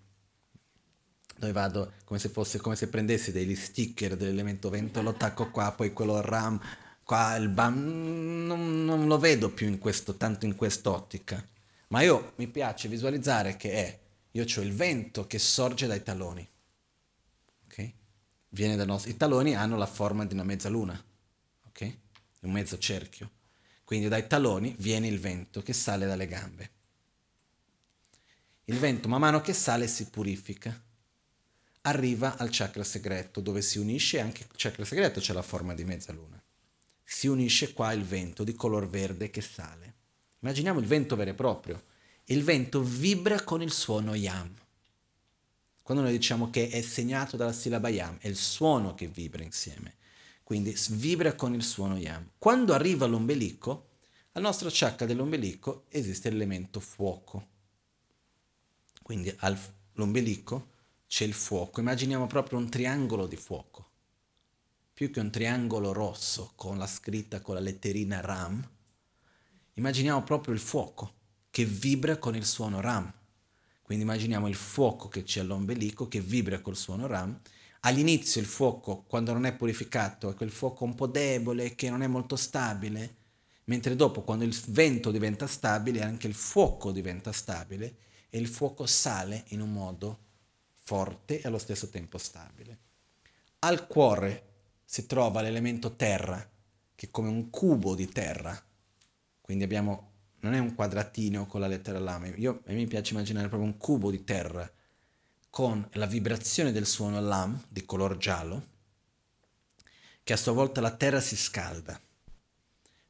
dove vado come se, fosse, come se prendessi degli sticker dell'elemento vento, lo attacco qua, poi quello ram, qua il bam, non, non lo vedo più in questo, tanto in quest'ottica. Ma io mi piace visualizzare che è, io ho il vento che sorge dai taloni. Okay? Viene dai nostri, I taloni hanno la forma di una mezzaluna ok? Un mezzo cerchio. Quindi dai taloni viene il vento che sale dalle gambe. Il vento man mano che sale si purifica. Arriva al chakra segreto dove si unisce anche il chakra segreto c'è la forma di mezzaluna. Si unisce qua il vento di color verde che sale. Immaginiamo il vento vero e proprio. Il vento vibra con il suono yam. Quando noi diciamo che è segnato dalla sillaba yam, è il suono che vibra insieme. Quindi vibra con il suono yam. Quando arriva l'ombelico, al nostro chakra dell'ombelico esiste l'elemento fuoco. Quindi all'ombelico c'è il fuoco. Immaginiamo proprio un triangolo di fuoco. Più che un triangolo rosso con la scritta con la letterina Ram, immaginiamo proprio il fuoco che vibra con il suono Ram. Quindi immaginiamo il fuoco che c'è all'ombelico che vibra col suono Ram. All'inizio il fuoco, quando non è purificato, è quel fuoco un po' debole, che non è molto stabile, mentre dopo, quando il vento diventa stabile, anche il fuoco diventa stabile e il fuoco sale in un modo forte e allo stesso tempo stabile. Al cuore si trova l'elemento terra, che è come un cubo di terra, quindi abbiamo non è un quadratino con la lettera lame. Io, a me piace immaginare proprio un cubo di terra con la vibrazione del suono lam di color giallo, che a sua volta la terra si scalda,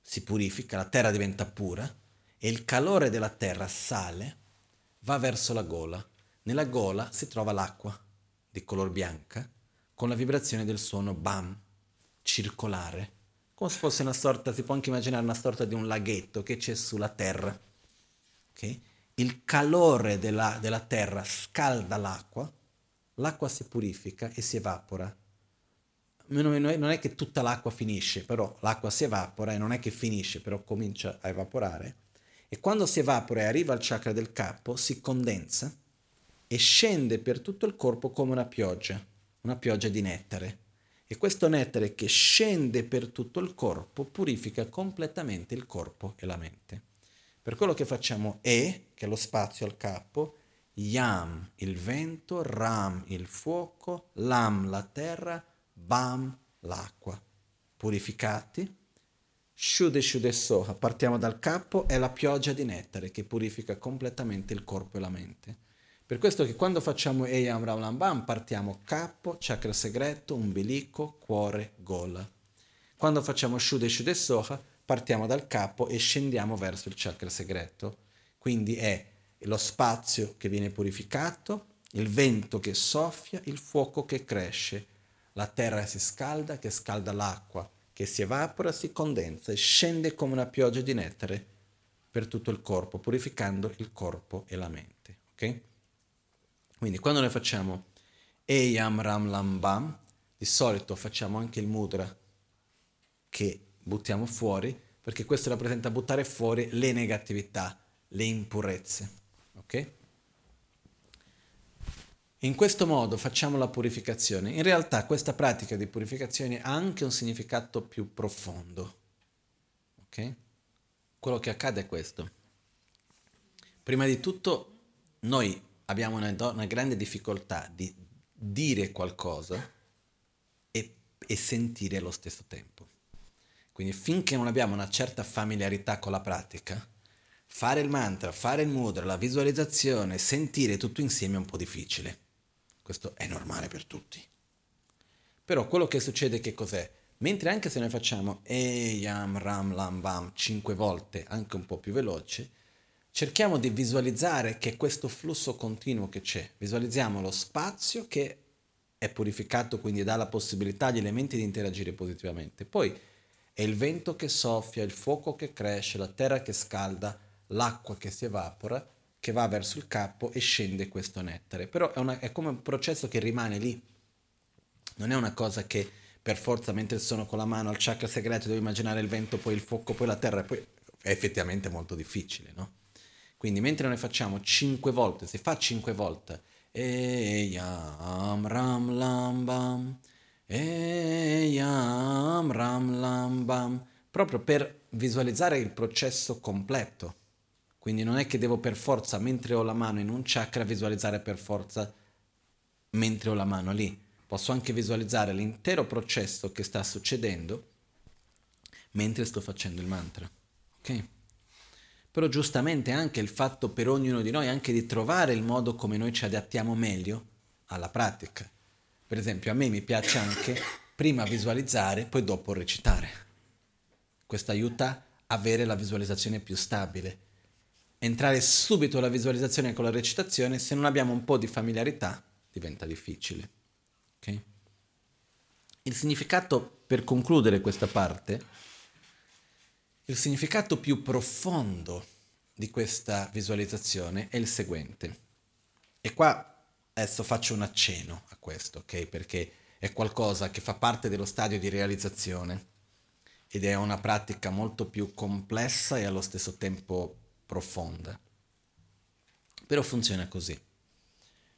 si purifica, la terra diventa pura e il calore della terra sale, va verso la gola. Nella gola si trova l'acqua di color bianca con la vibrazione del suono bam, circolare come se fosse una sorta, si può anche immaginare una sorta di un laghetto che c'è sulla terra. Okay? Il calore della, della terra scalda l'acqua, l'acqua si purifica e si evapora. Non è che tutta l'acqua finisce, però l'acqua si evapora e non è che finisce, però comincia a evaporare. E quando si evapora e arriva al chakra del capo, si condensa e scende per tutto il corpo come una pioggia, una pioggia di nettare. E questo nettare che scende per tutto il corpo purifica completamente il corpo e la mente. Per quello che facciamo E, che è lo spazio al capo, Yam, il vento, Ram, il fuoco, Lam, la terra, Bam, l'acqua. Purificati. Shude Shude Soha, partiamo dal capo, è la pioggia di nettare che purifica completamente il corpo e la mente. Per questo che quando facciamo Eyam Ram Bam partiamo capo, chakra segreto, umbilico, cuore, gola. Quando facciamo Shude Shude Soha partiamo dal capo e scendiamo verso il chakra segreto. Quindi è lo spazio che viene purificato, il vento che soffia, il fuoco che cresce, la terra si scalda, che scalda l'acqua, che si evapora, si condensa e scende come una pioggia di nettare per tutto il corpo, purificando il corpo e la mente. Okay? Quindi quando noi facciamo Eyam Ram Lam Bam, di solito facciamo anche il mudra che buttiamo fuori, perché questo rappresenta buttare fuori le negatività, le impurezze. Ok? In questo modo facciamo la purificazione. In realtà questa pratica di purificazione ha anche un significato più profondo. Ok? Quello che accade è questo. Prima di tutto, noi abbiamo una, una grande difficoltà di dire qualcosa e, e sentire allo stesso tempo. Quindi finché non abbiamo una certa familiarità con la pratica, fare il mantra, fare il mudra, la visualizzazione, sentire tutto insieme è un po' difficile. Questo è normale per tutti. Però quello che succede che cos'è? Mentre anche se noi facciamo Eyam Ram Lam Bam cinque volte, anche un po' più veloce, cerchiamo di visualizzare che questo flusso continuo che c'è, visualizziamo lo spazio che è purificato, quindi dà la possibilità agli elementi di interagire positivamente. Poi è il vento che soffia, il fuoco che cresce, la terra che scalda, l'acqua che si evapora, che va verso il capo e scende questo nettare. Però è, una, è come un processo che rimane lì. Non è una cosa che per forza mentre sono con la mano al chakra segreto devo immaginare il vento, poi il fuoco, poi la terra, poi è effettivamente molto difficile, no? Quindi mentre noi facciamo cinque volte, se fa cinque volte, Eyam Ram Lam Bam, Eyam Ram Lam Bam, proprio per visualizzare il processo completo. Quindi non è che devo per forza, mentre ho la mano in un chakra, visualizzare per forza mentre ho la mano lì. Posso anche visualizzare l'intero processo che sta succedendo mentre sto facendo il mantra. Ok? però giustamente anche il fatto per ognuno di noi anche di trovare il modo come noi ci adattiamo meglio alla pratica. Per esempio a me mi piace anche prima visualizzare, poi dopo recitare. Questo aiuta a avere la visualizzazione più stabile. Entrare subito alla visualizzazione con la recitazione, se non abbiamo un po' di familiarità, diventa difficile. Okay? Il significato, per concludere questa parte, il significato più profondo di questa visualizzazione è il seguente. E qua adesso faccio un accenno a questo, ok? Perché è qualcosa che fa parte dello stadio di realizzazione ed è una pratica molto più complessa e allo stesso tempo profonda. Però funziona così.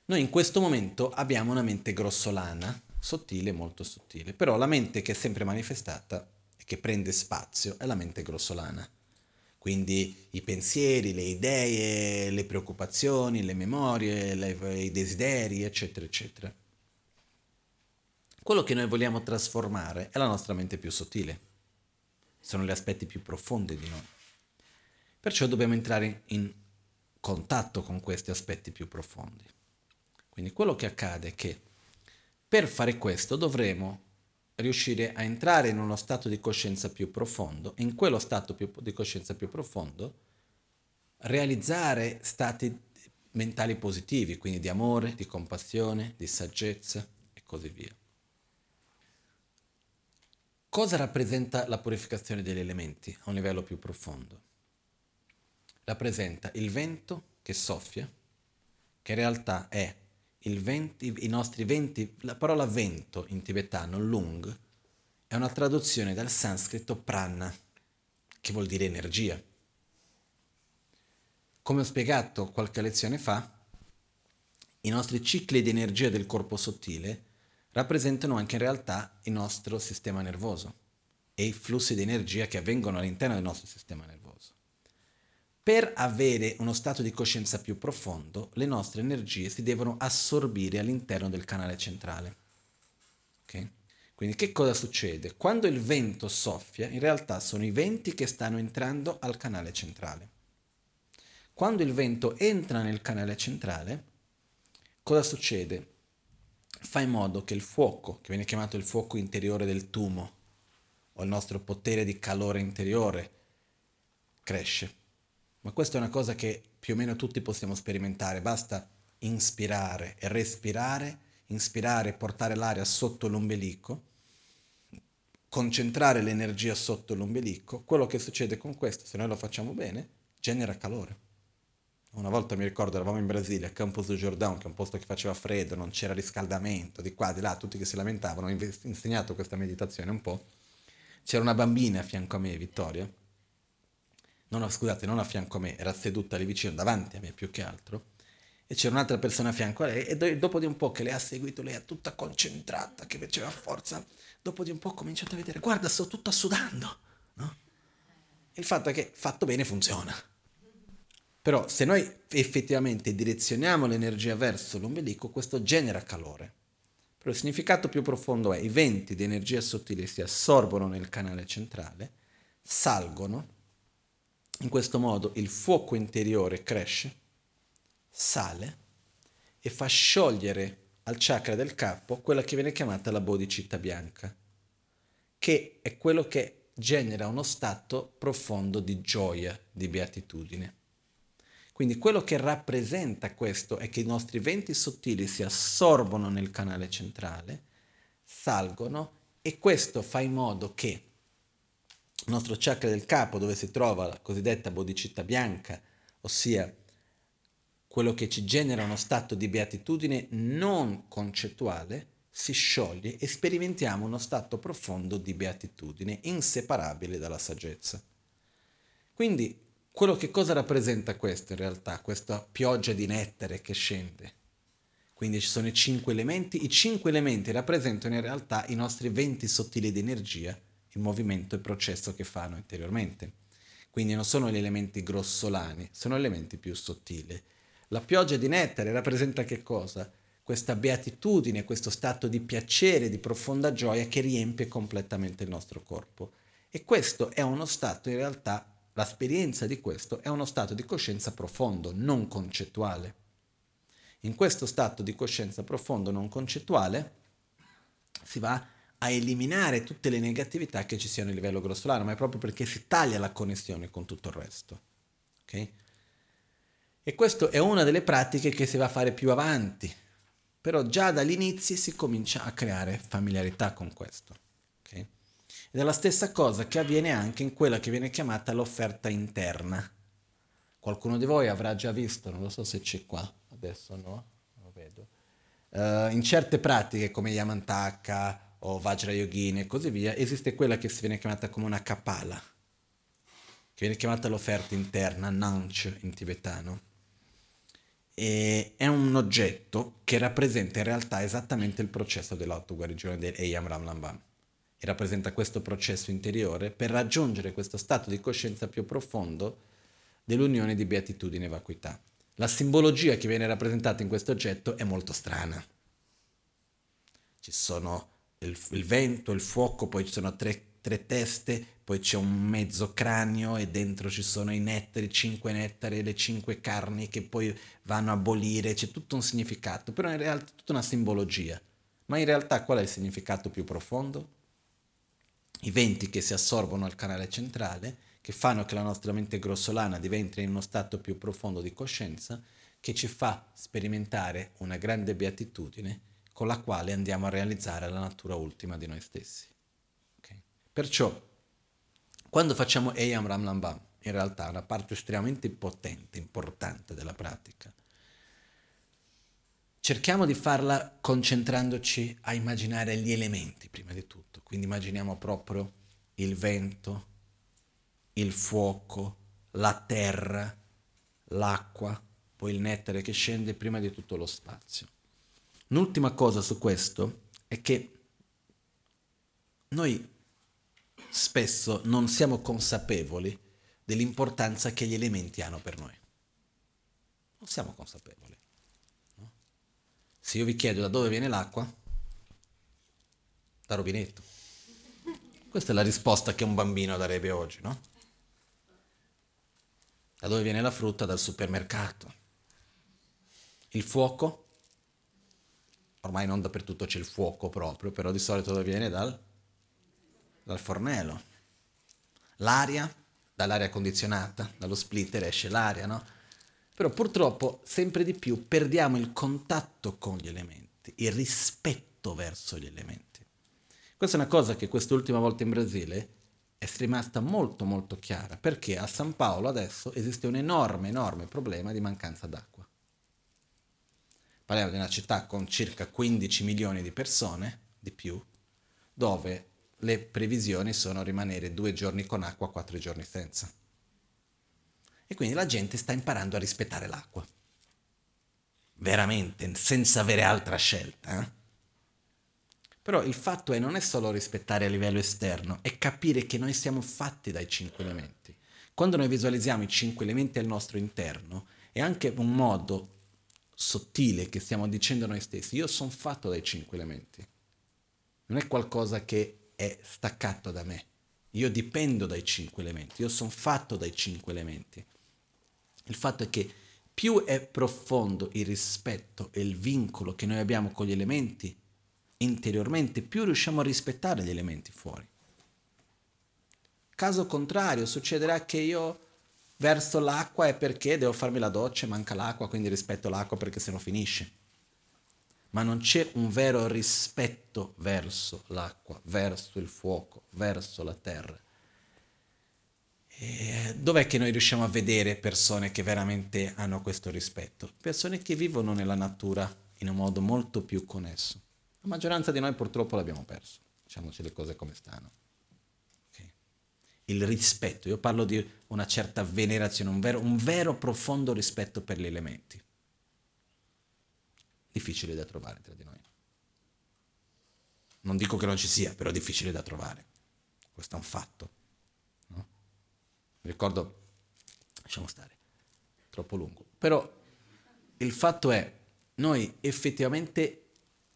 Noi in questo momento abbiamo una mente grossolana, sottile, molto sottile, però la mente che è sempre manifestata e che prende spazio è la mente grossolana. Quindi i pensieri, le idee, le preoccupazioni, le memorie, le, i desideri, eccetera, eccetera. Quello che noi vogliamo trasformare è la nostra mente più sottile sono gli aspetti più profondi di noi. Perciò dobbiamo entrare in contatto con questi aspetti più profondi. Quindi quello che accade è che per fare questo dovremo riuscire a entrare in uno stato di coscienza più profondo, in quello stato più, di coscienza più profondo realizzare stati mentali positivi, quindi di amore, di compassione, di saggezza e così via. Cosa rappresenta la purificazione degli elementi a un livello più profondo? Rappresenta il vento che soffia, che in realtà è vento, i nostri venti, la parola vento in tibetano, lung, è una traduzione dal sanscrito prana, che vuol dire energia. Come ho spiegato qualche lezione fa, i nostri cicli di energia del corpo sottile rappresentano anche in realtà il nostro sistema nervoso e i flussi di energia che avvengono all'interno del nostro sistema nervoso. Per avere uno stato di coscienza più profondo, le nostre energie si devono assorbire all'interno del canale centrale. Okay? Quindi che cosa succede? Quando il vento soffia, in realtà sono i venti che stanno entrando al canale centrale. Quando il vento entra nel canale centrale, cosa succede? fa in modo che il fuoco, che viene chiamato il fuoco interiore del tumo, o il nostro potere di calore interiore, cresce. Ma questa è una cosa che più o meno tutti possiamo sperimentare, basta inspirare e respirare, inspirare e portare l'aria sotto l'ombelico, concentrare l'energia sotto l'ombelico, quello che succede con questo, se noi lo facciamo bene, genera calore. Una volta mi ricordo, eravamo in Brasile, a Campos do Jordão, che è un posto che faceva freddo, non c'era riscaldamento, di qua, di là, tutti che si lamentavano, ho insegnato questa meditazione un po'. C'era una bambina a fianco a me, Vittoria, non, scusate, non a fianco a me, era seduta lì vicino, davanti a me più che altro, e c'era un'altra persona a fianco a lei, e dopo di un po' che lei ha seguito, lei è tutta concentrata, che faceva forza, dopo di un po' ho cominciato a vedere, guarda, sto tutta sudando, no? Il fatto è che fatto bene funziona. Però se noi effettivamente direzioniamo l'energia verso l'ombelico, questo genera calore. Però il significato più profondo è i venti di energia sottile si assorbono nel canale centrale, salgono, in questo modo il fuoco interiore cresce, sale e fa sciogliere al chakra del capo quella che viene chiamata la bodhicitta bianca, che è quello che genera uno stato profondo di gioia, di beatitudine. Quindi quello che rappresenta questo è che i nostri venti sottili si assorbono nel canale centrale, salgono e questo fa in modo che il nostro chakra del capo, dove si trova la cosiddetta bodhicitta bianca, ossia quello che ci genera uno stato di beatitudine non concettuale, si scioglie e sperimentiamo uno stato profondo di beatitudine, inseparabile dalla saggezza. Quindi quello che cosa rappresenta questo in realtà, questa pioggia di nettare che scende? Quindi ci sono i cinque elementi, i cinque elementi rappresentano in realtà i nostri venti sottili di energia, il movimento e il processo che fanno interiormente. Quindi non sono gli elementi grossolani, sono elementi più sottili. La pioggia di nettare rappresenta che cosa? Questa beatitudine, questo stato di piacere, di profonda gioia che riempie completamente il nostro corpo. E questo è uno stato in realtà L'esperienza di questo è uno stato di coscienza profondo, non concettuale. In questo stato di coscienza profondo, non concettuale, si va a eliminare tutte le negatività che ci siano a livello grossolano, ma è proprio perché si taglia la connessione con tutto il resto. Okay? E questa è una delle pratiche che si va a fare più avanti, Però già dagli inizi si comincia a creare familiarità con questo. Okay? Ed è la stessa cosa che avviene anche in quella che viene chiamata l'offerta interna. Qualcuno di voi avrà già visto, non lo so se c'è qua, adesso no, lo vedo. Uh, in certe pratiche come Yamantaka o Vajra Yogini e così via, esiste quella che viene chiamata come una kapala, che viene chiamata l'offerta interna, Nanch in tibetano. E è un oggetto che rappresenta in realtà esattamente il processo dell'autoguarigione del Eyam Ram Lambam. E rappresenta questo processo interiore per raggiungere questo stato di coscienza più profondo dell'unione di beatitudine e vacuità. La simbologia che viene rappresentata in questo oggetto è molto strana. Ci sono il, il vento, il fuoco, poi ci sono tre, tre, teste, poi c'è un mezzo cranio e dentro ci sono i nettari, cinque nettari le cinque carni che poi vanno a bollire, c'è tutto un significato, però in realtà è tutta una simbologia. Ma in realtà qual è il significato più profondo? I venti che si assorbono al canale centrale, che fanno che la nostra mente grossolana diventi in uno stato più profondo di coscienza, che ci fa sperimentare una grande beatitudine con la quale andiamo a realizzare la natura ultima di noi stessi. Okay? Perciò, quando facciamo Eyam Ram Lambam, in realtà è una parte estremamente potente, importante della pratica, cerchiamo di farla concentrandoci a immaginare gli elementi prima di tutto. Quindi immaginiamo proprio il vento, il fuoco, la terra, l'acqua, poi il nettare che scende prima di tutto lo spazio. Un'ultima cosa su questo è che noi spesso non siamo consapevoli dell'importanza che gli elementi hanno per noi. Non siamo consapevoli. No? Se io vi chiedo da dove viene l'acqua, da rubinetto. Questa è la risposta che un bambino darebbe oggi, no? Da dove viene la frutta? Dal supermercato. Il fuoco? Ormai non dappertutto c'è il fuoco proprio, però di solito viene dal, dal fornello. L'aria, dall'aria condizionata, dallo splitter esce l'aria, no? Però purtroppo sempre di più perdiamo il contatto con gli elementi, il rispetto verso gli elementi. Questa è una cosa che quest'ultima volta in Brasile è rimasta molto molto chiara, perché a San Paolo adesso esiste un enorme, enorme problema di mancanza d'acqua. Parliamo di una città con circa 15 milioni di persone, di più, dove le previsioni sono rimanere due giorni con acqua, quattro giorni senza. E quindi la gente sta imparando a rispettare l'acqua. Veramente, senza avere altra scelta. Eh? Però il fatto è non è solo rispettare a livello esterno, è capire che noi siamo fatti dai cinque elementi. Quando noi visualizziamo i cinque elementi al nostro interno, è anche un modo sottile che stiamo dicendo noi stessi. Io sono fatto dai cinque elementi. Non è qualcosa che è staccato da me. Io dipendo dai cinque elementi. Io sono fatto dai cinque elementi. Il fatto è che più è profondo il rispetto e il vincolo che noi abbiamo con gli elementi interiormente, più riusciamo a rispettare gli elementi fuori. Caso contrario, succederà che io verso l'acqua è perché devo farmi la doccia e manca l'acqua, quindi rispetto l'acqua perché se no finisce. Ma non c'è un vero rispetto verso l'acqua, verso il fuoco, verso la terra. E dov'è che noi riusciamo a vedere persone che veramente hanno questo rispetto? Persone che vivono nella natura in un modo molto più connesso. La maggioranza di noi purtroppo l'abbiamo perso, diciamoci le cose come stanno il rispetto, io parlo di una certa venerazione, un vero, un vero profondo rispetto per gli elementi. Difficile da trovare tra di noi. Non dico che non ci sia, però difficile da trovare. Questo è un fatto. No? Mi ricordo, lasciamo stare, troppo lungo. Però il fatto è, noi effettivamente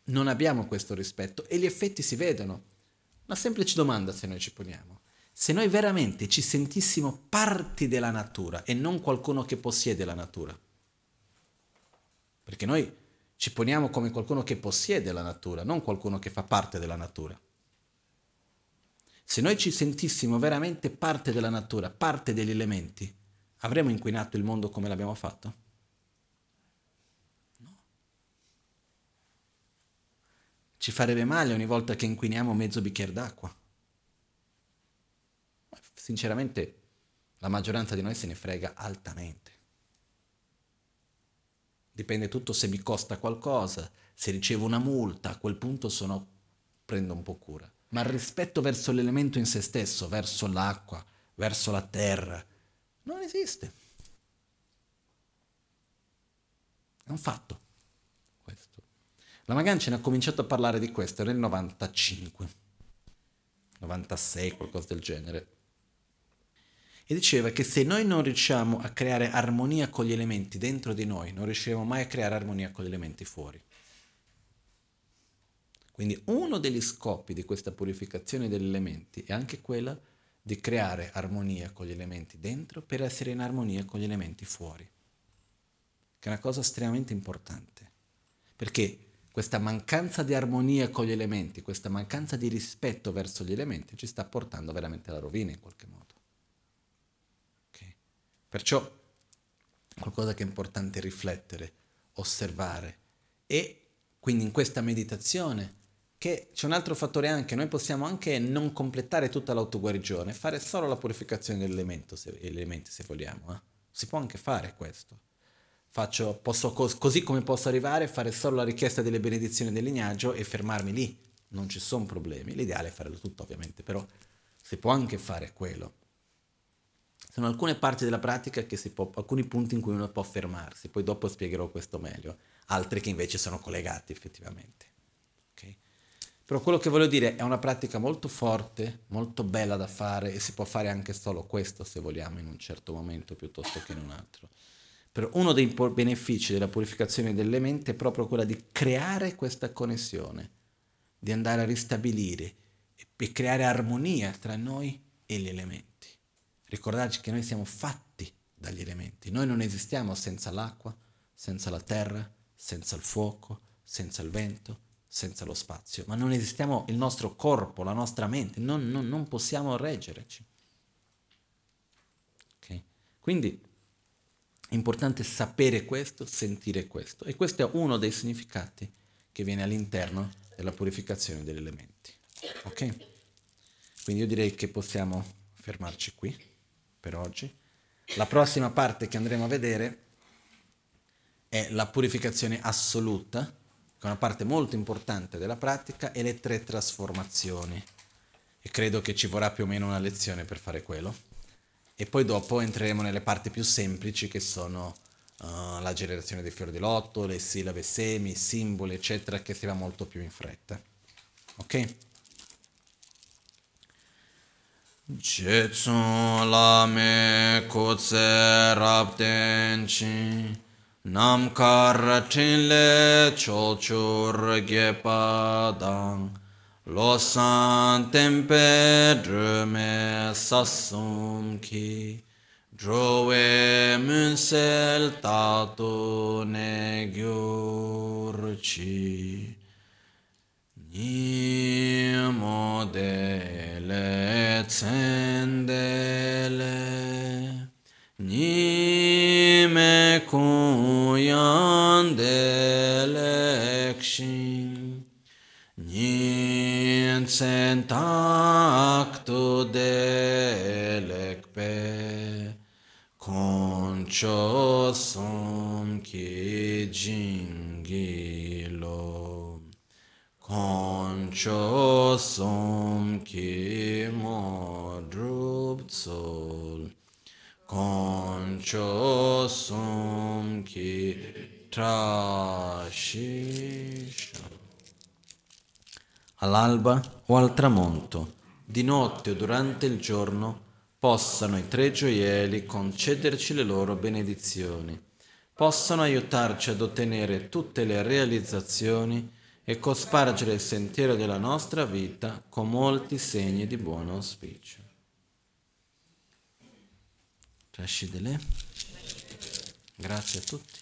non abbiamo questo rispetto e gli effetti si vedono. Una semplice domanda se noi ci poniamo se noi veramente ci sentissimo parti della natura e non qualcuno che possiede la natura. Perché noi ci poniamo come qualcuno che possiede la natura, non qualcuno che fa parte della natura. Se noi ci sentissimo veramente parte della natura, parte degli elementi, avremmo inquinato il mondo come l'abbiamo fatto? No. ci farebbe male ogni volta che inquiniamo mezzo bicchiere d'acqua. Sinceramente, la maggioranza di noi se ne frega altamente. Dipende tutto se mi costa qualcosa, se ricevo una multa, a quel punto sono, prendo un po' cura. Ma il rispetto verso l'elemento in se stesso, verso l'acqua, verso la terra, non esiste. È un fatto. Questo. La Magancina ha cominciato a parlare di questo nel 95, 96, qualcosa del genere e diceva che se noi non riusciamo a creare armonia con gli elementi dentro di noi, non riusciremo mai a creare armonia con gli elementi fuori. Quindi uno degli scopi di questa purificazione degli elementi è anche quella di creare armonia con gli elementi dentro per essere in armonia con gli elementi fuori, che è una cosa estremamente importante, perché questa mancanza di armonia con gli elementi, questa mancanza di rispetto verso gli elementi ci sta portando veramente alla rovina in qualche modo. Perciò qualcosa che è importante riflettere, osservare e quindi in questa meditazione che c'è un altro fattore anche, noi possiamo anche non completare tutta l'autoguarigione, fare solo la purificazione dell'elemento, se, elementi se vogliamo, eh? si può anche fare questo. Faccio, posso, così come posso arrivare, fare solo la richiesta delle benedizioni del lignaggio e fermarmi lì, non ci sono problemi, l'ideale è farlo tutto ovviamente, però si può anche fare quello. Sono alcune parti della pratica che si può, alcuni punti in cui uno può fermarsi, poi dopo spiegherò questo meglio, altri che invece sono collegati effettivamente. Okay? Però quello che voglio dire è una pratica molto forte, molto bella da fare e si può fare anche solo questo se vogliamo in un certo momento piuttosto che in un altro. Però uno dei benefici della purificazione delle menti è proprio quella di creare questa connessione, di andare a ristabilire e creare armonia tra noi e gli elementi. Ricordarci che noi siamo fatti dagli elementi. Noi non esistiamo senza l'acqua, senza la terra, senza il fuoco, senza il vento, senza lo spazio. Ma non esistiamo il nostro corpo, la nostra mente. Non, non, non possiamo reggerci. Okay? Quindi è importante sapere questo, sentire questo. E questo è uno dei significati che viene all'interno della purificazione degli elementi. Ok? Quindi io direi che possiamo fermarci qui per oggi. La prossima parte che andremo a vedere è la purificazione assoluta, che è una parte molto importante della pratica, e le tre trasformazioni. E credo che ci vorrà più o meno una lezione per fare quello. E poi dopo entreremo nelle parti più semplici che sono uh, la generazione dei fiori di lotto, le sillabe semi, i simboli, eccetera, che si va molto più in fretta. Ok? Jetsun lame kutse rabden chi nam kar tinle cholchur gepa dang lo san tempe drume sasum ki drove munsel tato ne gyur chi Nimo dele tsendele Nime kuyan dele kshin Nien sentaktu delekpe Concho som ki jingilo Concho som ki mo drup sol. Concho som ki trasciscia All'alba o al tramonto, di notte o durante il giorno, possano i tre gioielli concederci le loro benedizioni, possano aiutarci ad ottenere tutte le realizzazioni e cospargere il sentiero della nostra vita con molti segni di buon auspicio. Grazie a tutti.